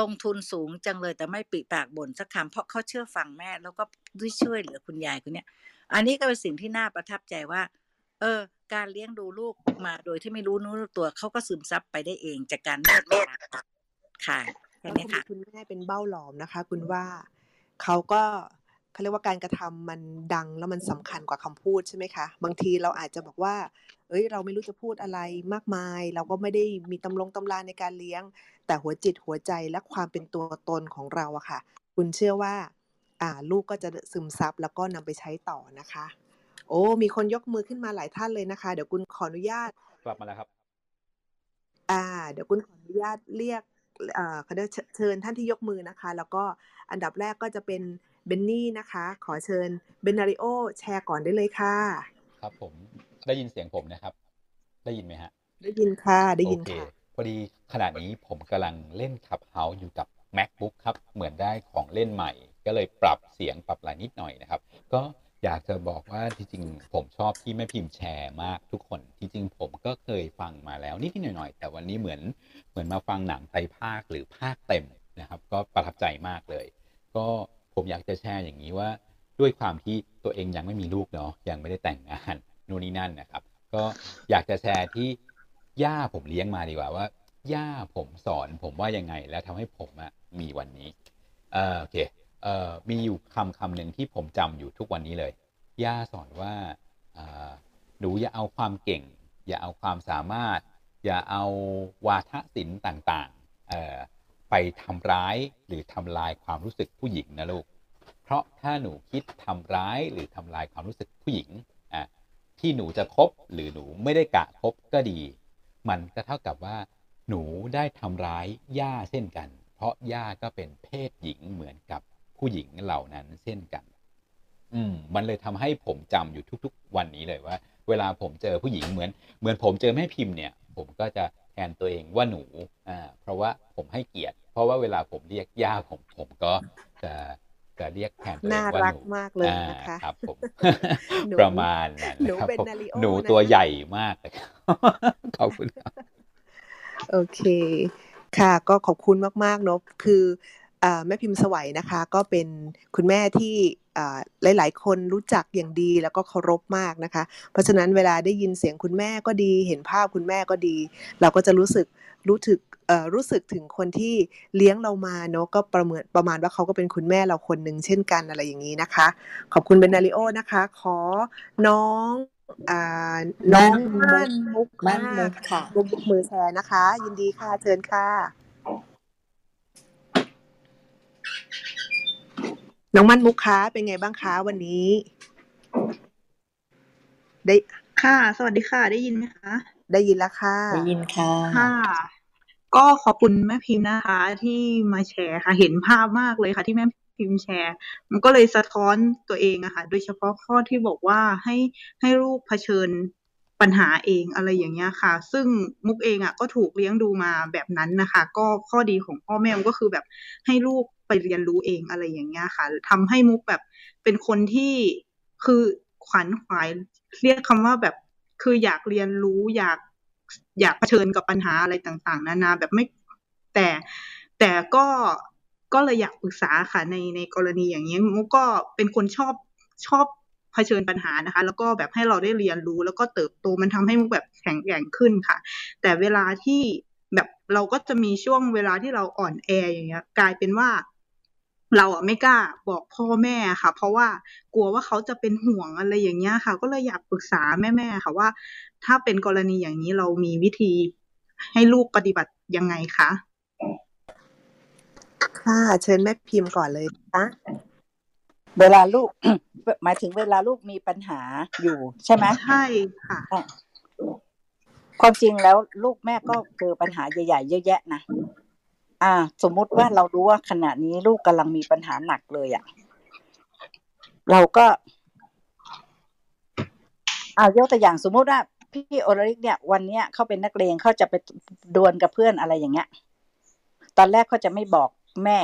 Speaker 4: ลงทุนสูงจังเลยแต่ไม่ปิปากบ่นสักคำเพราะเขาเชื่อฟังแม่ แล้วก็ด้วยช่วยเหลือคุณยายคนนี้อันนี้ก็เป็นสิ่งที่น่าประทับใจว่า เออ การเลี้ยงดูลูกมาโดยที่ไม่รู้นู้รู้ตัวเขาก็ซึมซับไปได้เองจากการเมตตาค่ะ
Speaker 2: ก็มี
Speaker 4: ค่ะ
Speaker 2: คุณแม่เป็นเบ้าหลอมนะคะ คุณว่าเขาก็เขาเรียกว่าการกระทำมันดังแล้วมันสำคัญกว่าคำพูดใช่ไหมคะ บางทีเราอาจจะบอกว่า เอ้ย เราไม่รู้จะพูดอะไรมากมาย เราก็ไม่ได้มีตำลงตำราในการเลี้ยง แต่หัวจิตหัวใจและความเป็นตัวตนของเราอะค่ะ คุณเชื่อว่า อ่า ลูกก็จะซึมซับแล้วก็นำไปใช้ต่อนะคะ โอ้ มีคนยกมือขึ้นมาหลายท่านเลยนะคะ เดี๋ยวคุณขออนุญาต
Speaker 5: กลับมาแล้วครับ
Speaker 2: อ่า เดี๋ยวคุณขออนุญาตเรียกอ่า เขาเรียกเชเชิญท่านที่ยกมือนะคะ แล้วก็อันดับแรกก็จะเป็นเบนนี่นะคะ ขอเชิญเบนนาริโอแชร์ก่อนได้เลยค่ะ
Speaker 5: ครับผมได้ยินเสียงผมนะครับ ได้ยินไหมฮะ
Speaker 2: ได้ยินค่ะได้ยิน
Speaker 5: โอเค
Speaker 2: ค่ะ
Speaker 5: พอดีขณะนี้ผมกำลังเล่น Clubhouse อยู่กับ MacBook ครับ เหมือนได้ของเล่นใหม่ ก็เลยปรับเสียงปรับอะไรนิดหน่อยนะครับ ก็ อยากจะบอกว่าจริงๆผมชอบที่แม่พิมพ์แชร์มากทุกคนจริงๆผมก็เคยฟังมาแล้วนิดๆหน่อยๆแต่วันนี้เหมือนเหมือนมาฟังหนังไตภาคหรือภาคเต็มนะครับ ก็ประทับใจมากเลย ก็ผมอยากจะแชร์อย่างนี้ว่า ด้วยความที่ตัวเองยังไม่มีลูกเนาะยังไม่ได้แต่งงานนู่นนี่นั่นนะครับ ก็อยากจะแชร์ที่ย่าผมเลี้ยงมาดีกว่าว่าย่าผมสอนผมว่ายังไงแล้วทำให้ผมอะมีวันนี้เออโอเค มีอยู่คำคำหนึ่งที่ผมจำอยู่ทุกวันนี้เลย ย่าสอนว่าหนูอย่าเอาความเก่ง อย่าเอาความสามารถ อย่าเอาวาทศิลป์ต่างๆไปทำร้ายหรือทำลายความรู้สึกผู้หญิงนะลูก เพราะถ้าหนูคิดทำร้ายหรือทำลายความรู้สึกผู้หญิงที่หนูจะคบหรือหนูไม่ได้กะคบก็ดี มันก็เท่ากับว่า หนูได้ทำร้ายย่าเช่นกัน เพราะย่าก็เป็นเพศหญิงเหมือนกับ ผู้หญิงเหล่านั้นเช่นกัน อืมมันเลยทำให้ผมจำอยู่ทุก ๆ วันนี้เลยว่า เวลาผมเจอผู้หญิงเหมือน เหมือนผมเจอแม่พิมพ์เนี่ย ผมก็จะแทนตัวเองว่าหนูอ่าเพราะว่าผมให้เกียรติ เพราะว่าเวลาผมเรียกย่าผมผมก็จะจะเรียกแทนตัวเอง
Speaker 2: น่า
Speaker 5: ว่า
Speaker 2: รั
Speaker 5: ห
Speaker 2: ก
Speaker 5: นู
Speaker 2: มากเลย
Speaker 5: อ่า
Speaker 2: นะคะ
Speaker 5: ครับผม
Speaker 2: หนู
Speaker 5: ประมาณนั้น
Speaker 2: หนู
Speaker 5: ครับ
Speaker 2: เป็น
Speaker 5: ผม
Speaker 2: นาริโอ
Speaker 5: หนู
Speaker 2: นะคะ
Speaker 5: ตัวใหญ่มากเลยครับขอบคุณครับ
Speaker 2: โอเคค่ะก็ขอบคุณมาก ๆ เนาะคืออ่า แม่พิมพ์สวัยนะคะ ก็เป็นคุณแม่ที่อ่าหลาย ๆ คนรู้จักอย่างดีแล้วก็เคารพมากนะคะ เพราะฉะนั้นเวลาได้ยินเสียงคุณแม่ก็ดี เห็นภาพคุณแม่ก็ดี เราก็จะรู้สึกรู้ถึกเอ่อรู้สึกถึงคนที่เลี้ยงเรามาเนาะก็ประเมินประมาณว่าเขาก็เป็นคุณแม่เราคนหนึ่งเช่นกันอะไรอย่างนี้นะคะ ขอบคุณเบนนาริโอนะคะ ขอน้องอ่าน้องม่านมุก
Speaker 3: ม่านมุกค่ะ
Speaker 2: มุกยกมือแชร์นะคะ ยินดีค่ะเชิญค่ะ น้องมันมุกคะเป็นไงบ้างคะวันนี้ ได้
Speaker 6: ค่ะ สวัสดีค่ะ ได้ยินไหมคะ
Speaker 2: ได้ยินแล้วค่ะ
Speaker 3: ได้ยินค่ะ
Speaker 6: ค่ะ ก็ขอบคุณแม่พิมพ์นะคะ ที่มาแชร์ค่ะ เห็นภาพมากเลยค่ะที่แม่พิมพ์แชร์ มันก็เลยสะท้อนตัวเองอะค่ะ โดยเฉพาะข้อที่บอกว่าให้ให้ลูกเผชิญ ปัญหาเองอะไรอย่างเงี้ยค่ะ ซึ่งมุกเองอะก็ถูกเลี้ยงดูมาแบบนั้นนะคะ ก็ข้อดีของพ่อแม่ก็คือแบบให้ลูกไปเรียนรู้เองอะไรอย่างเงี้ยค่ะทำให้มุกแบบเป็นคนที่คือขวัญขวายเรียกคำว่าแบบคืออยากเรียนรู้อยากอยากเผชิญกับปัญหาอะไรต่าง ๆ นานาแบบไม่แต่แต่ก็ก็เลยอยากปรึกษาค่ะในในกรณีอย่างนี้มุกก็เป็นคนชอบชอบ เผชิญปัญหานะคะ แล้วก็แบบให้เราได้เรียนรู้ แล้วก็เติบโตมันทำให้มุกแบบแข็งแกร่งขึ้นค่ะ แต่เวลาที่แบบเราก็จะมีช่วงเวลาที่เราอ่อนแออย่างเงี้ย กลายเป็นว่าเราอะไม่กล้าบอกพ่อแม่ค่ะ เพราะว่ากลัวว่าเขาจะเป็นห่วงอะไรอย่างเงี้ยค่ะ ก็เลยอยากปรึกษาแม่ๆค่ะว่า ถ้าเป็นกรณีอย่างนี้เรามีวิธีให้ลูกปฏิบัติยังไงคะ
Speaker 2: ค่ะเชิญแม่พิมพ์ก่อนเลยนะคะ
Speaker 4: เวลาลูกหมายถึงเวลาลูกมีปัญหาอยู่ใช่ไหม
Speaker 6: ใช่ค่ะ
Speaker 4: อะความจริงแล้วลูกแม่ก็เจอปัญหาใหญ่ๆเยอะแยะนะอ่า สมมุติว่าเรารู้ว่าขณะนี้ลูกกำลังมีปัญหาหนักเลยอะ่ะ เราก็อ่ายกตัวอย่างสมมุติว่าพี่โอริกเนี่ย วันเนี้ยเขาเป็นนักเลงเขาจะไปดวลกับเพื่อนอะไรอย่างเงี้ย ตอนแรกเขาจะไม่บอกแม่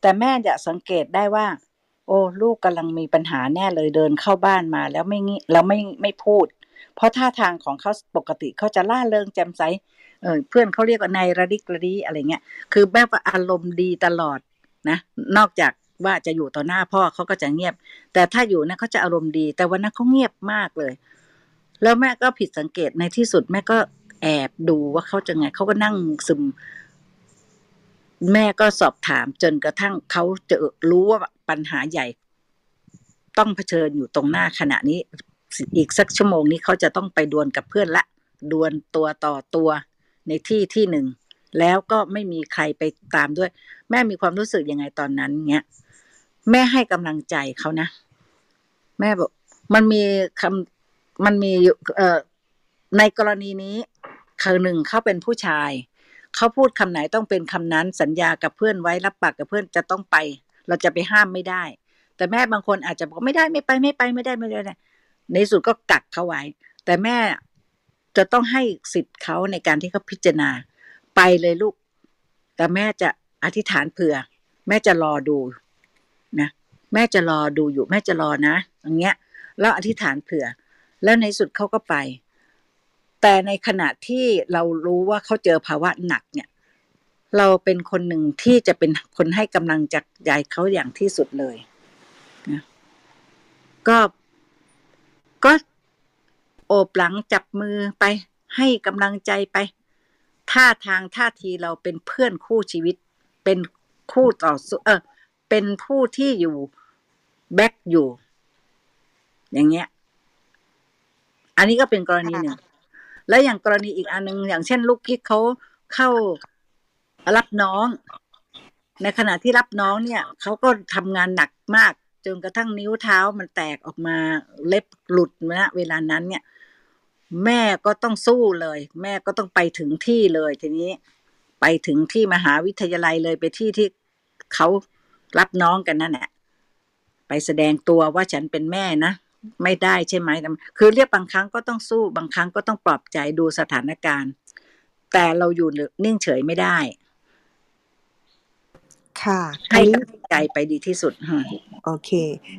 Speaker 4: แต่แม่จะสังเกตได้ว่า โอ้ลูกกำลังมีปัญหาแน่เลยเดินเข้าบ้านมาแล้วไม่งี้แล้วไม่ไม่พูด เพราะท่าทางของเขาปกติเขาจะล่าเริงแจ่มใสเออเพื่อนเขาเรียกว่าในระดิกระดีอะไรเงี้ยคือแบบว่าอารมณ์ดีตลอดนะนอกจากว่าจะอยู่ต่อหน้าพ่อเขาก็จะเงียบ แต่ถ้าอยู่นะเขาจะอารมณ์ดี แต่วันนั้นเขาเงียบมากเลย แล้วแม่ก็ผิดสังเกตในที่สุดแม่ก็แอบดูว่าเขาจะไงเขาก็นั่งซึม แม่ก็สอบถามจนกระทั่งเขาจะรู้ว่า ปัญหาใหญ่ ต้องเผชิญอยู่ตรงหน้าขณะนี้ อีกสักชั่วโมงนี้เขาจะต้องไปดวลกับเพื่อนละ ดวลตัวต่อตัวในที่ที่หนึ่ง แล้วก็ไม่มีใครไปตามด้วย แม่มีความรู้สึกยังไงตอนนั้นเนี้ยแม่ให้กำลังใจเขานะ แม่บอกมันมีคำมันมีอยู่เอ่อในกรณีนี้คือหนึ่งเขาเป็นผู้ชาย เขาพูดคำไหนต้องเป็นคำนั้นสัญญากับเพื่อนไว้รับปากกับเพื่อนจะต้องไป เราจะไปห้ามไม่ได้ แต่แม่บางคนอาจจะบอกไม่ได้ไม่ไปไม่ไปไม่ได้ไม่ได้ไม่ได้ ในสุดก็กักเขาไว้ แต่แม่จะต้องให้สิทธิ์เขาในการที่เขาพิจารณาไปเลยลูก แต่แม่จะอธิษฐานเผื่อ แม่จะรอดูนะแม่จะรอดูอยู่ แม่จะรอนะอย่างเงี้ย แล้วอธิษฐานเผื่อ แล้วในสุดเขาก็ไป แต่ในขณะที่เรารู้ว่าเขาเจอภาวะหนักเนี่ย เราเป็นคนหนึ่งที่จะเป็นคนให้กำลังใจเขาอย่างที่สุดเลยนะก็ก็โอบหลังจับมือไป ให้กำลังใจไปท่าทางท่าทีเราเป็นเพื่อนคู่ชีวิต เป็นคู่ต่อสู้เออเป็นผู้ที่อยู่แบ็กอยู่ อย่างเงี้ย อันนี้ก็เป็นกรณีหนึ่ง แล้วอย่างกรณีอีกอันหนึ่งอย่างเช่น ลูกกิ๊กเขาเข้า รับน้อง ในขณะที่รับน้องเนี่ยเขาก็ทำงานหนักมาก จนกระทั่งนิ้วเท้ามันแตกออกมาเล็บหลุดนะเวลานั้นเนี่ย แม่ก็ต้องสู้เลย แม่ก็ต้องไปถึงที่เลยทีนี้ ไปถึงที่มหาวิทยาลัยเลยไปที่ที่เขารับน้องกันนั่นแหละไปแสดงตัวว่าฉันเป็นแม่นะไม่ได้ใช่ไหม คือเรียกบางครั้งก็ต้องสู้ บางครั้งก็ต้องปลอบใจดูสถานการณ์ แต่เราอยู่นิ่งเฉยไม่ได้
Speaker 2: ค่ะ
Speaker 4: ให้
Speaker 2: ทีนี้
Speaker 4: กำลังใจไปดีที่สุดฮะ
Speaker 2: โอเค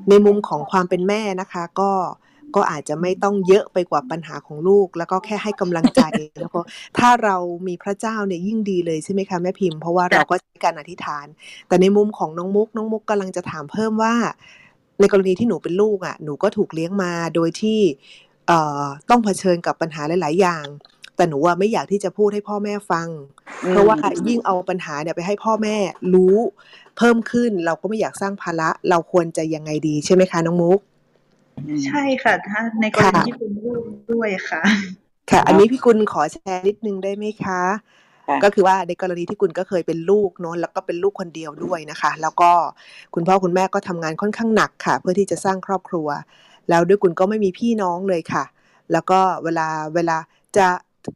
Speaker 2: ในมุมของความเป็นแม่นะคะ ก็ก็อาจจะไม่ต้องเยอะไปกว่าปัญหาของลูก แล้วก็แค่ให้กำลังใจแล้วก็ถ้าเรามีพระเจ้าเนี่ยยิ่งดีเลยใช่ไหมคะแม่พิมพ์เพราะว่าเราก็ใช้การอธิษฐาน แต่ในมุมของน้องมุกน้องมุกกำลังจะถามเพิ่มว่า ในกรณีที่หนูเป็นลูกอะหนูก็ถูกเลี้ยงมาโดยที่เอ่อต้องเผชิญกับปัญหาหลาย ๆ อย่าง แต่หนูว่าไม่อยากที่จะพูดให้พ่อแม่ฟัง เพราะว่ายิ่งเอาปัญหาเนี่ยไปให้พ่อแม่รู้ เพิ่มขึ้นเราก็ไม่อยากสร้างภาระเราควรจะยังไงดีใช่ไหมคะน้องมุก
Speaker 6: ใช่ค่ะถ้าในกรณี
Speaker 2: ค่ะ
Speaker 6: ที่เป็นลูกด้วยค่ะ
Speaker 2: ค่ะ อันนี้พี่กุลขอแชร์นิดนึงได้ไหมคะ
Speaker 4: ค่ะ
Speaker 2: ก็คือว่าในกรณีที่คุณก็เคยเป็นลูกเนอะแล้วก็เป็นลูกคนเดียวด้วยนะคะ แล้วก็คุณพ่อคุณแม่ก็ทำงานค่อนข้างหนักค่ะ เพื่อที่จะสร้างครอบครัว แล้วด้วยคุณก็ไม่มีพี่น้องเลยค่ะ แล้วก็เวลาเวลาจะ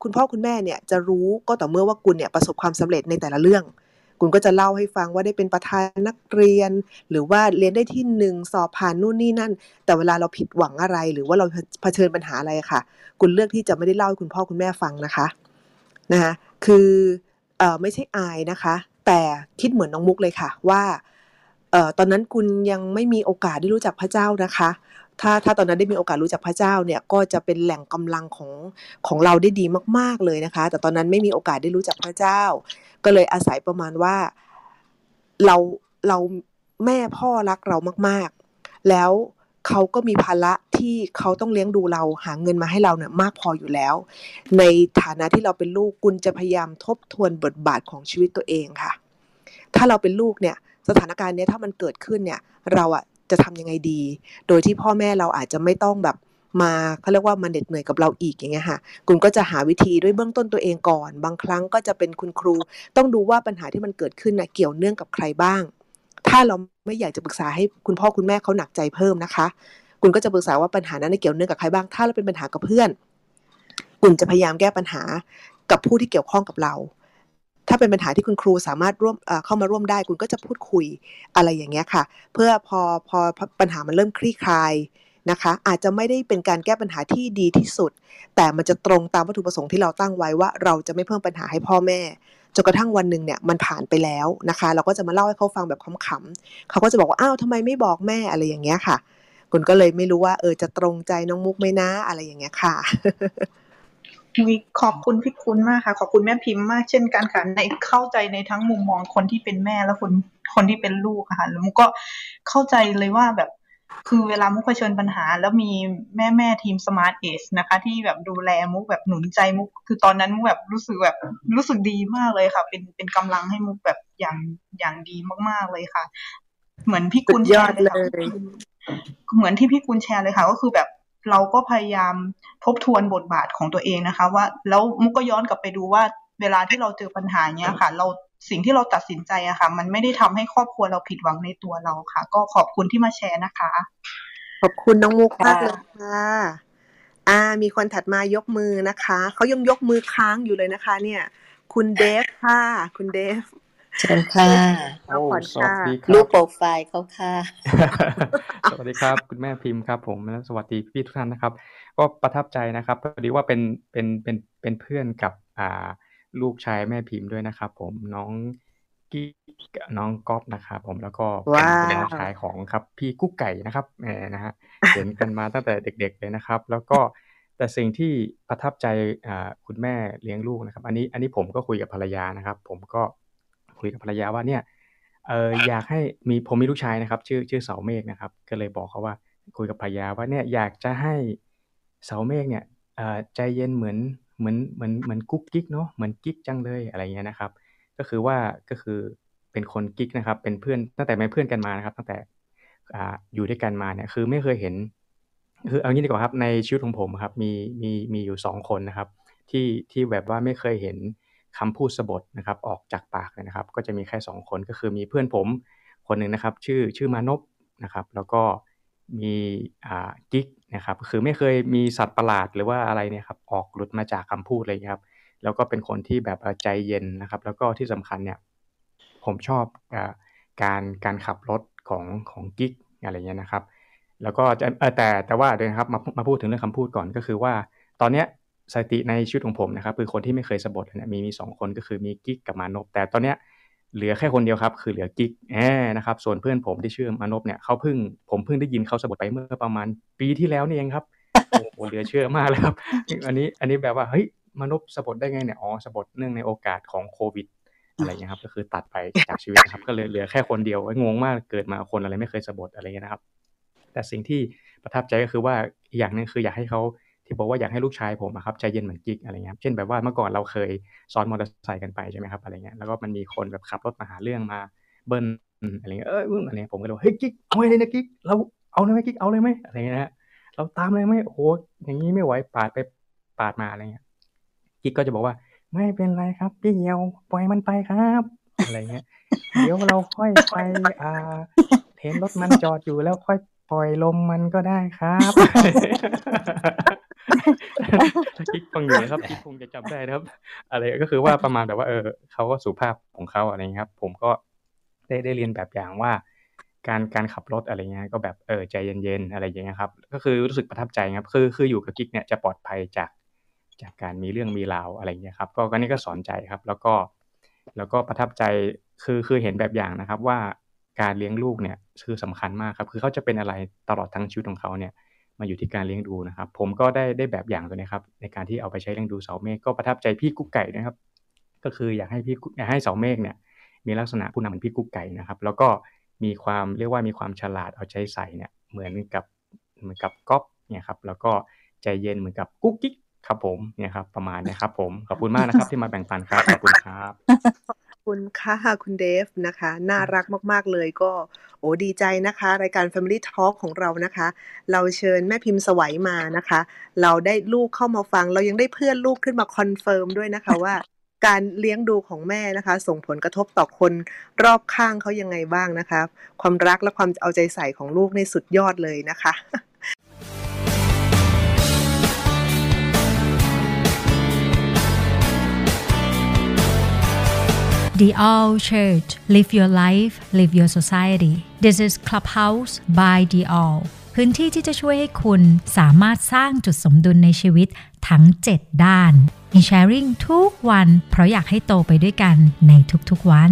Speaker 2: คุณพ่อคุณแม่เนี่ยจะรู้ก็ต่อเมื่อว่าคุณเนี่ยประสบความสำเร็จในแต่ละเรื่อง คุณก็จะเล่าให้ฟังว่าได้เป็นประธานนักเรียน หรือว่าเรียนได้ที่หนึ่งสอบผ่านนู่นนี่นั่น แต่เวลาเราผิดหวังอะไร หรือว่าเราเผชิญปัญหาอะไรอะค่ะ คุณเลือกที่จะไม่ได้เล่าให้คุณพ่อคุณแม่ฟังนะคะนะคะคือเอ่อไม่ใช่อายนะคะ แต่คิดเหมือนน้องมุกเลยค่ะว่าเอ่อตอนนั้นคุณยังไม่มีโอกาสได้รู้จักพระเจ้านะคะ ถ้าถ้าตอนนั้นได้มีโอกาสรู้จักพระเจ้าเนี่ยก็จะเป็นแหล่งกำลังของของเราได้ดีมาก ๆเลยนะคะ แต่ตอนนั้นไม่มีโอกาสได้รู้จักพระเจ้า ก็เลยอาศัยประมาณว่าเราเราแม่พ่อรักเรามาก ๆ แล้วเขาก็มีภาระที่เขาต้องเลี้ยงดูเราหาเงินมาให้เราเนี่ยมากพออยู่แล้ว ในฐานะที่เราเป็นลูกกุณจะพยายามทบทวนบทบาทของชีวิตตัวเองค่ะ ถ้าเราเป็นลูกเนี่ยสถานการณ์เนี้ยถ้ามันเกิดขึ้นเนี่ย เราอะ จะทำยังไงดี โดยที่พ่อแม่เราอาจจะไม่ต้องแบบมาเขาเรียกว่ามาเหน็ดเหนื่อยกับเราอีกอย่างเงี้ยค่ะคุณก็จะหาวิธีด้วยเบื้องต้นตัวเองก่อน บางครั้งก็จะเป็นคุณครู ต้องดูว่าปัญหาที่มันเกิดขึ้นน่ะเกี่ยวเนื่องกับใครบ้าง ถ้าเราไม่อยากจะปรึกษาให้คุณพ่อคุณแม่เขาหนักใจเพิ่มนะคะ คุณก็จะปรึกษาว่าปัญหานั้นเกี่ยวเนื่องกับใครบ้าง ถ้าเราเป็นปัญหากับเพื่อน คุณจะพยายามแก้ปัญหากับผู้ที่เกี่ยวข้องกับเรา ถ้าเป็นปัญหาที่คุณครูสามารถร่วมเข้ามาร่วมได้ คุณก็จะพูดคุยอะไรอย่างเงี้ยค่ะ เพื่อพอพอปัญหามันเริ่มคลี่คลายนะคะอาจจะไม่ได้เป็นการแก้ปัญหาที่ดีที่สุด แต่มันจะตรงตามวัตถุประสงค์ที่เราตั้งไว้ว่าเราจะไม่เพิ่มปัญหาให้พ่อแม่จนกระทั่งวันหนึ่งเนี่ยมันผ่านไปแล้วนะคะ เราก็จะมาเล่าให้เขาฟังแบบขำๆเขาก็จะบอกว่าอ้าวทำไมไม่บอกแม่อะไรอย่างเงี้ยค่ะคุณก็เลยไม่รู้ว่าเออจะตรงใจน้องมุกไหมนะอะไรอย่างเงี้ยค่ะ
Speaker 6: ขอบคุณพี่คุณมากค่ะ ขอบคุณแม่พิมพ์มากเช่นกันค่ะในเข้าใจในทั้งมุมมองคนที่เป็นแม่และคนคนที่เป็นลูกค่ะแล้วมุกก็เข้าใจเลยว่าแบบคือเวลามุกเผชิญปัญหา แล้วมีแม่แม่ทีมสมาร์ทเอชนะคะ ที่แบบดูแลมุกแบบหนุนใจมุก คือตอนนั้นมุกแบบรู้สึกแบบรู้สึกดีมากเลยค่ะ เป็นเป็นกำลังให้มุกแบบอย่างอย่างดีมากๆเลยค่ะ เหมือนพี่กุลแชร์เลยเหมือนที่พี่กุลแชร์เลยค่ะ ก็คือแบบ เราก็พยายามทบทวนบทบาทของตัวเองนะคะ ว่าแล้วมุกก็ย้อนกลับไปดูว่าเวลาที่เราเจอปัญหาเนี้ยค่ะ เราสิ่งที่เราตัดสินใจอะค่ะ มันไม่ได้ทำให้ครอบครัวเราผิดหวังในตัวเราค่ะ ก็ขอบคุณที่มาแชร์นะคะ
Speaker 2: ขอบคุณน้องมุกมากเลยค่ะอ่า มีคนถัดมายกมือนะคะ เขายังยกมือค้างอยู่เลยนะคะ เนี่ย คุณเดฟค่ะ คุณเดฟ
Speaker 3: เชิญค่ะ
Speaker 7: โอ้สวัสดีค
Speaker 3: รับรูปโปรไฟล์เขาค่ะ
Speaker 7: สวัสดีครับ คุณแม่พิมพ์ครับ ผมและสวัสดีพี่ทุกท่านนะครับ ก็ประทับใจนะครับพอดีว่าเป็นเป็นเป็นเป็นเพื่อนกับอ่าลูกชายแม่พิมพ์ด้วยนะครับ ผมน้องกิ๊กน้องก๊อฟนะครับผมแล้วก็เป็นน้องชายของครับพี่กุ๊กไก่นะครับแหมนะฮะเห็นกันมาตั้งแต่เด็ก ๆเลยนะครับ แล้วก็แต่สิ่งที่ประทับใจอ่าคุณแม่เลี้ยงลูกนะครับ อันนี้อันนี้ผมก็คุยกับภรรยานะครับ ผมก็ คุยกับภรรยาว่าเนี่ยเอออยากให้มีผมมีลูกชายนะครับ ชื่อชื่อเสาเมฆนะครับ ก็เลยบอกเขาว่าคุยกับภรรยาว่าเนี่ยอยากจะให้เสาเมฆเนี่ยใจเย็นเหมือนเหมือนเหมือนเหมือนกุ๊กกิ๊กเนาะเหมือนกิ๊กจังเลยอะไรเงี้ยนะครับ ก็คือว่าก็คือเป็นคนกิ๊กนะครับ เป็นเพื่อนตั้งแต่เป็นเพื่อนกันมานะครับ ตั้งแต่อ่าอยู่ด้วยกันมาเนี่ยคือไม่เคยเห็น คือเอางี้ดีกว่าครับในชีวิตของผมครับ มีมีมีอยู่สองคนนะครับ ที่ที่แบบว่าไม่เคยเห็น คำพูดสบทนะครับออกจากปากเลยนะครับ ก็จะมีแค่ 2 คนก็คือมีเพื่อนผมคนหนึ่งนะครับ ชื่อชื่อมานพนะครับ แล้วก็มีอ่ากิ๊กนะครับคือไม่เคยมีสัตว์ประหลาดหรือว่าอะไรเนี่ยครับออกหลุดมาจากคำพูดเลยครับแล้วก็เป็นคนที่แบบใจเย็นนะครับ แล้วก็ที่สำคัญเนี่ยผมชอบอการการขับรถของของกิ๊กอะไรเงี้ยนะครับ แล้วก็จะแต่แต่ว่าเดี๋ยวครับมามาพูดถึงเรื่องคำพูดก่อนก็คือว่า ตอนเนี้ย สถิติในชีวิตของผมนะครับคือคนที่ไม่เคยสะบัดเนี่ยมีมีสองคนก็คือมีกิ๊กกับมานพแต่ตอนเนี้ยเหลือแค่คนเดียวครับคือเหลือกิ๊กแอนะครับส่วนเพื่อนผมที่ชื่อมานพเนี่ยเขาเพิ่งผมเพิ่งได้ยินเขาสะบัดไปเมื่อประมาณปีที่แล้วนี่เองครับโอ้โหเหลือเชื่อมากเลยครับอันนี้อันนี้แบบว่าเฮ้ยมานพสะบัดได้ไงเนี่ยอ๋อสะบัดเนื่องในโอกาสของโควิดอะไรเงี้ยครับก็คือตัดไปจากชีวิตครับก็เลยเหลือแค่คนเดียวงงมากเกิดมาคนอะไรไม่เคยสะบัดอะไรเงี้ยนะครับ แต่สิ่งที่ประทับใจก็คือว่าอีกอย่างหนึ่งคืออยากให้เขา ที่บอกว่าอยากให้ลูกชายผมครับใจเย็นเหมือนกิ๊กอะไรเงี้ยเช่นแบบว่าเมื่อก่อนเราเคยซ้อนมอเตอร์ไซค์กันไปใช่ไหมครับอะไรเงี้ยแล้วก็มันมีคนแบบขับรถมาหาเรื่องมาเบิ้ลอะไรเงี้ยเอออะไรเงี้ยผมก็เลยเฮ้ยกิ๊กเอาเลยนะกิ๊กเราเอาเลยไหมกิ๊กเอาเลยไหมอะไรเงี้ยเราตามเลยไหมโอ้โหอย่างนี้ไม่ไหวปาดไปปาดมาอะไรเงี้ยกิ๊กก็จะบอกว่าไม่เป็นไรครับพี่เหียวปล่อยมันไปครับอะไรเงี้ยเดี๋ยวเราค่อยไปอ่าเห็นรถมันจอดอยู่แล้วค่อยปล่อยลมมันก็ได้ครับ กิ๊กฟังอยู่นะครับกิ๊กคงจะจำได้นะครับ อะไรก็คือว่าประมาณแบบว่า เออเขาก็สุภาพของเขาอะไรเงี้ยครับ ผมก็ได้ได้เรียนแบบอย่างว่า การการขับรถอะไรเงี้ยก็แบบเออใจเย็นๆอะไรอย่างเงี้ยครับ ก็คือรู้สึกประทับใจครับ คือคืออยู่กับกิ๊กเนี่ยจะปลอดภัยจากจากการมีเรื่องมีราวอะไรเงี้ยครับ ก็ก็นี่ก็สอนใจครับ แล้วก็ แล้วก็ประทับใจคือคือเห็นแบบอย่างนะครับว่าการเลี้ยงลูกเนี่ยคือสำคัญมากครับ คือเขาจะเป็นอะไรตลอดทั้งชีวิตของเขาเนี่ย มาอยู่ที่การเลี้ยงดูนะครับ ผมก็ได้ได้แบบอย่างตัวนี้ครับในการที่เอาไปใช้เลี้ยงดูเสาเมฆก็ประทับใจพี่กุ๊กไก่นะครับ ก็คืออยากให้พี่อยากให้เสาเมฆเนี่ย มีลักษณะผู้นำเหมือนพี่กุ๊กไก่นะครับ แล้วก็มีความเรียกว่ามีความฉลาดเอาใจใส่เนี่ยเหมือนกับเหมือนกับก๊อฟเนี่ยครับแล้วก็ใจเย็นเหมือนกับกุ๊กกิ๊กครับผมเนี่ยครับประมาณนี้ครับผมขอบคุณมากนะครับที่มาแบ่งปันครับขอบคุณครับ
Speaker 2: ขอบ คุณค่ะคุณเดฟนะคะ น่ารักมาก ๆ เลยก็ โอ้ดีใจนะคะ รายการ Family Talk ของเรานะคะ เราเชิญแม่พิมพ์สวัยมานะคะ เราได้ลูกเข้ามาฟัง เรายังได้เพื่อนลูกขึ้นมา confirm ด้วยนะคะว่าการเลี้ยงดูของแม่นะคะ ส่งผลกระทบต่อคนรอบข้างเขายังไงบ้างนะคะ ความรักและความเอาใจใส่ของลูกในสุดยอดเลยนะคะ
Speaker 1: The All Church Live Your Life Live Your Society This is Clubhouse by The All พื้นที่ที่จะช่วยให้คุณสามารถสร้างจุดสมดุลในชีวิตทั้ง 7 ด้านมีแชร์ริ่งทุกวัน เพราะอยากให้โตไปด้วยกันในทุกๆวัน